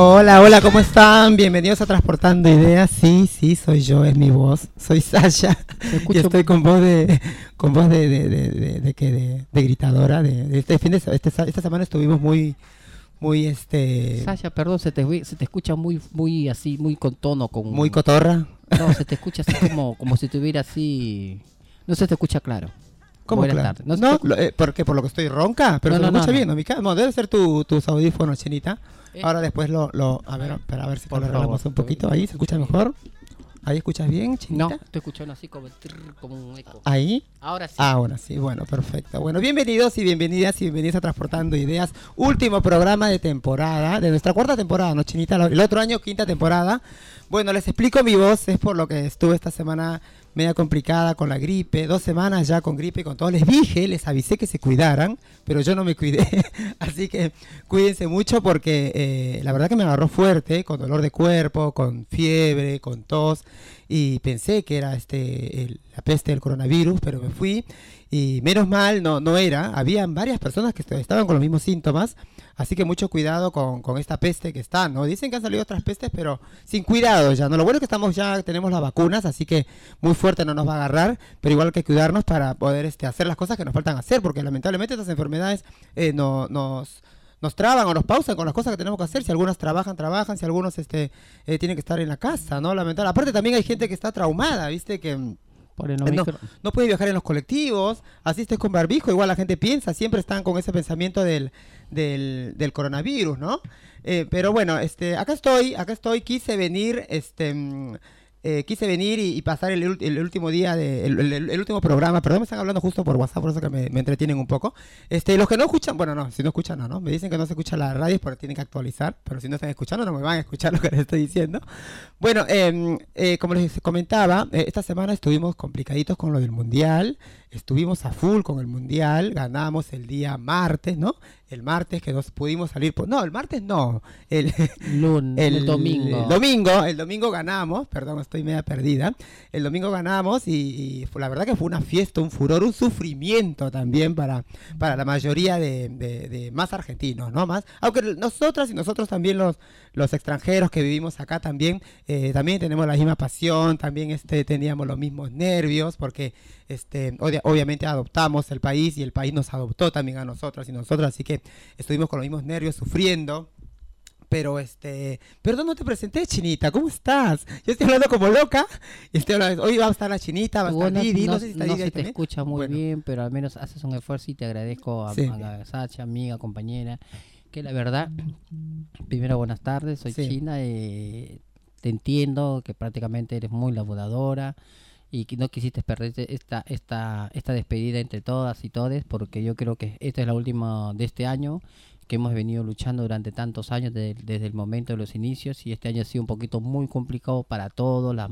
Hola, hola, ¿cómo están? Bienvenidos a Transportando Ideas. Sí, sí, soy yo, es mi voz. Soy Sasha. Y estoy con voz de, con voz de, de, de, de, de, que de, de gritadora. De, de este fin de este esta semana estuvimos muy, muy, este, Sasha, perdón, se te, se te escucha muy, muy así, muy con tono, con... muy cotorra. No, se te escucha así como, como si tuviera así... No se te escucha claro. ¿Cómo Buenas claro? tardes. No No, te- lo- eh, ¿por qué? ¿Por lo que estoy ronca? Pero No, se no, escucha bien. Mica? No, debe ser tu, tus audífonos, chinita. Eh. Ahora después lo, lo a ver, espera, a ver si lo arreglamos un poquito. Ahí, ¿se escucha mejor? ¿Ahí escuchas bien, chinita? No, estoy escuchando así como, trrr, como un eco. ¿Ahí? Ahora sí. Ahora sí, bueno, perfecto. Bueno, bienvenidos y bienvenidas y bienvenidas a Transportando Ideas. Último programa de temporada, de nuestra cuarta temporada, ¿no, Chinita? El otro año, quinta temporada. Bueno, les explico mi voz, es por lo que estuve esta semana media complicada con la gripe, dos semanas ya con gripe con todo. Les dije, les avisé que se cuidaran, pero yo no me cuidé. Así que cuídense mucho porque eh, la verdad que me agarró fuerte, con dolor de cuerpo, con fiebre, con tos. Y pensé que era este la peste del coronavirus, pero me fui y menos mal no, no era. Habían varias personas que est- estaban con los mismos síntomas, así que mucho cuidado con, con esta peste que está, ¿no? Dicen que han salido otras pestes, pero sin cuidado ya, ¿no? Lo bueno es que estamos ya, tenemos las vacunas, así que muy fuerte no nos va a agarrar, pero igual hay que cuidarnos para poder este, hacer las cosas que nos faltan hacer, porque lamentablemente estas enfermedades eh, no, nos nos traban o nos pausan con las cosas que tenemos que hacer. Si algunas trabajan, trabajan. Si algunos este, eh, tienen que estar en la casa, ¿no? Lamentable. Aparte también hay gente que está traumada, ¿viste? Que mm, Por el no, micro- no puede viajar en los colectivos, asistes con barbijo, igual la gente piensa, siempre están con ese pensamiento del, del, del coronavirus, ¿no? Eh, pero bueno, este, acá estoy, acá estoy, quise venir, este, mm, eh, quise venir y, pasar el, el último día, de, el, último programa, perdón, me están hablando justo por WhatsApp, por eso que me, entretienen un poco. Este, los que no escuchan, bueno, no, si no escuchan, no, ¿no? Me dicen que no se escucha la radio porque tienen que actualizar, pero si no están escuchando no me van a escuchar lo que les estoy diciendo. Bueno, em, eh, como les comentaba, eh, esta semana estuvimos complicaditos con lo del Mundial, estuvimos a full con el Mundial, ganamos el día martes, ¿no? El martes que nos pudimos salir, por... no, el martes no, el, Lun- el, el domingo. el domingo, el domingo ganamos, perdón, estoy media perdida. El domingo ganamos y, y fue- la verdad que fue una fiesta, un furor, un sufrimiento también para, para la mayoría de, de- de más argentinos, ¿no? Más, aunque nosotras y nosotros también los, los extranjeros que vivimos acá también, eh, también tenemos la misma pasión, también este, teníamos los mismos nervios, porque este, obvia- obviamente adoptamos el país y el país nos adoptó también a nosotras y nosotras, así que estuvimos con los mismos nervios sufriendo. Pero este, perdón, no te presenté, Chinita, ¿cómo estás? Yo estoy hablando como loca. y estoy hablando- hoy va a estar la Chinita, va a estar Didi, no, no- sé si está no Didi ahí se te también. escucha muy Bueno. bien, pero al menos haces un esfuerzo y te agradezco a, Sí. a Sacha, amiga, compañera, que la verdad, primero buenas tardes, soy Sí. China, eh, te entiendo que prácticamente eres muy laboradora y que no quisiste perderte esta, esta, esta despedida entre todas y todes, porque yo creo que esta es la última de este año que hemos venido luchando durante tantos años de- desde el momento de los inicios y este año ha sido un poquito muy complicado para todos, la,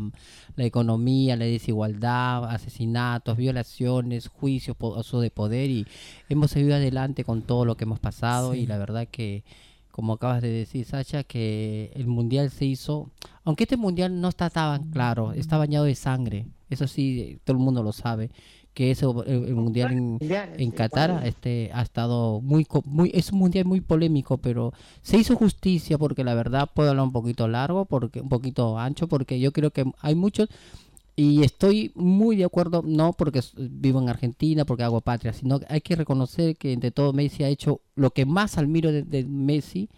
la economía, la desigualdad, asesinatos, violaciones, juicios, uso de poder y hemos seguido adelante con todo lo que hemos pasado Sí. y la verdad que como acabas de decir Sacha que el mundial se hizo aunque este mundial no está tan claro está bañado de sangre eso sí todo el mundo lo sabe que eso el, mundial en, en Qatar este ha estado muy muy es un mundial muy polémico pero se hizo justicia porque la verdad puedo hablar un poquito largo porque un poquito ancho porque yo creo que hay muchos y estoy muy de acuerdo no porque vivo en Argentina porque hago patria sino que hay que reconocer que entre todo Messi ha hecho lo que más admiro de, de Messi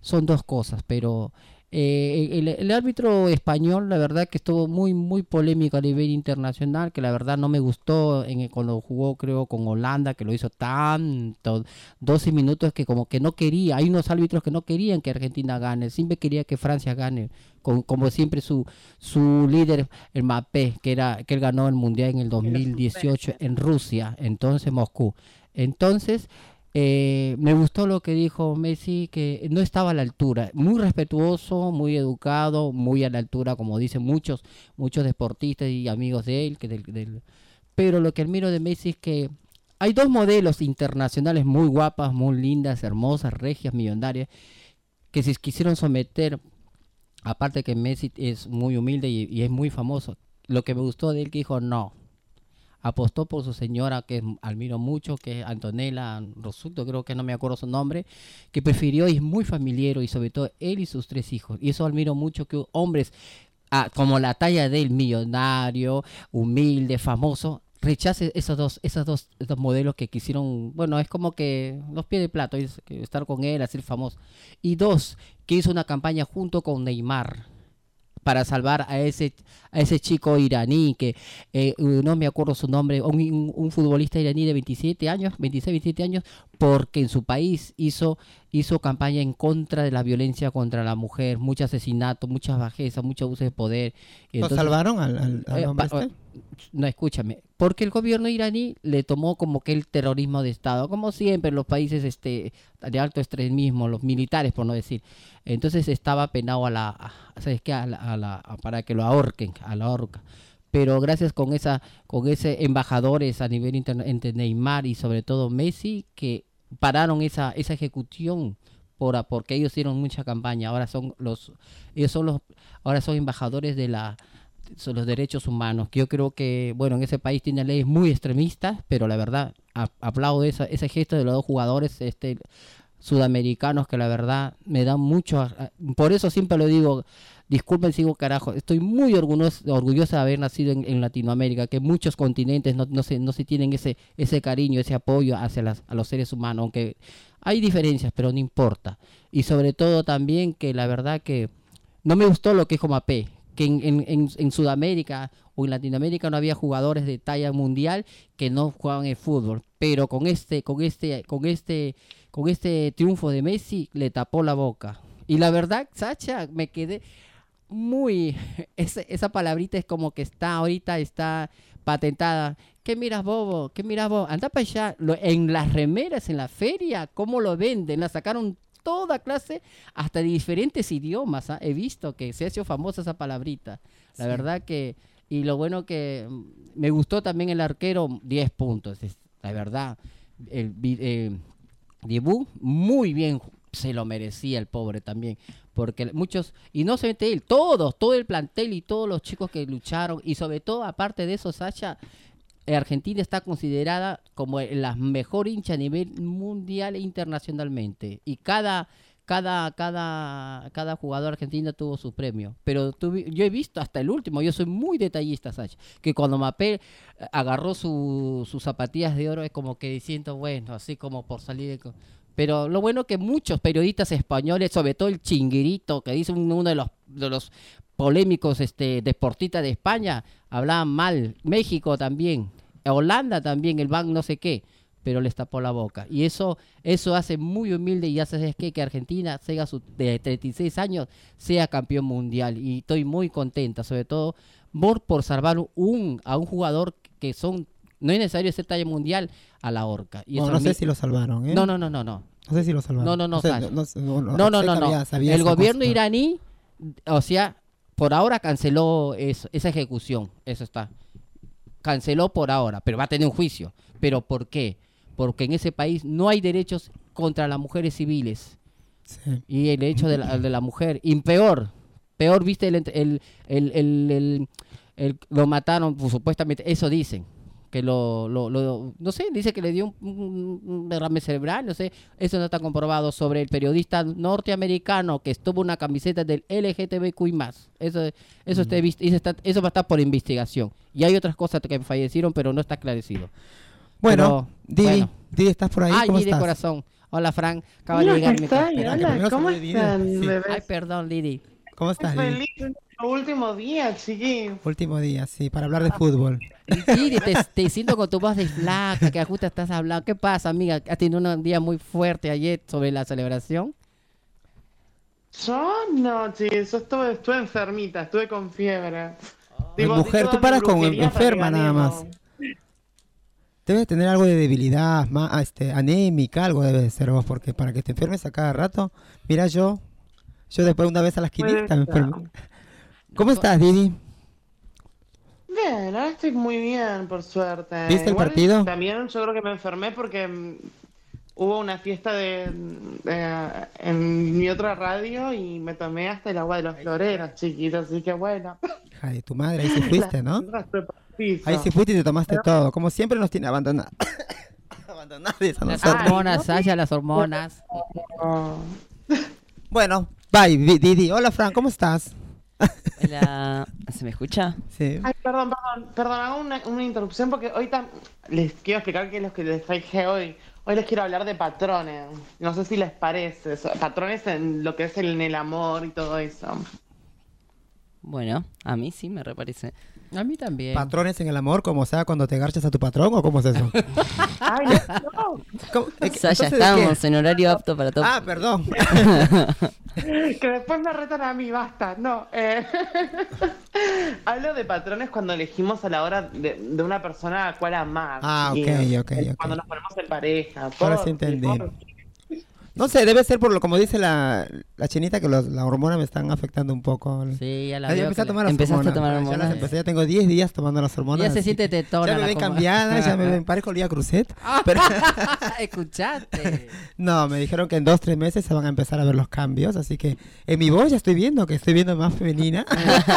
son dos cosas pero eh, el, el árbitro español, la verdad que estuvo muy, muy polémico a nivel internacional, que la verdad no me gustó en el- cuando jugó, creo, con Holanda, que lo hizo tanto, 12 minutos que como que no quería, hay unos árbitros que no querían que Argentina gane, siempre quería que Francia gane, con- como siempre su, su líder, el Mbappé, que, era, que él ganó el Mundial en el 2018 en Rusia, entonces Moscú. Entonces, eh, me gustó lo que dijo Messi, que no estaba a la altura. Muy respetuoso, muy educado, muy a la altura, como dicen muchos, muchos deportistas y amigos de él. Que del, Pero lo que admiro de Messi es que hay dos modelos internacionales muy guapas, muy lindas, hermosas, regias, millonarias, que se quisieron someter. Aparte que Messi es muy humilde y, y es muy famoso. Lo que me gustó de él que dijo, no, apostó por su señora, que admiro mucho, que es Antonella Rosuto, creo que no me acuerdo su nombre, que prefirió, y es muy familiar, y sobre todo él y sus tres hijos. Y eso admiro mucho que hombres ah, como la talla del millonario, humilde, famoso, rechace esos dos, esos dos, esos modelos que quisieron, bueno, es como que los pies de plato, estar con él, hacer famoso. Y dos, que hizo una campaña junto con Neymar para salvar a ese a ese chico iraní que eh, no me acuerdo su nombre, un, un, futbolista iraní de 27 años, 26, 27 años, porque en su país hizo hizo campaña en contra de la violencia contra la mujer, mucho asesinato, muchas bajezas, mucho abuso de poder. ¿Lo salvaron al, al, eh, este? No, escúchame, porque el gobierno iraní le tomó como que el terrorismo de Estado, como siempre los países este de alto extremismo, los militares por no decir. Entonces estaba penado a la, ¿sabes? A la, para que lo ahorquen, a la horca pero gracias con esa con ese embajadores a nivel entre Neymar y sobre todo Messi que pararon esa, esa ejecución por, porque ellos hicieron mucha campaña. Ahora son los, ellos son los, ahora son embajadores de la son los derechos humanos. Que yo creo que, bueno, en ese país tiene leyes muy extremistas, pero la verdad, aplaudo esa, ese gesto de los dos jugadores este, sudamericanos que la verdad me dan mucho. Por eso siempre lo digo, disculpen sigo carajo, estoy muy orgulloso, orgullosa de haber nacido en, Latinoamérica, que muchos continentes no, no, se, no se tienen ese, ese cariño, ese apoyo hacia las, a los seres humanos, aunque hay diferencias, pero no importa. Y sobre todo también que la verdad que no me gustó lo que dijo Mapé, que en, en, en, Sudamérica o en Latinoamérica no había jugadores de talla mundial que no jugaban el fútbol, pero con este, con este, con este, con este triunfo de Messi le tapó la boca. Y la verdad, Sacha, me quedé, muy, esa palabrita es como que está ahorita, está patentada. ¿Qué miras, bobo? ¿Qué miras, bobo? Anda para allá. en las remeras, en la feria, ¿cómo lo venden? La sacaron toda clase, hasta de diferentes idiomas. ¿ah? He visto que se ha hecho famosa esa palabrita. La verdad que, y lo bueno que mm, me gustó también el arquero, 10 puntos. la verdad, el, eh, muy bien se lo merecía el pobre también, porque muchos, y no solamente él, todos, todo el plantel y todos los chicos que lucharon, y sobre todo, aparte de eso, Sacha, eh, Argentina está considerada como la mejor hincha a nivel mundial e internacionalmente, y cada cada, cada, cada jugador argentino tuvo su premio. Pero yo he visto hasta el último, yo soy muy detallista, Sacha, que cuando Mapé eh, agarró sus zapatillas de oro es como que diciendo, bueno, así como por salir de... Pero lo bueno que muchos periodistas españoles, sobre todo el chinguirito, que dice uno de los, de los polémicos este, deportistas de España, hablaban mal. México también, Holanda también, el banco no sé qué, pero les tapó la boca. Y eso, eso hace muy humilde y hace que, que Argentina, sea su, de 36 años, sea campeón mundial. Y estoy muy contenta, sobre todo por, por salvar un, a un jugador que son no es necesario ese talla mundial a la horca. Y no, sé si lo salvaron, ¿eh? No, no, no, no, no. No sé si lo salvaron. No, no, no. No, no, no, no. El gobierno iraní, o sea, por ahora canceló eso, esa ejecución. Eso está. Canceló por ahora, pero va a tener un juicio. ¿Pero por qué? Porque en ese país no hay derechos contra las mujeres civiles. Sí. Y el derecho de la, de la mujer. Y peor, peor, viste, el, el, el, el lo mataron, pues, supuestamente, eso dicen que lo, lo, no sé, dice que le dio un, derrame cerebral, no sé, eso no está comprobado sobre el periodista norteamericano que estuvo una camiseta del LGTBQI+. Eso, eso, está, eso va a estar por investigación. Y hay otras cosas que fallecieron, pero no está esclarecido. Bueno, Didi, Didi, ¿estás por ahí? Ay, ¿Cómo Didi Corazón. Hola, Frank. Acaba de llegar. Hola, ¿cómo están, Ay, perdón, Didi. ¿Cómo estás, Didi? Último día, chiqui. Último día, sí, para hablar de fútbol. Sí, te, te, siento con tu voz de flaca, que justo estás hablando. ¿Qué pasa, amiga? ¿Has tenido un día muy fuerte ayer sobre la celebración? Yo no, chiqui, yo estuve, estuve enfermita, estuve con fiebre. mujer, tú paras con enferma nada más. Debes tener algo de debilidad, más, este, anémica, algo debe ser vos, porque para que te enfermes a cada rato, mira yo, yo después una vez a las 500 me enfermo. ¿Cómo estás, Didi? Bien, ahora estoy muy bien, por suerte. ¿Viste el partido? También yo creo que me enfermé porque mm, hubo una fiesta de, en mi otra radio y me tomé hasta el agua de los floreros, chiquitos, así que bueno. Hija de tu madre, ahí sí fuiste, ¿no? Ahí sí fuiste y te tomaste todo. Como siempre nos tiene abandonados. abandonados a Las hormonas, Sasha, las hormonas. No. Bueno, bye, Di- Didi. Hola, Fran, ¿cómo estás? Hola, ¿se me escucha? Sí. Ay, perdón, perdón, perdón, hago una, una interrupción porque hoy tam- les quiero explicar qué es lo que les traje hoy. Hoy les quiero hablar de patrones. No sé si les parece. Patrones en lo que es el, en el amor y todo eso. Bueno, a mí sí me reparece. A mí también. ¿Patrones en el amor, como sea cuando te garchas a tu patrón o cómo es eso? Ay, no. ¿Cómo? Eh, ¿qué- Sasha, entonces de estamos en horario apto para todo. Ah, perdón. Que después me retan a mí, basta. No. eh. Hablo de patrones cuando elegimos a la hora de, de una persona a cual amar. Ah, ok, ok, ok. Cuando nos ponemos en pareja. Ahora sí entendí. por- No sé, debe ser por lo como dice la, la chinita que los, la hormona me están afectando un poco. Sí, ya la Ah, ya veo empecé a tomar las Empezaste a hormonas. tomar Ya las hormonas. empecé, ya tengo 10 días tomando las hormonas. Ya se siente tetona Ya me ven cambiada, ya me ven, parezco Lía Cruzet. Pero, Escuchaste. no, me dijeron que en dos, tres meses se van a empezar a ver los cambios, así que en mi voz ya estoy viendo que estoy viendo más femenina.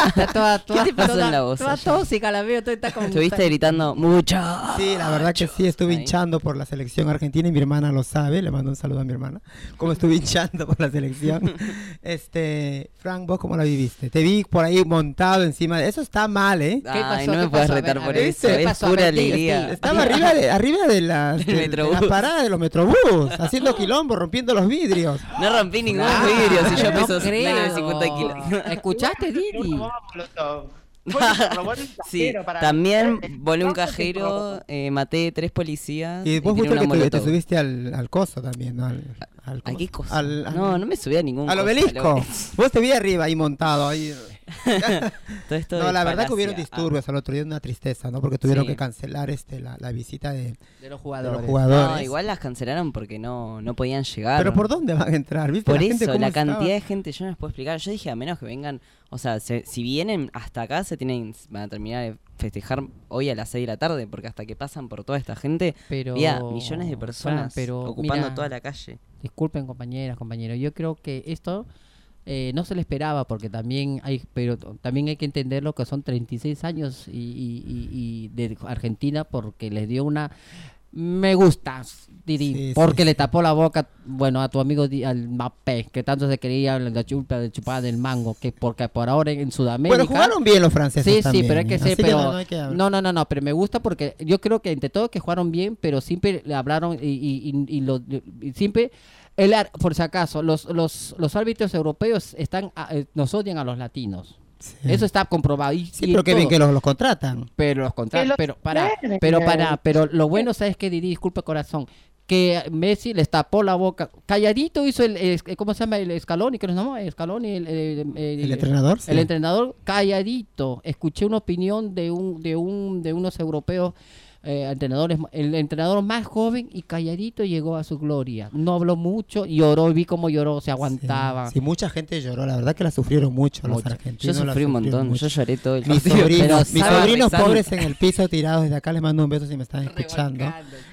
Está toda, toda, te pasó toda- en la voz, Toda tóxica la veo, toda está como... Estuviste gritando mucho. Sí, la verdad que sí, estuve hinchando por la selección argentina y mi hermana lo sabe, le mando un saludo a mi hermana, como estuve hinchando por la selección. Este, Frank, ¿vos cómo la viviste? Te vi por ahí montado encima de... Eso está mal, ¿eh? ¿Qué Ay, pasó? no ¿Qué me puedes retar por eso. ¿qué Es pasó? pura alegría. Estaba arriba de, arriba de las, de- de las paradas de los metrobús, haciendo quilombo, rompiendo los vidrios. No rompí ningún Ah, vidrio si yo no peso creo. menos de 50 kilos. ¿Escuchaste, Didi? Sí, para- también volé un cajero, eh, maté tres policías. Y vos una que te, te subiste al, al coso también, ¿no? Al, al- ¿A ¿cómo qué cosa? al- al- no, no me subí a ningún Al obelisco. Vos te vi arriba ahí montado. Ahí. Todo esto No, la verdad que hubieron disturbios al otro día, una tristeza, ¿no? Porque tuvieron Sí. que cancelar este la, la visita de, De los de los jugadores. Ah. No, igual las cancelaron porque no, no podían llegar. Pero ¿por dónde van a entrar? ¿Viste Por la eso, la estaba? cantidad de gente, yo no les puedo explicar. Yo dije, a menos que vengan, o sea, se- si vienen hasta acá, se tienen, van a terminar de festejar hoy a las 6 de la tarde, porque hasta que pasan por toda esta gente, Pero... había millones de personas pero ocupando mira, toda la calle. Disculpen compañeras, compañeros. Yo creo que esto eh, no se le esperaba porque también hay, pero también hay que entenderlo que son 36 años y, y- y- y de Argentina porque les dio una me gusta Didi, Sí, sí, porque le tapó la boca bueno a tu amigo Di- al Mbappé que tanto se creía la chupa de chupada del mango que porque por ahora en Sudamérica Bueno, jugaron bien los franceses Sí, también, sí, pero hay que ¿eh? pero no, no hay que hablar. no, no, no, no, pero me gusta porque yo creo que entre todo que jugaron bien, pero siempre le hablaron y, y, y- y lo- y siempre el ar- por si acaso los los los árbitros europeos están a- eh, nos odian a los latinos. Sí. Eso está comprobado y, Sí, y pero qué bien que los, los contratan. pero los contra- Que los pero para pero para pero lo bueno sabes que Didi, disculpa corazón que Messi les tapó la boca calladito hizo el, es- cómo se llama el Scaloni que nos llamó Scaloni el, el- el- El entrenador, sí. el entrenador calladito. Escuché una opinión de un de un de unos europeos eh, entrenadores, el entrenador más joven y calladito llegó a su gloria. No habló mucho, lloró, vi cómo lloró, se aguantaba. Sí, sí, mucha gente lloró, la verdad que la sufrieron mucho los Mucho. Yo argentinos. la sufrí un montón, mucho. yo lloré todo el Mis sobrinos, pero mis sobrinos pobres en el piso tirados desde acá les mando un beso si me están escuchando.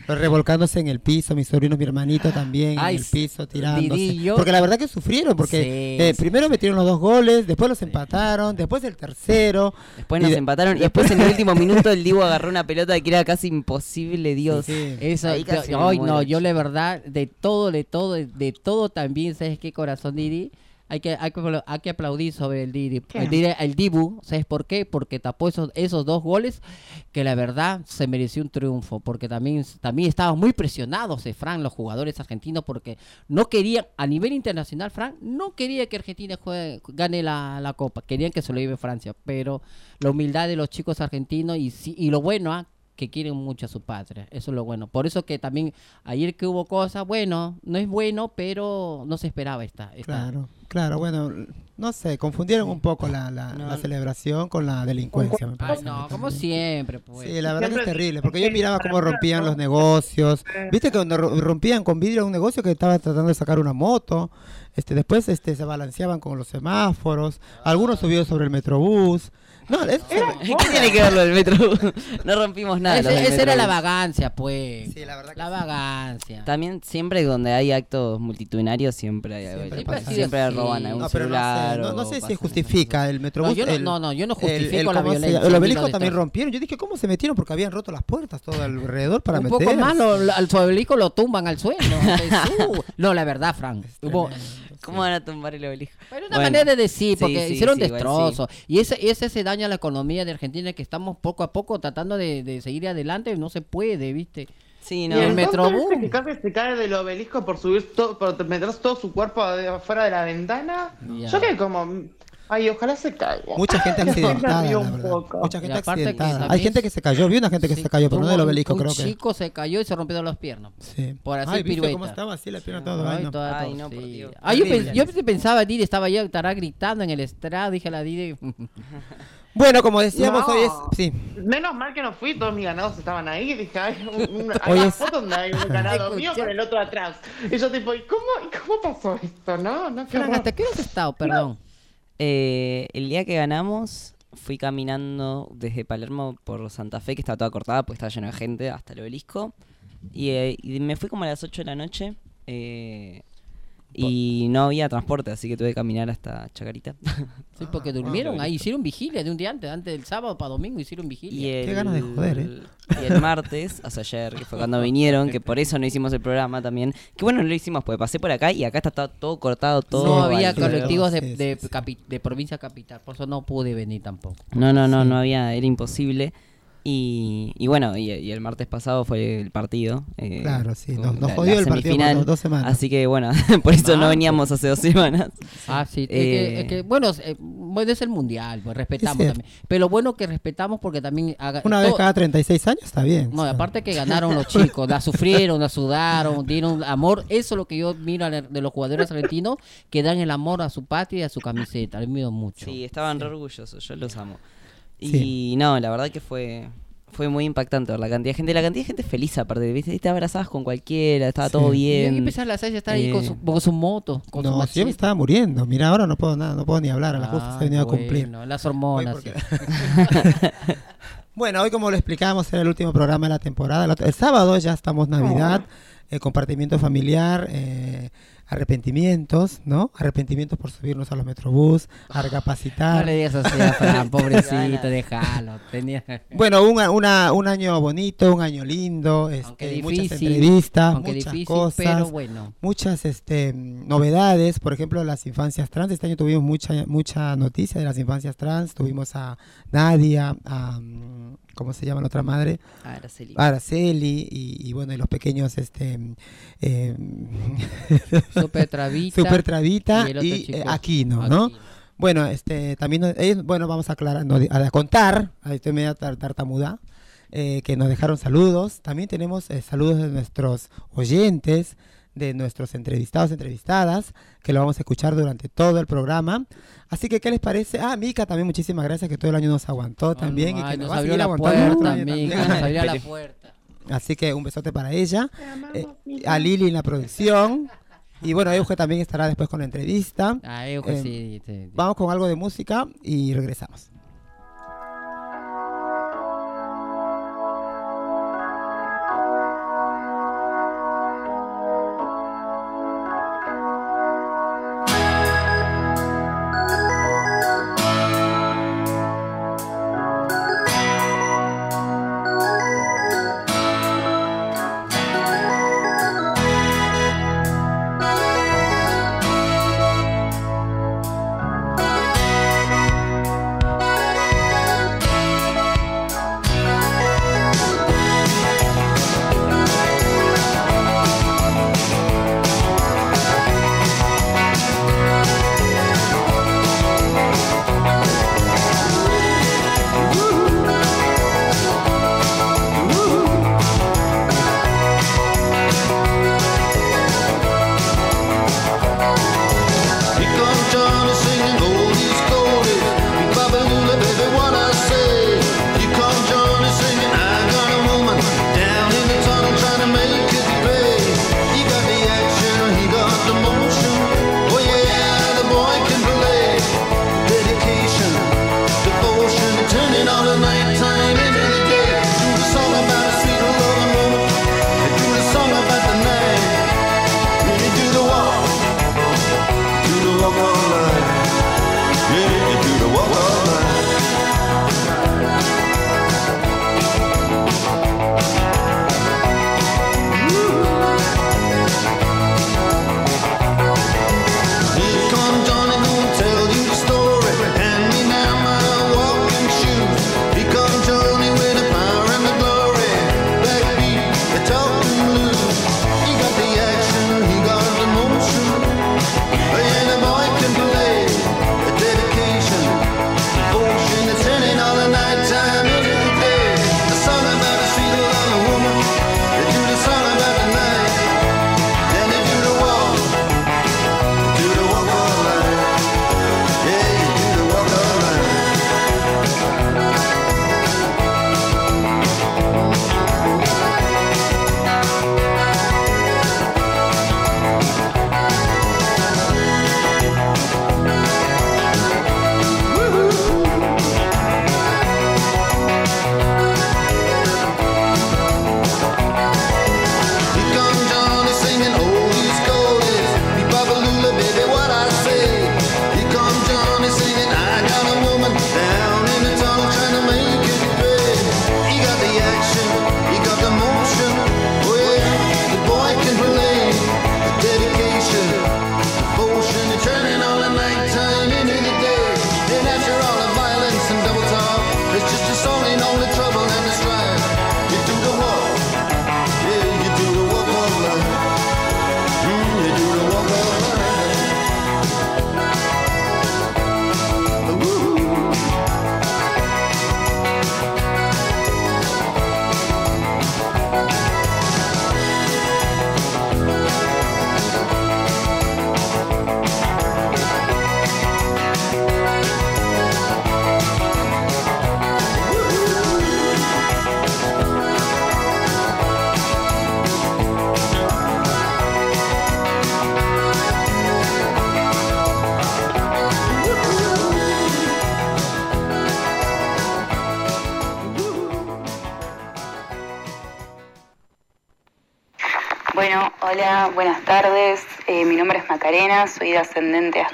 Los revolcándose en el piso, mis sobrinos, mi hermanito también Ay, en el piso tirándose. Porque la verdad que sufrieron, porque Sí, eh, sí. primero metieron los dos goles, después los empataron, después el tercero. Después nos de- empataron y después en el último minuto el Divo agarró una pelota que era casi imposible, Dios. Sí. Eso, Ahí casi yo- ay, no, yo la verdad, de todo, de todo, de, de todo también, ¿sabes qué corazón, Didi? Hay que, hay que, hay que aplaudir sobre el Didi. El, Didi- el Dibu, ¿sabes por qué? Porque tapó esos, esos dos goles que la verdad se mereció un triunfo. Porque también, también estaban muy presionados, eh, Fran, los jugadores argentinos, porque no querían, a nivel internacional, Fran, no quería que Argentina juegue- gane la, la Copa. Querían que se lo lleve Francia. Pero la humildad de los chicos argentinos y, y lo bueno, ah, que quieren mucho a su patria. Eso es lo bueno. Por eso que también ayer que hubo cosas, bueno, no es bueno, pero no se esperaba esta. esta- Claro, claro, bueno, no sé, confundieron un poco la, la, No. la celebración con la delincuencia, me Ay, parece. no, como siempre, pues. Sí, la verdad que es terrible, porque yo miraba cómo rompían los negocios. Viste que cuando ro- rompían con vidrio un negocio que estaba tratando de sacar una moto, este después este se balanceaban con los semáforos, algunos subidos sobre el metrobús. No, es, ¿Qué tiene que ver lo del metro? no rompimos nada. Ese- esa era la vagancia, pues. Sí, la verdad que La sí. vagancia. También siempre donde hay actos multitudinarios siempre hay algo. Siempre Siempre, pasa. siempre Siempre roban algún No, pero no sé, celular. no, no o sé si pasan justifica el No, Metrobús. yo no, el- no, no, yo no el- justifico el- la ¿cómo se violencia. El ni obelisco la también rompieron. Yo dije, ¿cómo se metieron? Porque habían roto las puertas todo alrededor para un meter. poco más, lo- lo- al obelisco lo tumban al suelo. Jesús. no, la verdad, Frank. Hubo, ¿Cómo van a tumbar el obelisco? Pero una Bueno, manera de decir, sí, porque sí, hicieron sí, igual destrozos. Y ese, y ese se daña a la economía de Argentina que estamos poco a poco tratando de, de seguir adelante. No se puede, ¿viste? Sí, Y no. el el Metrobús. que casi se cae del obelisco por subir todo, por meter todo su cuerpo afuera de la ventana. Ya. Yo que como, ay, ojalá se caiga. Mucha gente accidentada, la un. Mucha Y gente accidentada. Hay gente que se cayó. Vi una gente que Sí, se cayó, pero no del un- obelisco, un creo que. chico se cayó y se rompieron las piernas. Sí. por hacer Ay, ¿viste pirueta. cómo estaba así la pierna todo? Ay, Ay, no. toda- Ay, no, por sí. Dios. Ah, yo, pens- yo pensaba, Didi estará ya estará gritando en el estrado. Dije a la Didi. Bueno, como decíamos, No. hoy es. Sí. Menos mal que no fui, todos mis ganados estaban ahí. Dije, ay, un- un- hay una es- foto donde hay un ganado mío con el otro atrás. Y yo, tipo, ¿y cómo, y cómo pasó esto? No, no, qué Frank. ¿hasta qué hora has estado? Perdón. Eh, el día que ganamos, fui caminando desde Palermo por Santa Fe, que estaba toda cortada, pues estaba lleno de gente, hasta el obelisco. Y, eh, y me fui como a las 8 de la noche. eh, y no había transporte, así que tuve que caminar hasta Chacarita. Sí, porque Ah, durmieron ah, ahí, hicieron vigilia de un día antes, antes del sábado para domingo hicieron Y vigilia. el, Qué ganas de joder, ¿eh? Y el martes, o sea, ayer, que fue cuando vinieron, que por eso no hicimos el programa también. Que bueno, no lo hicimos, porque pasé por acá y acá está todo, todo cortado, todo. no había colectivos de, sí, de, sí, sí. capi- de provincia capital, por eso no pude venir tampoco. No, no, no, Sí. no había, era imposible. Y, y bueno, y, y el martes pasado fue el partido. eh, Claro, sí, nos- nos jodió la el partido por dos- semanas. Así que bueno, por eso no veníamos hace dos semanas. Ah, sí, es Eh, que, es que, bueno, eh, bueno, es el mundial, pues respetamos también. Pero lo bueno que respetamos porque también haga, Una vez cada 36 años está bien. No, aparte que ganaron los chicos, la sufrieron, la sudaron, dieron amor. Eso es lo que yo miro de los jugadores argentinos, que dan el amor a su patria y a su camiseta. Les miro mucho. Sí, estaban re orgullosos, yo los amo. Y Sí. no, la verdad que fue fue muy impactante ver la cantidad de gente, la cantidad de gente feliz aparte, ¿viste? Te abrazabas con cualquiera, estaba Sí. todo Y bien. empezar la Sasha está ahí con, Eh, su, con su moto, con su No, si yo me machete. estaba muriendo. Mira, ahora no puedo nada, no puedo ni hablar. A la justa se ha venido a cumplir. bueno, las hormonas. Hoy sí. porque- Bueno, hoy como lo explicábamos era el último programa de la temporada. El, otro- el sábado ya estamos Navidad, eh, compartimiento familiar, eh, arrepentimientos, ¿no? Arrepentimientos por subirnos a los metrobús, a No recapacitar. le digas así a Fran, pobrecito, déjalo. Tenía... Bueno, un, una- un año bonito, un año lindo, este, Aunque muchas difícil, entrevistas, muchas difícil, cosas, pero bueno. muchas este, novedades. Por ejemplo, las infancias trans. Este año tuvimos mucha mucha noticia de las infancias trans. Tuvimos a Nadia, a ¿cómo se llama la otra madre? Araceli. Araceli y, y bueno, y los pequeños este eh, Super Travita. Super Travita y chico. eh, Aquino, ¿no? Aquino. Bueno, este también ellos, bueno, vamos a aclarar, no, a contar, ahí estoy media tar- tartamuda, eh, que nos dejaron saludos. También tenemos eh, saludos de nuestros oyentes, de nuestros entrevistados, entrevistadas, que lo vamos a escuchar durante todo el programa. Así que, ¿qué les parece? Ah, Mica, también muchísimas gracias, que todo el año nos aguantó también. y Ay, que nos abrió la puerta, también. nos abrió la puerta. Así que un besote para ella. Eh, a Lili en la producción. Y bueno, Euge también estará después con la entrevista. Ah, Eh, sí, sí, sí. Vamos con algo de música y regresamos.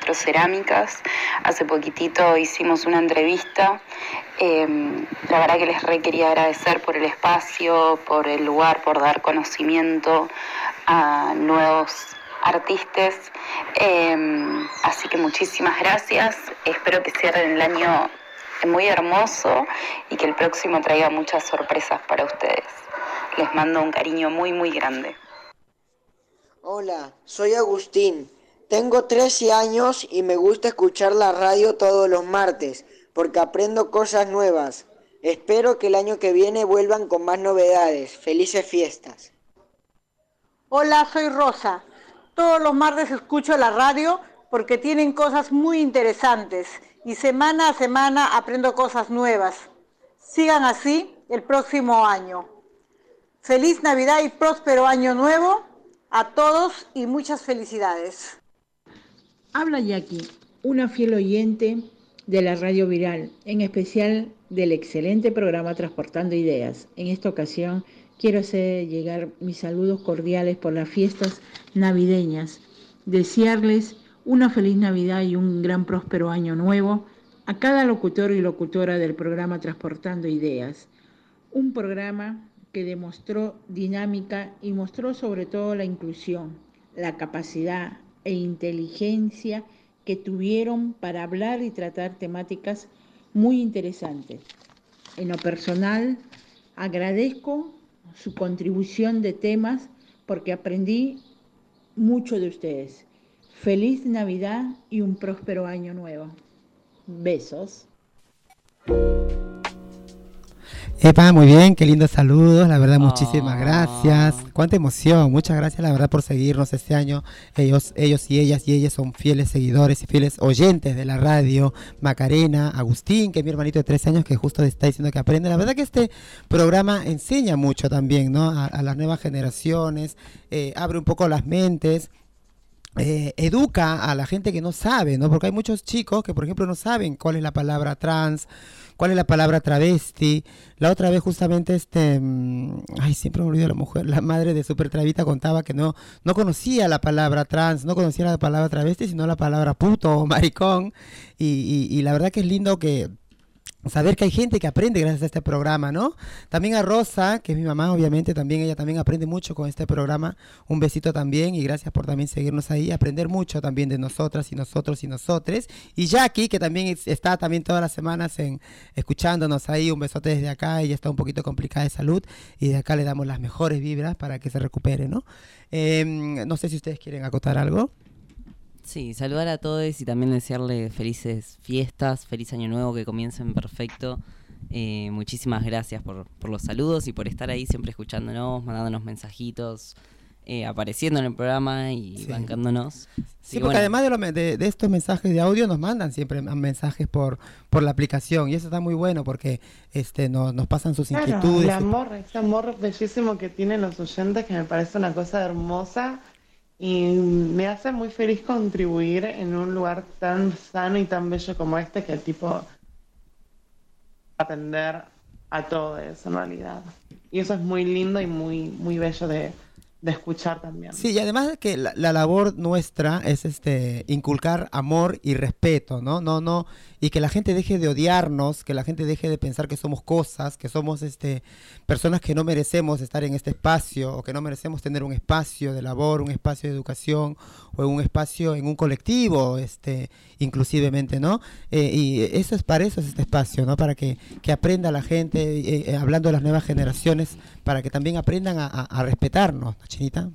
Astrocerámicas. Hace poquitito hicimos una entrevista. Em, la verdad que les re quería agradecer por el espacio, por el lugar, por dar conocimiento a nuevos artistas. Em, así que muchísimas gracias. Espero que cierren el año muy hermoso y que el próximo traiga muchas sorpresas para ustedes. Les mando un cariño muy, muy grande. Hola, soy Agustín. Tengo 13 años y me gusta escuchar la radio todos los martes porque aprendo cosas nuevas. Espero que el año que viene vuelvan con más novedades. Felices fiestas. Hola, soy Rosa. Todos los martes escucho la radio porque tienen cosas muy interesantes y semana a semana aprendo cosas nuevas. Sigan así el próximo año. Feliz Navidad y próspero año nuevo a todos y muchas felicidades. Habla Jackie, una fiel oyente de la radio viral, en especial del excelente programa Transportando Ideas. En esta ocasión quiero hacer llegar mis saludos cordiales por las fiestas navideñas, desearles una feliz Navidad y un gran próspero año nuevo a cada locutor y locutora del programa Transportando Ideas. Un programa que demostró dinámica y mostró sobre todo la inclusión, la capacidad e inteligencia que tuvieron para hablar y tratar temáticas muy interesantes. En lo personal, agradezco su contribución de temas porque aprendí mucho de ustedes. Feliz Navidad y un próspero año nuevo. Besos. Epa, muy bien, qué lindos saludos, la verdad, muchísimas gracias. Cuánta emoción, muchas gracias, la verdad, por seguirnos este año. Ellos, ellos y ellas y ellas son fieles seguidores y fieles oyentes de la radio. Macarena, Agustín, que es mi hermanito de tres años, que justo está diciendo que aprende. La verdad que este programa enseña mucho también, ¿no? A, las nuevas generaciones, eh, abre un poco las mentes. Eh, educa a la gente que no sabe, ¿no? Porque hay muchos chicos que, por ejemplo, no saben cuál es la palabra trans, cuál es la palabra travesti. La otra vez justamente este, mm, ay, siempre me olvido la mujer, la madre de Super Travita contaba que no, no conocía la palabra trans, no conocía la palabra travesti, sino la palabra puto o maricón. y la verdad que es lindo que saber que hay gente que aprende gracias a este programa, ¿no? También a Rosa, que es mi mamá, obviamente, también ella también aprende mucho con este programa. Un besito también y gracias por también seguirnos ahí, aprender mucho también de nosotras y nosotros y nosotres. Y Jackie, que también está también todas las semanas en escuchándonos ahí, un besote desde acá, ella está un poquito complicada de salud y de acá le damos las mejores vibras para que se recupere, ¿no? Em, no sé si ustedes quieren acotar algo. Sí, saludar a todos y también desearle felices fiestas, feliz año nuevo, que comiencen perfecto. Eh, muchísimas gracias por, por, los saludos y por estar ahí siempre escuchándonos, mandándonos mensajitos, eh, apareciendo en el programa y bancándonos. Sí, porque además de, de, estos mensajes de audio nos mandan siempre mensajes por, por la aplicación y eso está muy bueno porque este nos, nos pasan sus inquietudes. El amor, ese amor bellísimo que tienen los oyentes que me parece una cosa hermosa y me hace muy feliz contribuir en un lugar tan sano y tan bello como este que el tipo atender a todo eso en realidad. Y eso es muy lindo y muy, muy bello de, de escuchar también. Sí, y además de que la, labor nuestra es este inculcar amor y respeto, ¿no? No, no, y que la gente deje de odiarnos, que la gente deje de pensar que somos cosas, que somos este personas que no merecemos estar en este espacio o que no merecemos tener un espacio de labor, un espacio de educación o un espacio en un colectivo, este, inclusivemente, ¿no? Eh, y eso es para eso es este espacio, ¿no? Para que, que aprenda la gente, eh, eh, hablando de las nuevas generaciones, para que también aprendan a, respetarnos, ¿no, Chinita?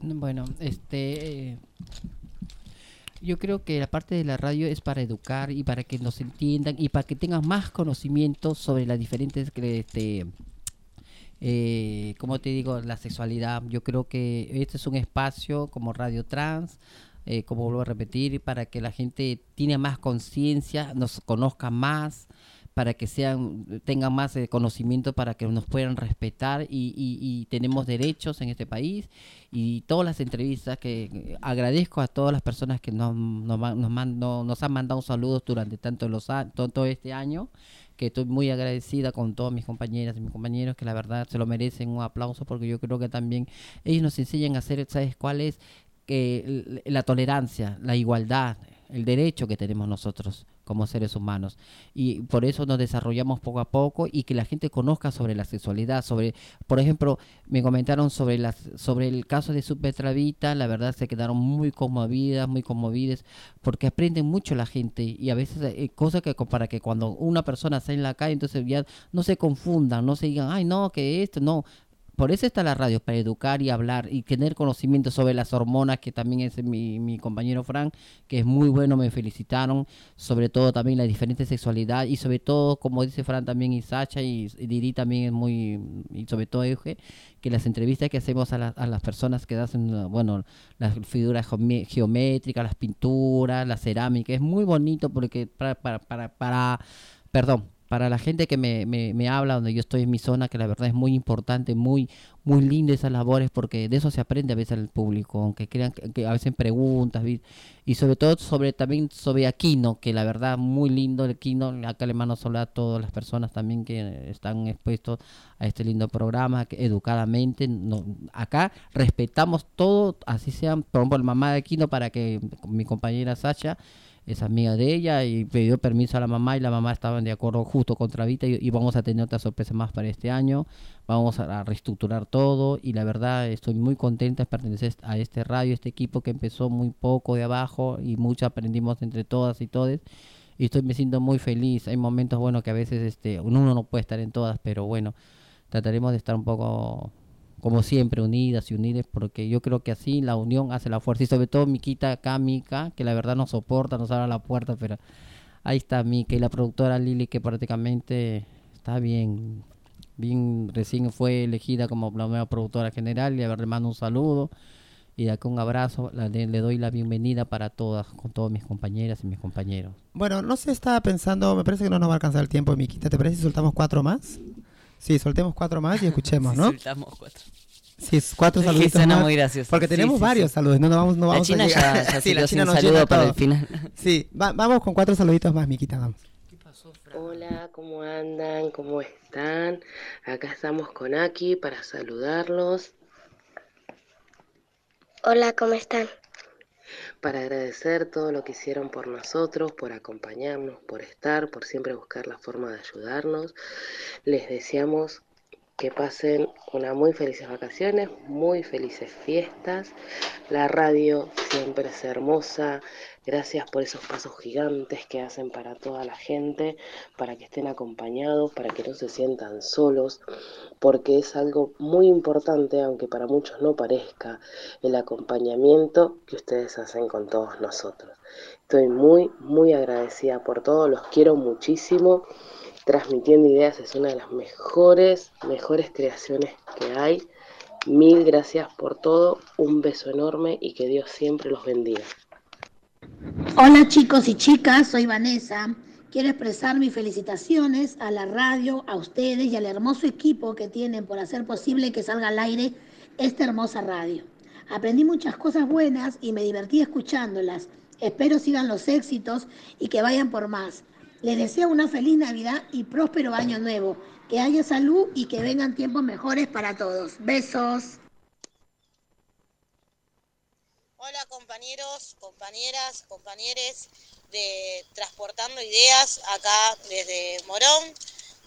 Bueno, este... yo creo que la parte de la radio es para educar y para que nos entiendan y para que tengan más conocimiento sobre las diferentes este, eh, como te digo, la sexualidad. Yo creo que este es un espacio como Radio Trans, eh, como vuelvo a repetir, para que la gente tiene más conciencia, nos conozca más, para que sean tengan más eh, conocimiento, para que nos puedan respetar y, tenemos derechos en este país. Y todas las entrevistas que agradezco a todas las personas que nos, nos, nos, nos han mandado saludos durante tanto los, todo este año que estoy muy agradecida con todas mis compañeras y mis compañeros que la verdad se lo merecen un aplauso porque yo creo que también ellos nos enseñan a hacer, ¿sabes cuál es? Que la tolerancia, la igualdad, el derecho que tenemos nosotros como seres humanos. Y por eso nos desarrollamos poco a poco y que la gente conozca sobre la sexualidad, sobre, por ejemplo, me comentaron sobre las sobre el caso de su Petravita, la verdad se quedaron muy conmovidas, muy conmovidas, porque aprenden mucho la gente y a veces eh, cosas que para que cuando una persona está en la calle, entonces ya no se confundan, no se digan, ay no, que esto, no, por eso está la radio, para educar y hablar y tener conocimiento sobre las hormonas, que también es mi, mi compañero Frank, que es muy bueno, me felicitaron, sobre todo también la diferente sexualidad y sobre todo, como dice Frank también y Sacha y, Didi también es muy, y sobre todo Euge, que las entrevistas que hacemos a, a las personas que hacen, bueno, las figuras geométricas, las pinturas, la cerámica, es muy bonito porque para, para, para, para perdón, para la gente que me, me, habla, donde yo estoy en mi zona, que la verdad es muy importante, muy, muy linda esas labores, porque de eso se aprende a veces al público, aunque crean que, a veces preguntas, y sobre todo sobre también sobre Aquino, que la verdad muy lindo el Aquino, acá le mando a todas las personas también que están expuestos a este lindo programa, educadamente, acá respetamos todo, así sean, por ejemplo, el mamá de Aquino para que mi compañera Sacha, es amiga de ella y pidió permiso a la mamá y la mamá estaban de acuerdo justo contra Vita y, vamos a tener otra sorpresa más para este año. Vamos a, reestructurar todo y la verdad estoy muy contenta de pertenecer a este radio, este equipo que empezó muy poco de abajo y mucho aprendimos entre todas y todos y estoy me siento muy feliz. Hay momentos bueno que a veces este uno no puede estar en todas, pero bueno, trataremos de estar un poco como siempre, unidas y unidas, porque yo creo que así la unión hace la fuerza. Y sobre todo Miquita acá, Mica, que la verdad nos soporta, nos abre la puerta, pero ahí está Mica y la productora Lili, que prácticamente está bien, bien, recién fue elegida como la nueva productora general. Y a ver, le mando un saludo y de acá un abrazo. Le, le, doy la bienvenida para todas, con todas mis compañeras y mis compañeros. Bueno, no se estaba pensando, me parece que no nos va a alcanzar el tiempo, Miquita. ¿Te parece si soltamos cuatro más? Sí, soltemos cuatro más y escuchemos, ¿no? soltamos cuatro. Sí, cuatro saluditos suena más. muy gracioso. Porque tenemos varios saludos, no, no vamos, no vamos la China a ya, ya sí, la China nos saludo para el final. Sí, va, vamos con cuatro saluditos más, Miquita, vamos. Hola, ¿cómo andan? ¿Cómo están? Acá estamos con Aki para saludarlos. Hola, ¿cómo están? Para agradecer todo lo que hicieron por nosotros, por acompañarnos, por estar, por siempre buscar la forma de ayudarnos. Les deseamos que pasen una muy felices vacaciones, muy felices fiestas. La radio siempre es hermosa. Gracias por esos pasos gigantes que hacen para toda la gente, para que estén acompañados, para que no se sientan solos, porque es algo muy importante, aunque para muchos no parezca, el acompañamiento que ustedes hacen con todos nosotros. Estoy muy, muy agradecida por todo, los quiero muchísimo transmitiendo ideas es una de las mejores, mejores creaciones que hay. Mil gracias por todo, un beso enorme y que Dios siempre los bendiga. Hola chicos y chicas, soy Vanessa. Quiero expresar mis felicitaciones a la radio, a ustedes y al hermoso equipo que tienen por hacer posible que salga al aire esta hermosa radio. Aprendí muchas cosas buenas y me divertí escuchándolas. Espero sigan los éxitos y que vayan por más. Les deseo una feliz Navidad y próspero año nuevo. Que haya salud y que vengan tiempos mejores para todos. Besos. Hola compañeros, compañeras, compañeros de Transportando Ideas acá desde Morón.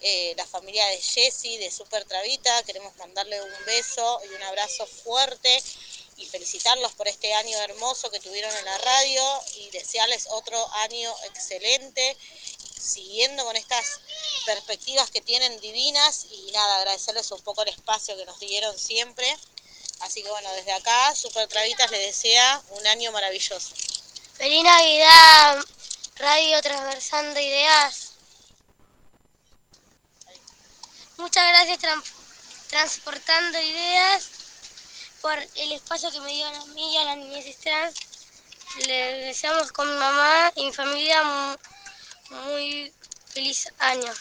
Eh, la familia de Jessy, de Super Travita, queremos mandarle un beso y un abrazo fuerte y felicitarlos por este año hermoso que tuvieron en la radio y desearles otro año excelente siguiendo con estas perspectivas que tienen divinas y nada, agradecerles un poco el espacio que nos dieron siempre. Así que bueno, desde acá, Super Travitas les desea un año maravilloso. Feliz Navidad, Radio Transversando Ideas. Muchas gracias Transportando Ideas por el espacio que me dio a mí y a la niñez trans. Les deseamos con mi mamá y mi familia muy feliz año.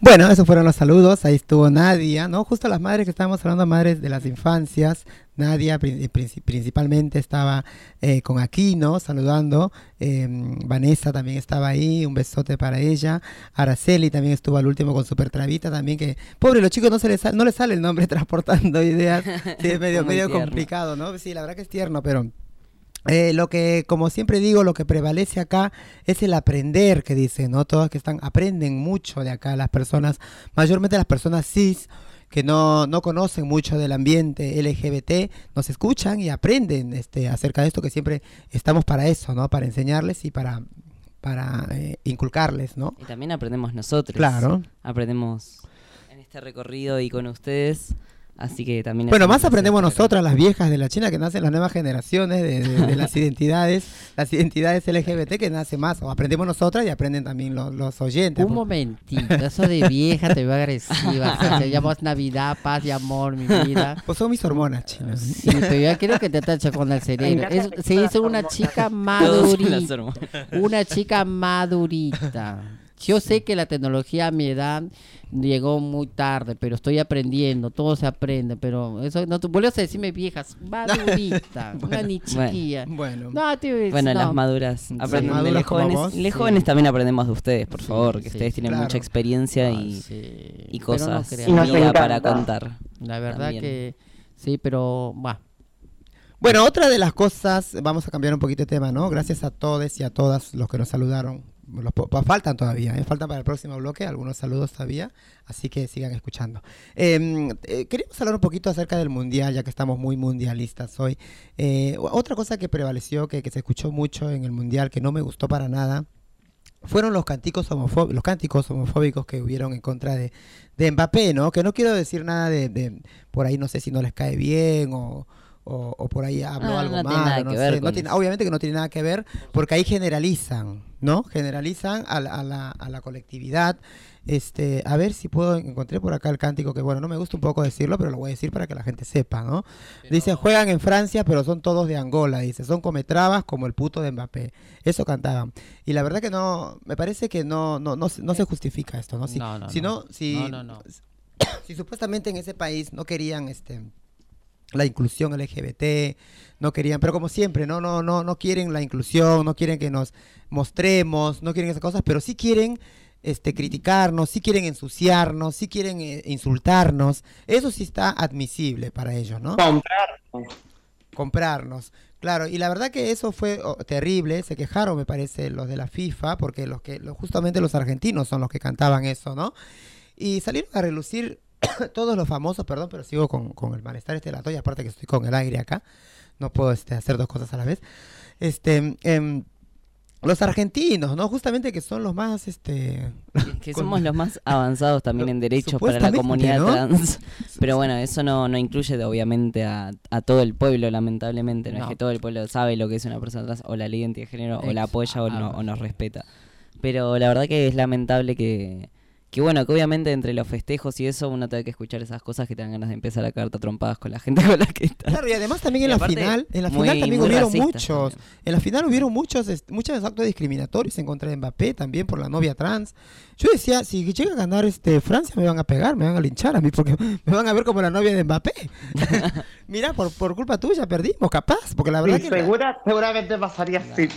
Bueno, esos fueron los saludos. Ahí estuvo Nadia, ¿no? Justo las madres que estábamos hablando, madres de las infancias. Nadia pri- princi- principalmente estaba eh, con Aquino saludando. Eh, Vanessa también estaba ahí. Un besote para ella. Araceli también estuvo al último con Super Travita también. Que, pobre, los chicos no, se les, sa- no les sale el nombre transportando ideas. Sí, es medio, medio tierno. complicado, ¿no? Sí, la verdad que es tierno, pero... Eh, lo que, como siempre digo, lo que prevalece acá es el aprender, que dicen, ¿no? Todas que están, aprenden mucho de acá, las personas, mayormente las personas cis, que no, no conocen mucho del ambiente LGBT, nos escuchan y aprenden este, acerca de esto, que siempre estamos para eso, ¿no? Para enseñarles y para, para eh, inculcarles, ¿no? Y también aprendemos nosotros. Claro. Aprendemos en este recorrido y con ustedes. Así que también. Bueno, más aprendemos nosotras, las viejas de la China, que nacen las nuevas generaciones de, de- de las identidades, las identidades LGBT que nace más, o aprendemos nosotras y aprenden también los, los oyentes. Un por- momentito, eso de vieja te veo agresiva. o sea, te llamas Navidad, paz y amor, mi vida. Pues son mis hormonas chinas. Sí, pero yo quiero que te tache con el cerebro. Es- se dice una chica madurita. Una chica madurita. Yo sé que la tecnología a mi edad llegó muy tarde, pero estoy aprendiendo, todo se aprende, pero eso no tú vuelves a decirme viejas, madurita, una ni Bueno. chiquilla. Bueno. No, tío, es- Bueno, no. las maduras aprenden de los jóvenes. los sí. jóvenes también aprendemos de ustedes, por Sí, favor, que sí, ustedes tienen claro. mucha experiencia Ah, y, sí. y Pero no cosas creas. Y para contar. La verdad también. que sí, pero va. Bueno, otra de las cosas, vamos a cambiar un poquito de tema, ¿no? Gracias a todos y a todas los que nos saludaron. Los faltan todavía, ¿eh? faltan para el próximo bloque algunos saludos todavía, así que sigan escuchando. Eh, eh, queríamos hablar un poquito acerca del mundial, ya que estamos muy mundialistas hoy. Eh, otra cosa que prevaleció, que, que se escuchó mucho en el mundial, que no me gustó para nada, fueron los cánticos los cánticos homofóbicos que hubieron en contra de, de Mbappé, ¿no? Que no quiero decir nada de, de- por ahí no sé si no les cae bien o, o, o por ahí habló Ah, algo no tiene malo, nada no que sé. ver No tiene- obviamente que no tiene nada que ver, porque ahí generalizan, ¿no? Generalizan a, la- a la, a la colectividad. Este, a ver si puedo, encontré por acá el cántico que, bueno, no me gusta un poco decirlo, pero lo voy a decir para que la gente sepa, ¿no? Dicen, juegan en Francia, pero son todos de Angola, dice, son cometrabas como el puto de Mbappé. Eso cantaban. Y la verdad que no, me parece que no, no, no, se- no se justifica esto, ¿no? Si, No, no, si no. si, No, no, no. si supuestamente en ese país no querían este la inclusión LGBT, no querían, pero como siempre, no no no no quieren la inclusión, no quieren que nos mostremos, no quieren esas cosas, pero sí quieren este criticarnos, sí quieren ensuciarnos, sí quieren eh, insultarnos. Eso sí está admisible para ellos, ¿no? Comprar. comprarnos. Claro, y la verdad que eso fue oh, terrible, se quejaron, me parece, los de la FIFA, porque los que justamente los argentinos son los que cantaban eso, ¿no? Y salieron a relucir todos los famosos, perdón, pero sigo con, con el malestar este de la toalla, aparte que estoy con el aire acá, no puedo este, hacer dos cosas a la vez. Este, em, los argentinos, ¿no? Justamente que son los más, este... Que con- somos los más avanzados también en derechos para la comunidad ¿no? trans. Pero bueno, eso no, no incluye obviamente a, a todo el pueblo, lamentablemente. No, No. es que todo el pueblo sabe lo que es una persona trans, o la ley de identidad de género, o la apoya o, no, ah. o nos respeta. Pero la verdad que es lamentable que, que bueno, que obviamente entre los festejos y eso uno tiene que escuchar esas cosas que te dan ganas de empezar a caerte a trompadas con la gente con la que está. Claro, y además también Y en la final, en la muy- final también hubieron muchos, también. en la final hubieron muchos, muchos actos discriminatorios en contra de Mbappé, también por la novia trans. Yo decía, si llega a ganar este Francia me van a pegar, me van a linchar a mí porque me van a ver como la novia de Mbappé. Mira, por, por culpa tuya perdimos, capaz, porque la verdad Sí, que la- segura, seguramente pasaría así.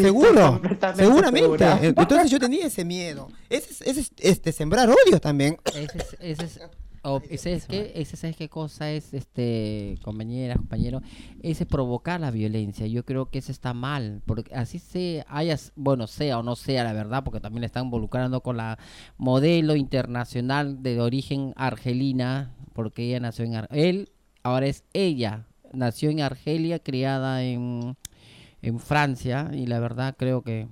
Seguro, seguramente. segura. Entonces yo tenía ese miedo. Ese es, ese es, este, sembrar odio también. Ese es, ese es, o- ese es qué, ese sabes qué cosa es, este, compañeras, compañeros, ese provocar la violencia. Yo creo que eso está mal, porque así se haya, bueno, sea o no sea la verdad, porque también le están involucrando con la modelo internacional de origen argelina, porque ella nació en Ar- él, ahora es ella, nació en Argelia, criada en en Francia y la verdad creo que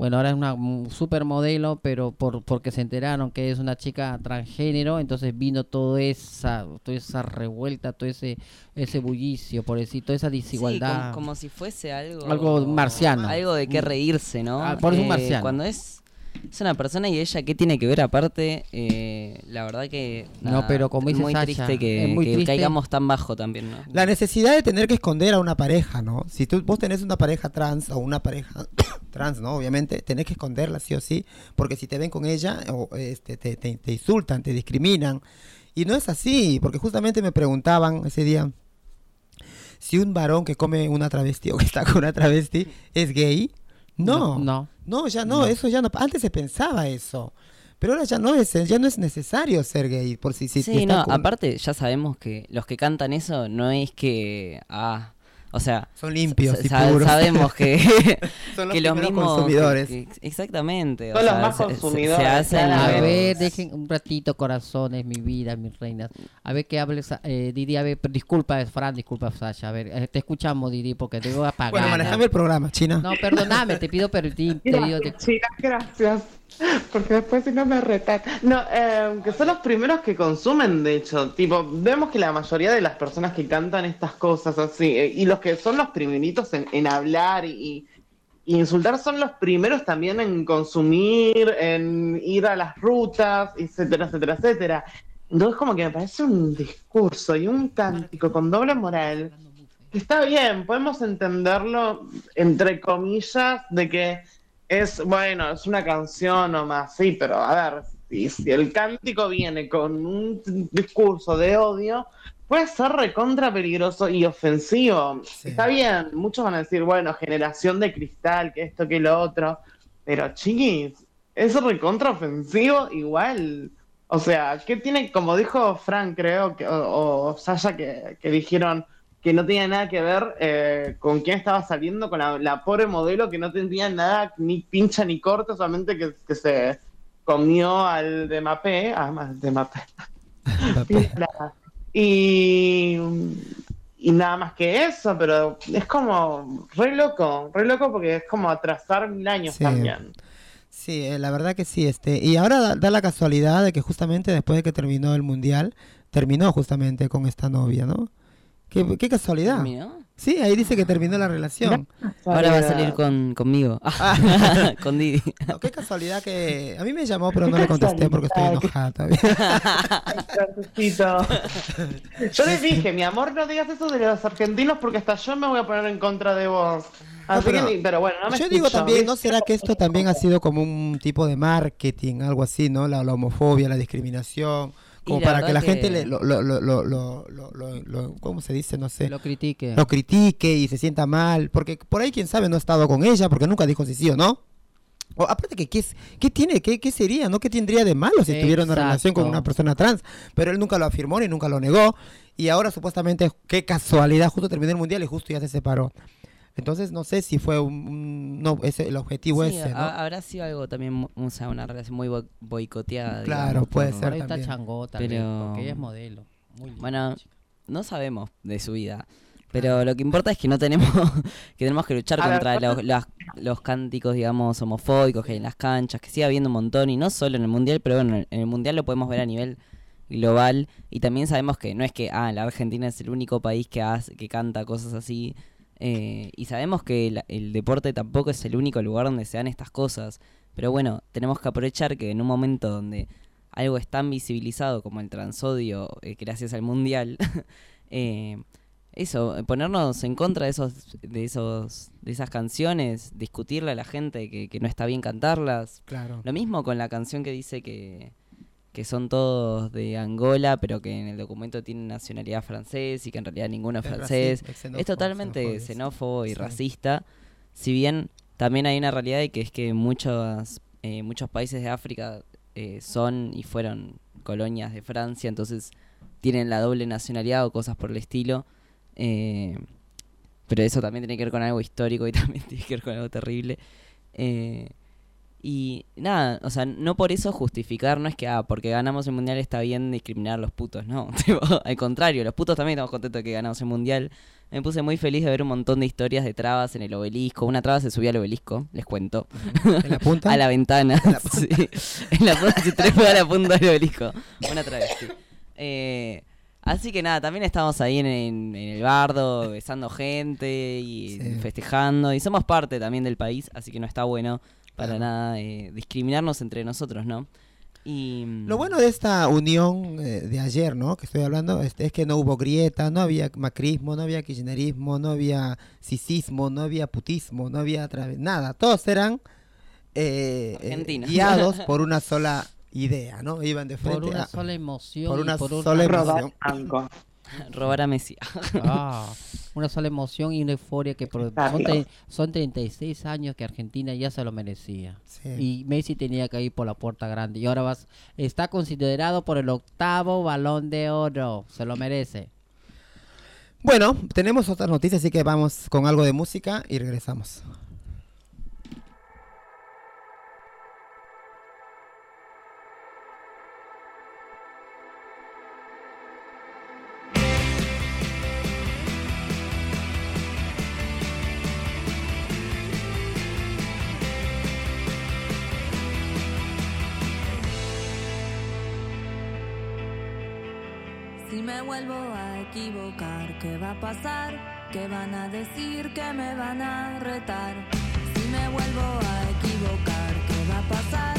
bueno ahora es una supermodelo pero por porque se enteraron que es una chica transgénero entonces vino toda esa toda esa revuelta todo ese ese bullicio por decir toda esa Sí, desigualdad como, como si fuese algo Algo marciano. algo de qué reírse no Ah, por eso Eh, marciano. cuando es es una persona y ella qué tiene que ver aparte. Eh, la verdad que. No, pero como dice muy triste que, es muy que triste. caigamos tan bajo también, ¿no? La necesidad de tener que esconder a una pareja, ¿no? Si tú, vos tenés una pareja trans o una pareja trans, ¿no? Obviamente, tenés que esconderla sí o sí, porque si te ven con ella, o, este, te, te- te insultan, te discriminan. Y no es así, porque justamente me preguntaban ese día si un varón que come una travesti o que está con una travesti es gay. No, No, no, ya no, No. eso ya no. Antes se pensaba eso. Pero ahora ya no es, ya no es necesario ser gay por si, si Sí, no, con- aparte ya sabemos que los que cantan eso no es que. Ah, o sea. Son limpios sa- y sa- puros. Sabemos que, Son los que los mismos. consumidores. que- que- exactamente. o Son los sea, más se- se- se consumidores, hacen claro. A ver, dejen un ratito, corazones, mi vida, mis reinas. A ver, que hables, eh, Didi, a ver, disculpa, Fran, disculpa, Sasha. A ver, eh, te escuchamos, Didi, porque te voy a pagar. Bueno, manejame el programa, China. No, perdóname, te pido perdón. Te te- chicas, gracias. Porque después si no me retan. No, eh, que son los primeros que consumen, de hecho. Tipo, vemos que la mayoría de las personas que cantan estas cosas así, eh, y los que son los primeritos en, hablar y, y insultar son los primeros también en consumir, en ir a las rutas, etcétera, etcétera, etcétera. Entonces como que me parece un discurso y un cántico con doble moral. Está bien, podemos entenderlo entre comillas de que es, bueno, es una canción nomás, sí, pero a ver, si, si el cántico viene con un discurso de odio, puede ser recontra peligroso y ofensivo. Está bien, muchos van a decir, bueno, generación de cristal, que esto, que lo otro, pero chiquis, es recontra ofensivo igual. O sea, ¿qué tiene, como dijo Frank, creo, que, o, o Sasha, que, que dijeron que no tenía nada que ver eh, con quién estaba saliendo, con la, la pobre modelo que no tenía nada, ni pincha ni corte, solamente que, que se comió al de Mapé, además de Mapé. y, y nada más que eso, pero es como re loco, re loco porque es como atrasar mil años Sí. también. Sí, eh, la verdad que sí. Este, y ahora da, da la casualidad de que justamente después de que terminó el mundial, terminó justamente con esta novia, ¿no? Qué, qué casualidad. ¿Terminó? Sí, ahí dice que terminó la relación. Ahora va a salir con, conmigo. con Didi. No, qué casualidad que a mí me llamó, pero no le contesté porque estoy enojada. Yo les dije, mi amor, no digas eso de los argentinos porque hasta yo me voy a poner en contra de vos. Así pero- que pero bueno, no me Yo digo también, ¿no será que esto también ha sido como un tipo de marketing, algo así, ¿no? La, la homofobia, la discriminación, como para que la gente le, lo, lo, lo, lo, lo, lo- lo- lo- ¿cómo se dice? No sé. Lo critique. Lo critique y se sienta mal, porque por ahí quién sabe no ha estado con ella, porque nunca dijo si sí o no. O, aparte que qué, qué tiene, qué, qué sería, ¿no? ¿Qué tendría de malo si tuviera una relación con Exacto. una persona trans? Pero él nunca lo afirmó ni nunca lo negó. Y ahora supuestamente, qué casualidad, justo terminó el mundial y justo ya se separó. Entonces no sé si fue un, un- no, ese el objetivo Sí, ese, Habrá sido algo también, o sea, una relación muy bo- boicoteada. Claro, digamos, puede por- ser Ahí está también. vez, Pero. porque ella es modelo. Muy linda. Bueno, no sabemos de su vida. Pero lo que importa es que no tenemos que tenemos que luchar A contra ¿cuántos- los, los cánticos, digamos, homofóbicos que hay en las canchas, que sigue habiendo un montón, y no solo en el Mundial, pero bueno, en el Mundial lo podemos ver a nivel global, y también sabemos que no es que, ah, la Argentina es el único país que, hace, que canta cosas así, eh, y sabemos que el deporte tampoco es el único lugar donde se dan estas cosas, pero bueno, tenemos que aprovechar que en un momento donde algo es tan visibilizado como el transodio eh, gracias al mundial, eh, eso, ponernos en contra de esos, de esos, de esas canciones, discutirle a la gente que, que no está bien cantarlas. Claro. Lo mismo con la canción que dice que, que son todos de Angola, pero que en el documento tienen nacionalidad francés y que en realidad ninguno es francés. es totalmente xenófobo y Sí. racista. Si bien también hay una realidad de que es que muchos, eh, muchos países de África eh, son y fueron colonias de Francia, entonces tienen la doble nacionalidad o cosas por el estilo. eh, pero eso también tiene que ver con algo histórico y también tiene que ver con algo terrible. Eh, y nada, o sea, no por eso justificar, no es que, ah, porque ganamos el mundial está bien discriminar a los putos, no. Al contrario, los putos también estamos contentos de que ganamos el mundial. Me puse muy feliz de ver un montón de historias de trabas en el obelisco. Una traba se subió al obelisco, les cuento. ¿En la punta? a la ventana. sí. En la punta se trepó a la punta del obelisco. Una travesti. Eh, así que nada, también estamos ahí en, en- en el bardo, besando gente y Sí. festejando. Y somos parte también del país, así que no está bueno para nada eh, discriminarnos entre nosotros, ¿no? Y Lo bueno de esta unión eh, de ayer, ¿no? Que estoy hablando, este, es que no hubo grieta, no había macrismo, no había kirchnerismo, no había cisismo, no había putismo, no había nada. Todos eran eh, eh, guiados por una sola idea, ¿no? Iban de frente Por una a- sola emoción. por una por una- sola emoción. robar a Messi. Ah, una sola emoción y una euforia que por- son, tre- son 36 años que Argentina ya se lo merecía. Sí. Y Messi tenía que ir por la puerta grande. Y ahora vas, está considerado por el octavo balón de oro. Se lo merece. Bueno, tenemos otras noticias, así que vamos con algo de música y regresamos. Vuelvo a equivocar, ¿qué va a pasar? ¿Qué van a decir? ¿Qué me van a retar? Si me vuelvo a equivocar, ¿qué va a pasar?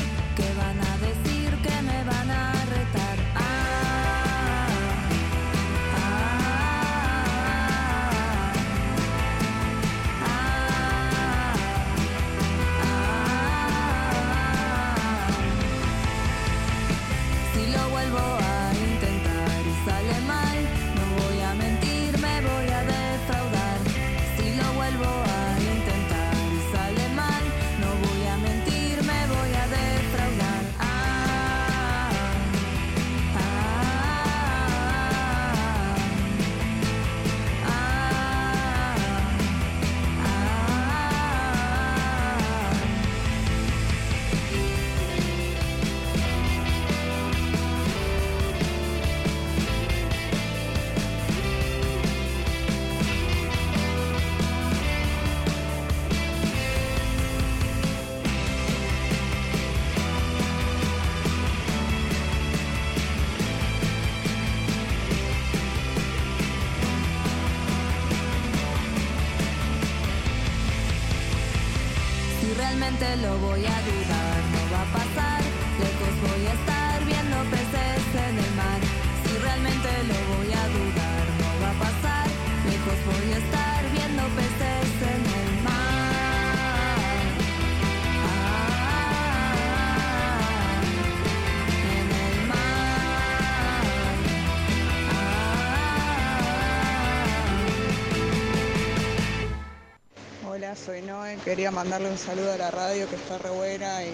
Quería mandarle un saludo a la radio que está re buena y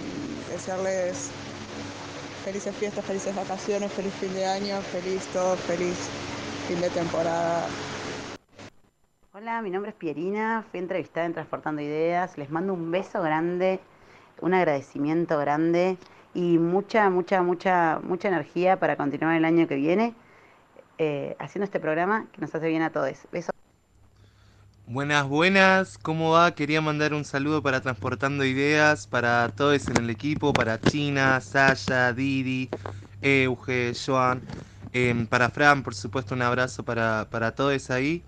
desearles felices fiestas, felices vacaciones, feliz fin de año, feliz todo, feliz fin de temporada. Hola, mi nombre es Pierina, fui entrevistada en Transportando Ideas, les mando un beso grande, un agradecimiento grande y mucha, mucha, mucha, mucha energía para continuar el año que viene eh, haciendo este programa que nos hace bien a todos. Besos. Buenas, buenas, ¿cómo va? Quería mandar un saludo para Transportando Ideas, para todos en el equipo, para China, Saya, Didi, Euge, Joan, em, para Fran, por supuesto, un abrazo para, para todos ahí.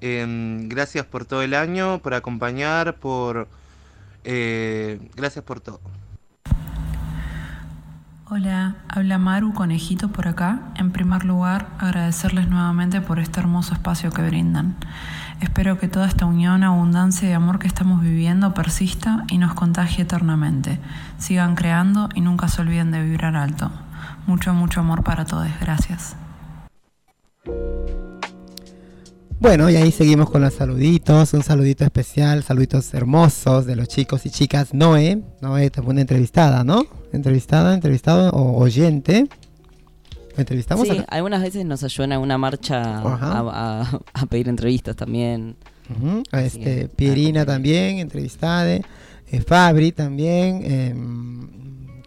Em, gracias por todo el año, por acompañar, por... eh, gracias por todo. Hola, habla Maru Conejito por acá. En primer lugar, agradecerles nuevamente por este hermoso espacio que brindan. Espero que toda esta unión, abundancia y amor que estamos viviendo persista y nos contagie eternamente. Sigan creando y nunca se olviden de vibrar alto. Mucho, mucho amor para todos. Gracias. Bueno, y ahí seguimos con los saluditos, un saludito especial, saluditos hermosos de los chicos y chicas. Noé, Noé te pone entrevistada, ¿no? Entrevistada, entrevistado o oyente. Entrevistamos Sí, algunas veces nos ayudan a una marcha a, a- a pedir entrevistas también. A este, que, Pierina también, entrevistada. eh, Fabri también.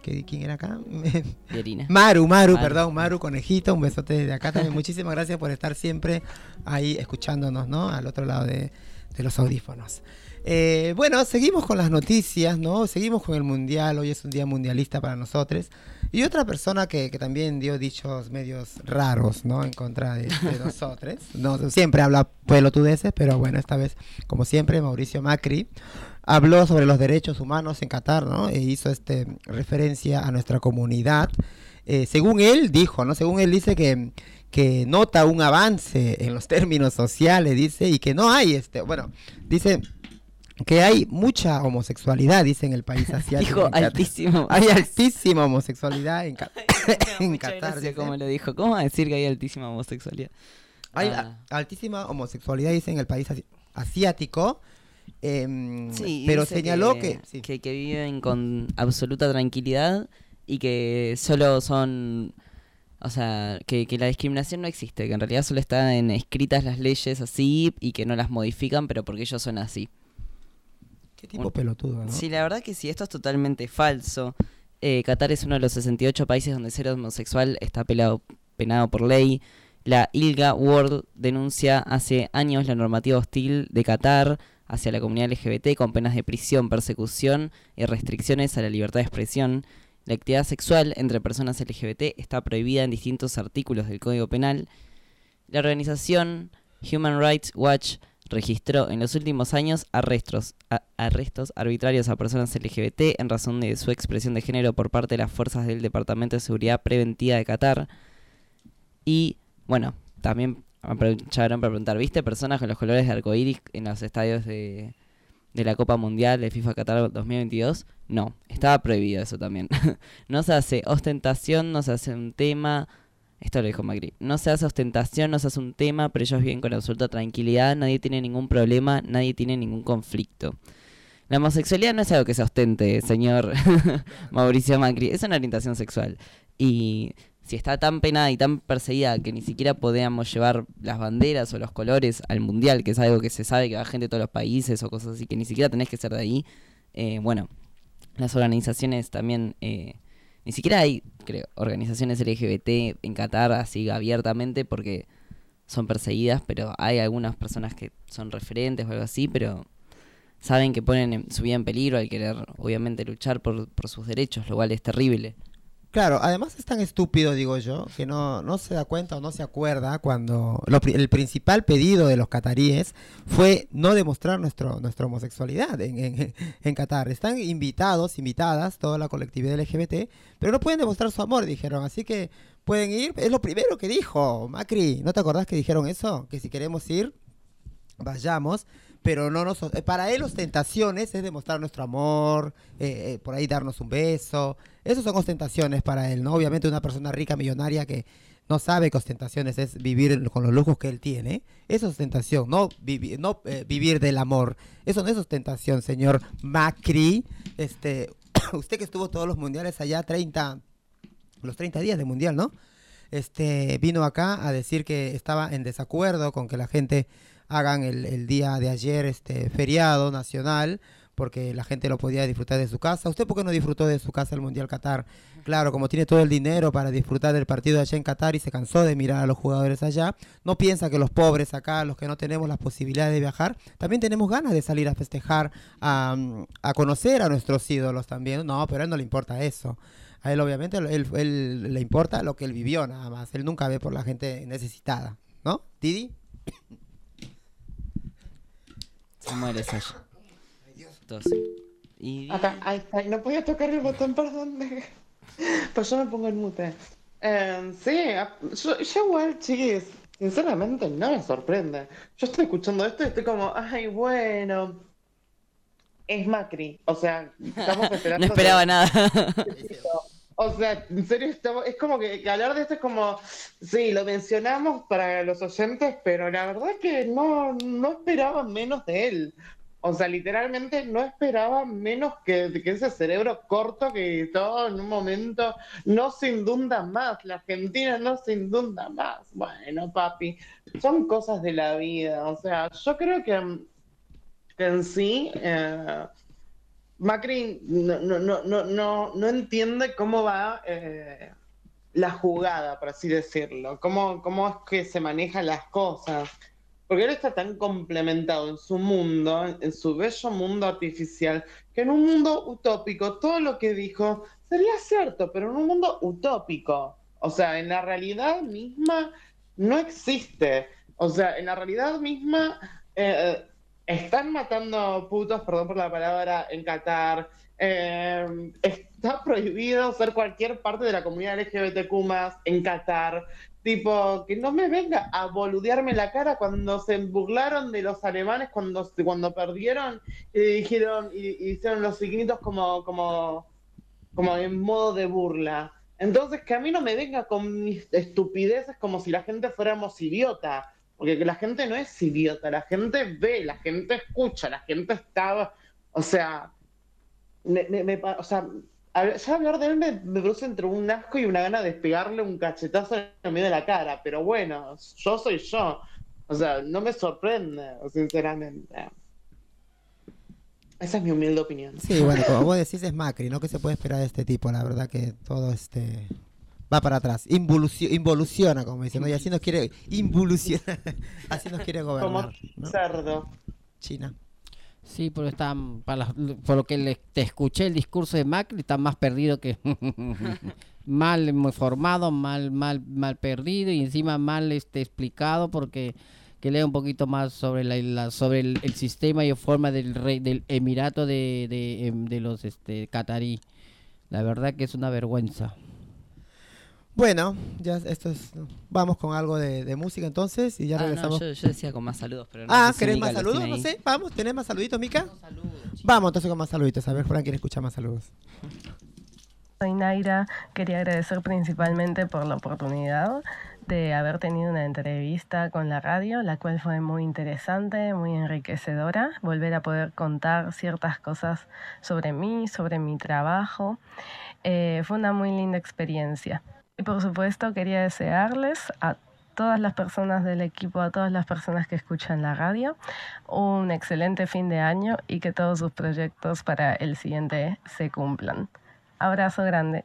¿qué- ¿Quién era acá? Pierina. Maru, Maru, Maru. perdón, Maru Conejito, un besote de acá también. Muchísimas gracias por estar siempre ahí escuchándonos, ¿no? Al otro lado de, de los audífonos. Eh, bueno, seguimos con las noticias, ¿no? Seguimos con el mundial. Hoy es un día mundialista para nosotros. Y otra persona que, que también dio dichos medios raros, ¿no? En contra de, de nosotros. No, siempre habla pelotudeces, pero bueno, esta vez, como siempre, Mauricio Macri habló sobre los derechos humanos en Qatar, ¿no? E hizo este referencia a nuestra comunidad. Eh, según él dijo, ¿no? Según él dice que, que nota un avance en los términos sociales, dice, y que no hay este, bueno, dice que hay mucha homosexualidad, dice en el país asiático. Dijo altísimo. Hay altísima homosexualidad en, Ca- en Qatar. como lo dijo. ¿Cómo va a decir que hay altísima homosexualidad? Hay Ah. altísima homosexualidad, dice en el país asi- asiático. em, Sí, pero señaló que, sí. que, que viven con absoluta tranquilidad y que solo son, o sea, que, que la discriminación no existe, que en realidad solo están escritas las leyes así y que no las modifican, pero porque ellos son así. Qué tipo pelotudo, ¿no? Sí, la verdad que sí, esto es totalmente falso. Eh, Qatar es uno de los 68 países donde ser homosexual está pelado- penado por ley. La ILGA World denuncia hace años la normativa hostil de Qatar hacia la comunidad LGBT con penas de prisión, persecución y restricciones a la libertad de expresión. La actividad sexual entre personas LGBT está prohibida en distintos artículos del Código Penal. La organización Human Rights Watch registró en los últimos años arrestos, arrestos arbitrarios a personas LGBT en razón de su expresión de género por parte de las fuerzas del Departamento de Seguridad Preventiva de Qatar. Y bueno, también aprovecharon para preguntar, ¿viste personas con los colores de arcoíris en los estadios de, de la Copa Mundial de FIFA Qatar 2022? No, estaba prohibido eso también. no se hace ostentación, no se hace un tema. Esto lo dijo Macri. No se hace ostentación, no se hace un tema, pero ellos viven con absoluta tranquilidad, nadie tiene ningún problema, nadie tiene ningún conflicto. La homosexualidad no es algo que se ostente, señor Mauricio Macri, es una orientación sexual. Y si está tan penada y tan perseguida que ni siquiera podíamos llevar las banderas o los colores al mundial, que es algo que se sabe que va gente de todos los países o cosas así, que ni siquiera tenés que ser de ahí, eh, bueno, las organizaciones también, eh, ni siquiera hay, creo, organizaciones LGBT en Qatar así abiertamente porque son perseguidas, pero hay algunas personas que son referentes o algo así, pero saben que ponen en- su vida en peligro al querer, obviamente, luchar por, por sus derechos, lo cual es terrible. Claro, además es tan estúpido, digo yo, que no, no se da cuenta o no se acuerda cuando lo el principal pedido de los cataríes fue no demostrar nuestro, nuestra homosexualidad en, en, en Qatar. Están invitados, invitadas, toda la colectividad LGBT, pero no pueden demostrar su amor, dijeron. Así que pueden ir, es lo primero que dijo Macri. ¿No te acordás que dijeron eso? Que si queremos ir, vayamos, pero no nos... eh, Para él ostentaciones es demostrar nuestro amor, eh, eh, por ahí darnos un beso. Esas son ostentaciones para él, ¿no? Obviamente una persona rica, millonaria que no sabe que ostentaciones es vivir con los lujos que él tiene. Eso es ostentación, no, vivi- no vivir del amor. Eso no es ostentación, señor Macri. Este, usted que estuvo todos los mundiales allá, 30, los 30 días de mundial, ¿no? Este, vino acá a decir que estaba en desacuerdo con que la gente hagan el, el día de ayer este feriado nacional porque la gente lo podía disfrutar de su casa. ¿Usted por qué no disfrutó de su casa el Mundial Qatar? Claro, como tiene todo el dinero para disfrutar del partido allá en Qatar y se cansó de mirar a los jugadores allá, no piensa que los pobres acá, los que no tenemos la posibilidad de viajar, también tenemos ganas de salir a festejar, a, a conocer a nuestros ídolos también. No, pero a él no le importa eso. A él obviamente él, él le importa lo que él vivió nada más. Él nunca ve por la gente necesitada, ¿no? Didi. Se muere Sasha. Dos. Y Acá, ahí está. No podía tocar el botón, perdón. Pues yo me pongo en mute. Eh, sí, yo igual, chiquis, sinceramente no me sorprende. Yo estoy escuchando esto y estoy como, ay, bueno, es Macri. O sea, estamos esperando. no esperaba nada. O sea, en serio, es como que, hablar de esto es como, sí, lo mencionamos para los oyentes, pero la verdad que no, no esperaba menos de él. O sea, literalmente no esperaba menos que, que ese cerebro corto que todo en un momento no se indunda más. La Argentina no se indunda más. Bueno, papi, son cosas de la vida. O sea, yo creo que, que en sí... eh, Macri no, no, no, no, entiende cómo va eh, la jugada, por así decirlo, cómo, cómo es que se manejan las cosas. Porque él está tan complementado en su mundo, en su bello mundo artificial, que en un mundo utópico todo lo que dijo sería cierto, pero en un mundo utópico. O sea, en la realidad misma no existe. O sea, en la realidad misma eh, están matando putos, perdón por la palabra, en Qatar. Eh, está prohibido ser cualquier parte de la comunidad LGBTQ en Qatar. Tipo, que no me venga a boludearme la cara cuando se burlaron de los alemanes cuando, cuando perdieron y dijeron, y, y hicieron los signitos como, como, como en modo de burla. Entonces, que a mí no me venga con mis estupideces como si la gente fuéramos idiota, porque la gente no es idiota, la gente ve, la gente escucha, la gente está, o sea, o sea, ya hablar de él me, produce entre un asco y una gana de pegarle un cachetazo en medio de la cara, pero bueno, yo soy yo, o sea, no me sorprende, sinceramente. Esa es mi humilde opinión. Sí, bueno, como vos decís es Macri, ¿no? ¿Qué se puede esperar de este tipo? La verdad que todo este va para atrás, involucio- involuciona, como dicen, ¿no? Y así nos quiere, involuciona, así nos quiere gobernar, ¿no? Cerdo. China. Sí, pero está, mm, para las- por lo que le, te escuché el discurso de Macri, está más perdido que mal informado, mal, mal, mal perdido y encima mal este explicado porque que lea un poquito más sobre la, la- sobre el, el sistema y forma del rey del emirato de, de, em, de los este catarí. La verdad que es una vergüenza. Bueno, ya esto es, vamos con algo de, de música entonces y ya Ah, no, regresamos. yo, yo decía con más saludos, pero no ah, sé ¿querés más saludos? No ahí. sé, vamos, ¿tenés más saluditos, Mica? Vamos entonces con más saluditos, a ver, Fran quiere escuchar más saludos. Soy Naira, quería agradecer principalmente por la oportunidad de haber tenido una entrevista con la radio, la cual fue muy interesante, muy enriquecedora, volver a poder contar ciertas cosas sobre mí, sobre mi trabajo. Eh, fue una muy linda experiencia. Y por supuesto quería desearles a todas las personas del equipo, a todas las personas que escuchan la radio, un excelente fin de año y que todos sus proyectos para el siguiente se cumplan. Abrazo grande.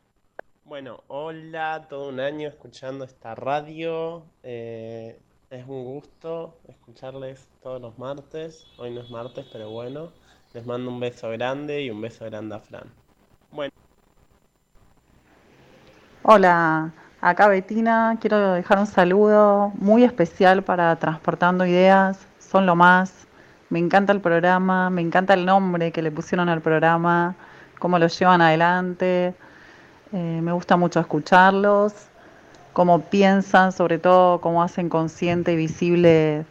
Bueno, hola, todo un año escuchando esta radio. eh, es un gusto escucharles todos los martes. Hoy no es martes, pero bueno. Les mando un beso grande y un beso grande a Fran. Bueno. Hola, acá Betina, quiero dejar un saludo muy especial para Transportando Ideas, son lo más. Me encanta el programa, me encanta el nombre que le pusieron al programa, cómo lo llevan adelante. Eh, me gusta mucho escucharlos, cómo piensan, sobre todo cómo hacen consciente y visible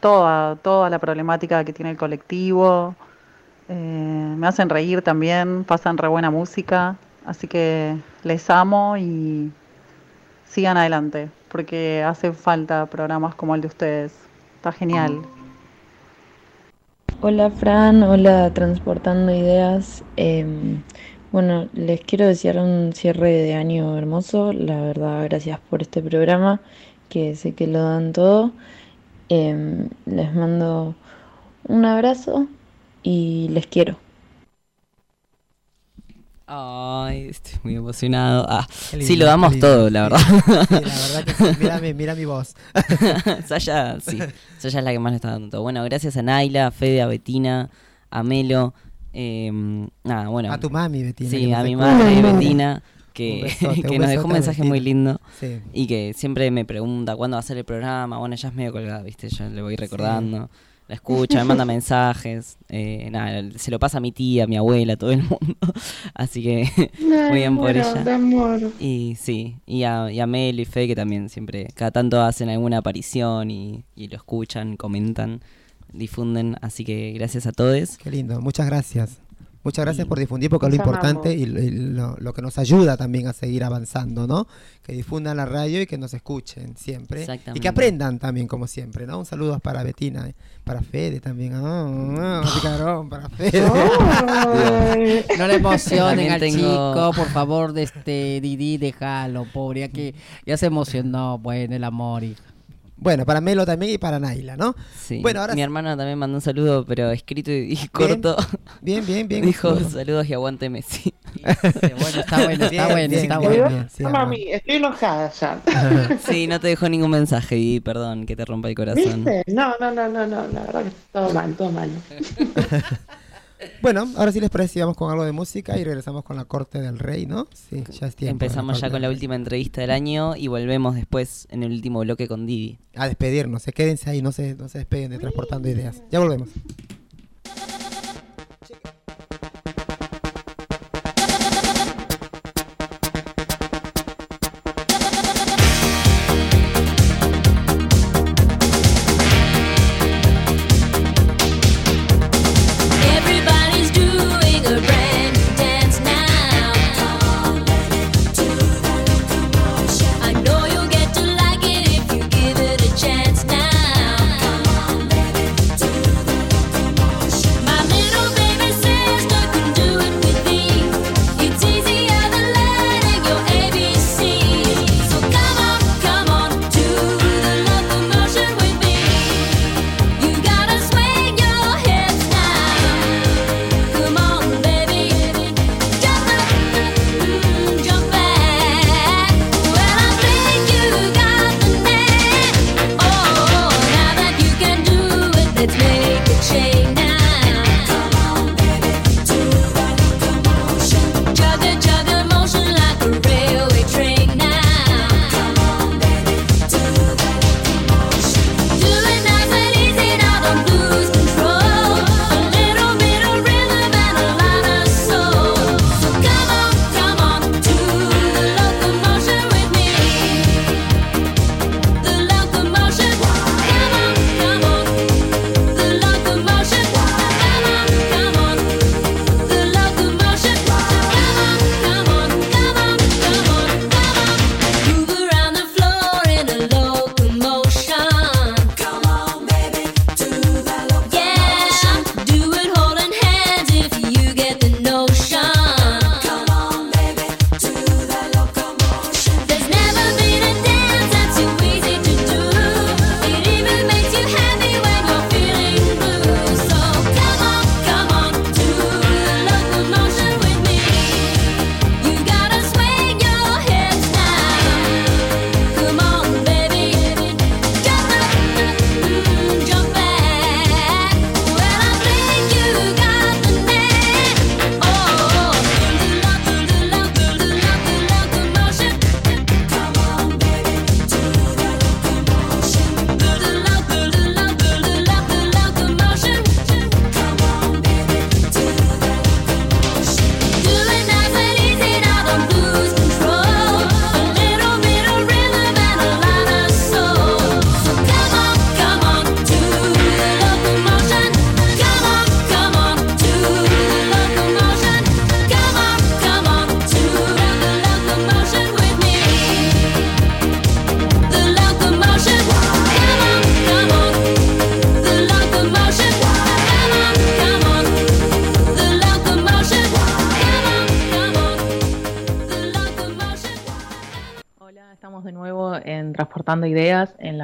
toda, toda la problemática que tiene el colectivo. Eh, me hacen reír también, pasan re buena música, así que les amo y sigan adelante, porque hacen falta programas como el de ustedes. Está genial. Hola Fran, hola Transportando Ideas. Em, bueno, les quiero desear un cierre de año hermoso. La verdad, gracias por este programa, que sé que lo dan todo. Em, les mando un abrazo y les quiero. Ay, estoy muy emocionado. Ah, sí, lo damos todo, la verdad. Sí, la verdad que sí. Mira mi- mira mi voz. Saya, sí. Saya es la que más le está dando todo. Bueno, gracias a Naila, a Fede, a Betina, a Melo. eh, nada, bueno. A tu mami, Betina, Sí, a mi madre, Betina, que, besote, que nos dejó un mensaje muy lindo. Sí. Y que siempre me pregunta cuándo va a ser el programa. Bueno, ella es medio colgada, ¿viste? Yo le voy recordando. La escucha, me manda mensajes. eh, nada, se lo pasa a mi tía, a mi abuela, a todo el mundo. Así que muy bien por ella. Y sí, y a, y a Mel y Fe que también siempre, cada tanto hacen alguna aparición y, y lo escuchan, comentan, difunden. Así que gracias a todos. Qué lindo, muchas gracias. Muchas gracias Y por difundir porque es lo importante y, lo- y lo, lo que nos ayuda también a seguir avanzando, ¿no? Que difundan la radio y que nos escuchen siempre. Y Exactamente. que aprendan también, como siempre, ¿no? Un saludo para Betina, eh, para Fede también. Picarón, para Fede. No le emocionen al tengo- chico, por favor, de este Didi, déjalo, pobre, ya que ya se emocionó, bueno, el amor. hija. Bueno, para Melo también y para Naila, ¿no? Sí. Bueno, ahora Mi hermana también mandó un saludo, pero escrito y, y corto. Bien, bien, bien. Dijo Bien. saludos y aguante Messi. bueno, está bueno, está Bien, bueno, bien, está bueno. bien, sí, mami, estoy enojada ya. Sí, no te dejó ningún mensaje y perdón que te rompa el corazón. ¿Viste? No, no, no, no, no, la verdad que todo mal, todo mal. Bueno, ahora sí les parece, vamos con algo de música y regresamos con la corte del rey, ¿no? Sí, ya es tiempo. Empezamos ya con la última entrevista del año y volvemos después en el último bloque con Didi. A despedirnos, eh, quédense ahí, no se, no se despeguen de Transportando Ideas. Ya volvemos.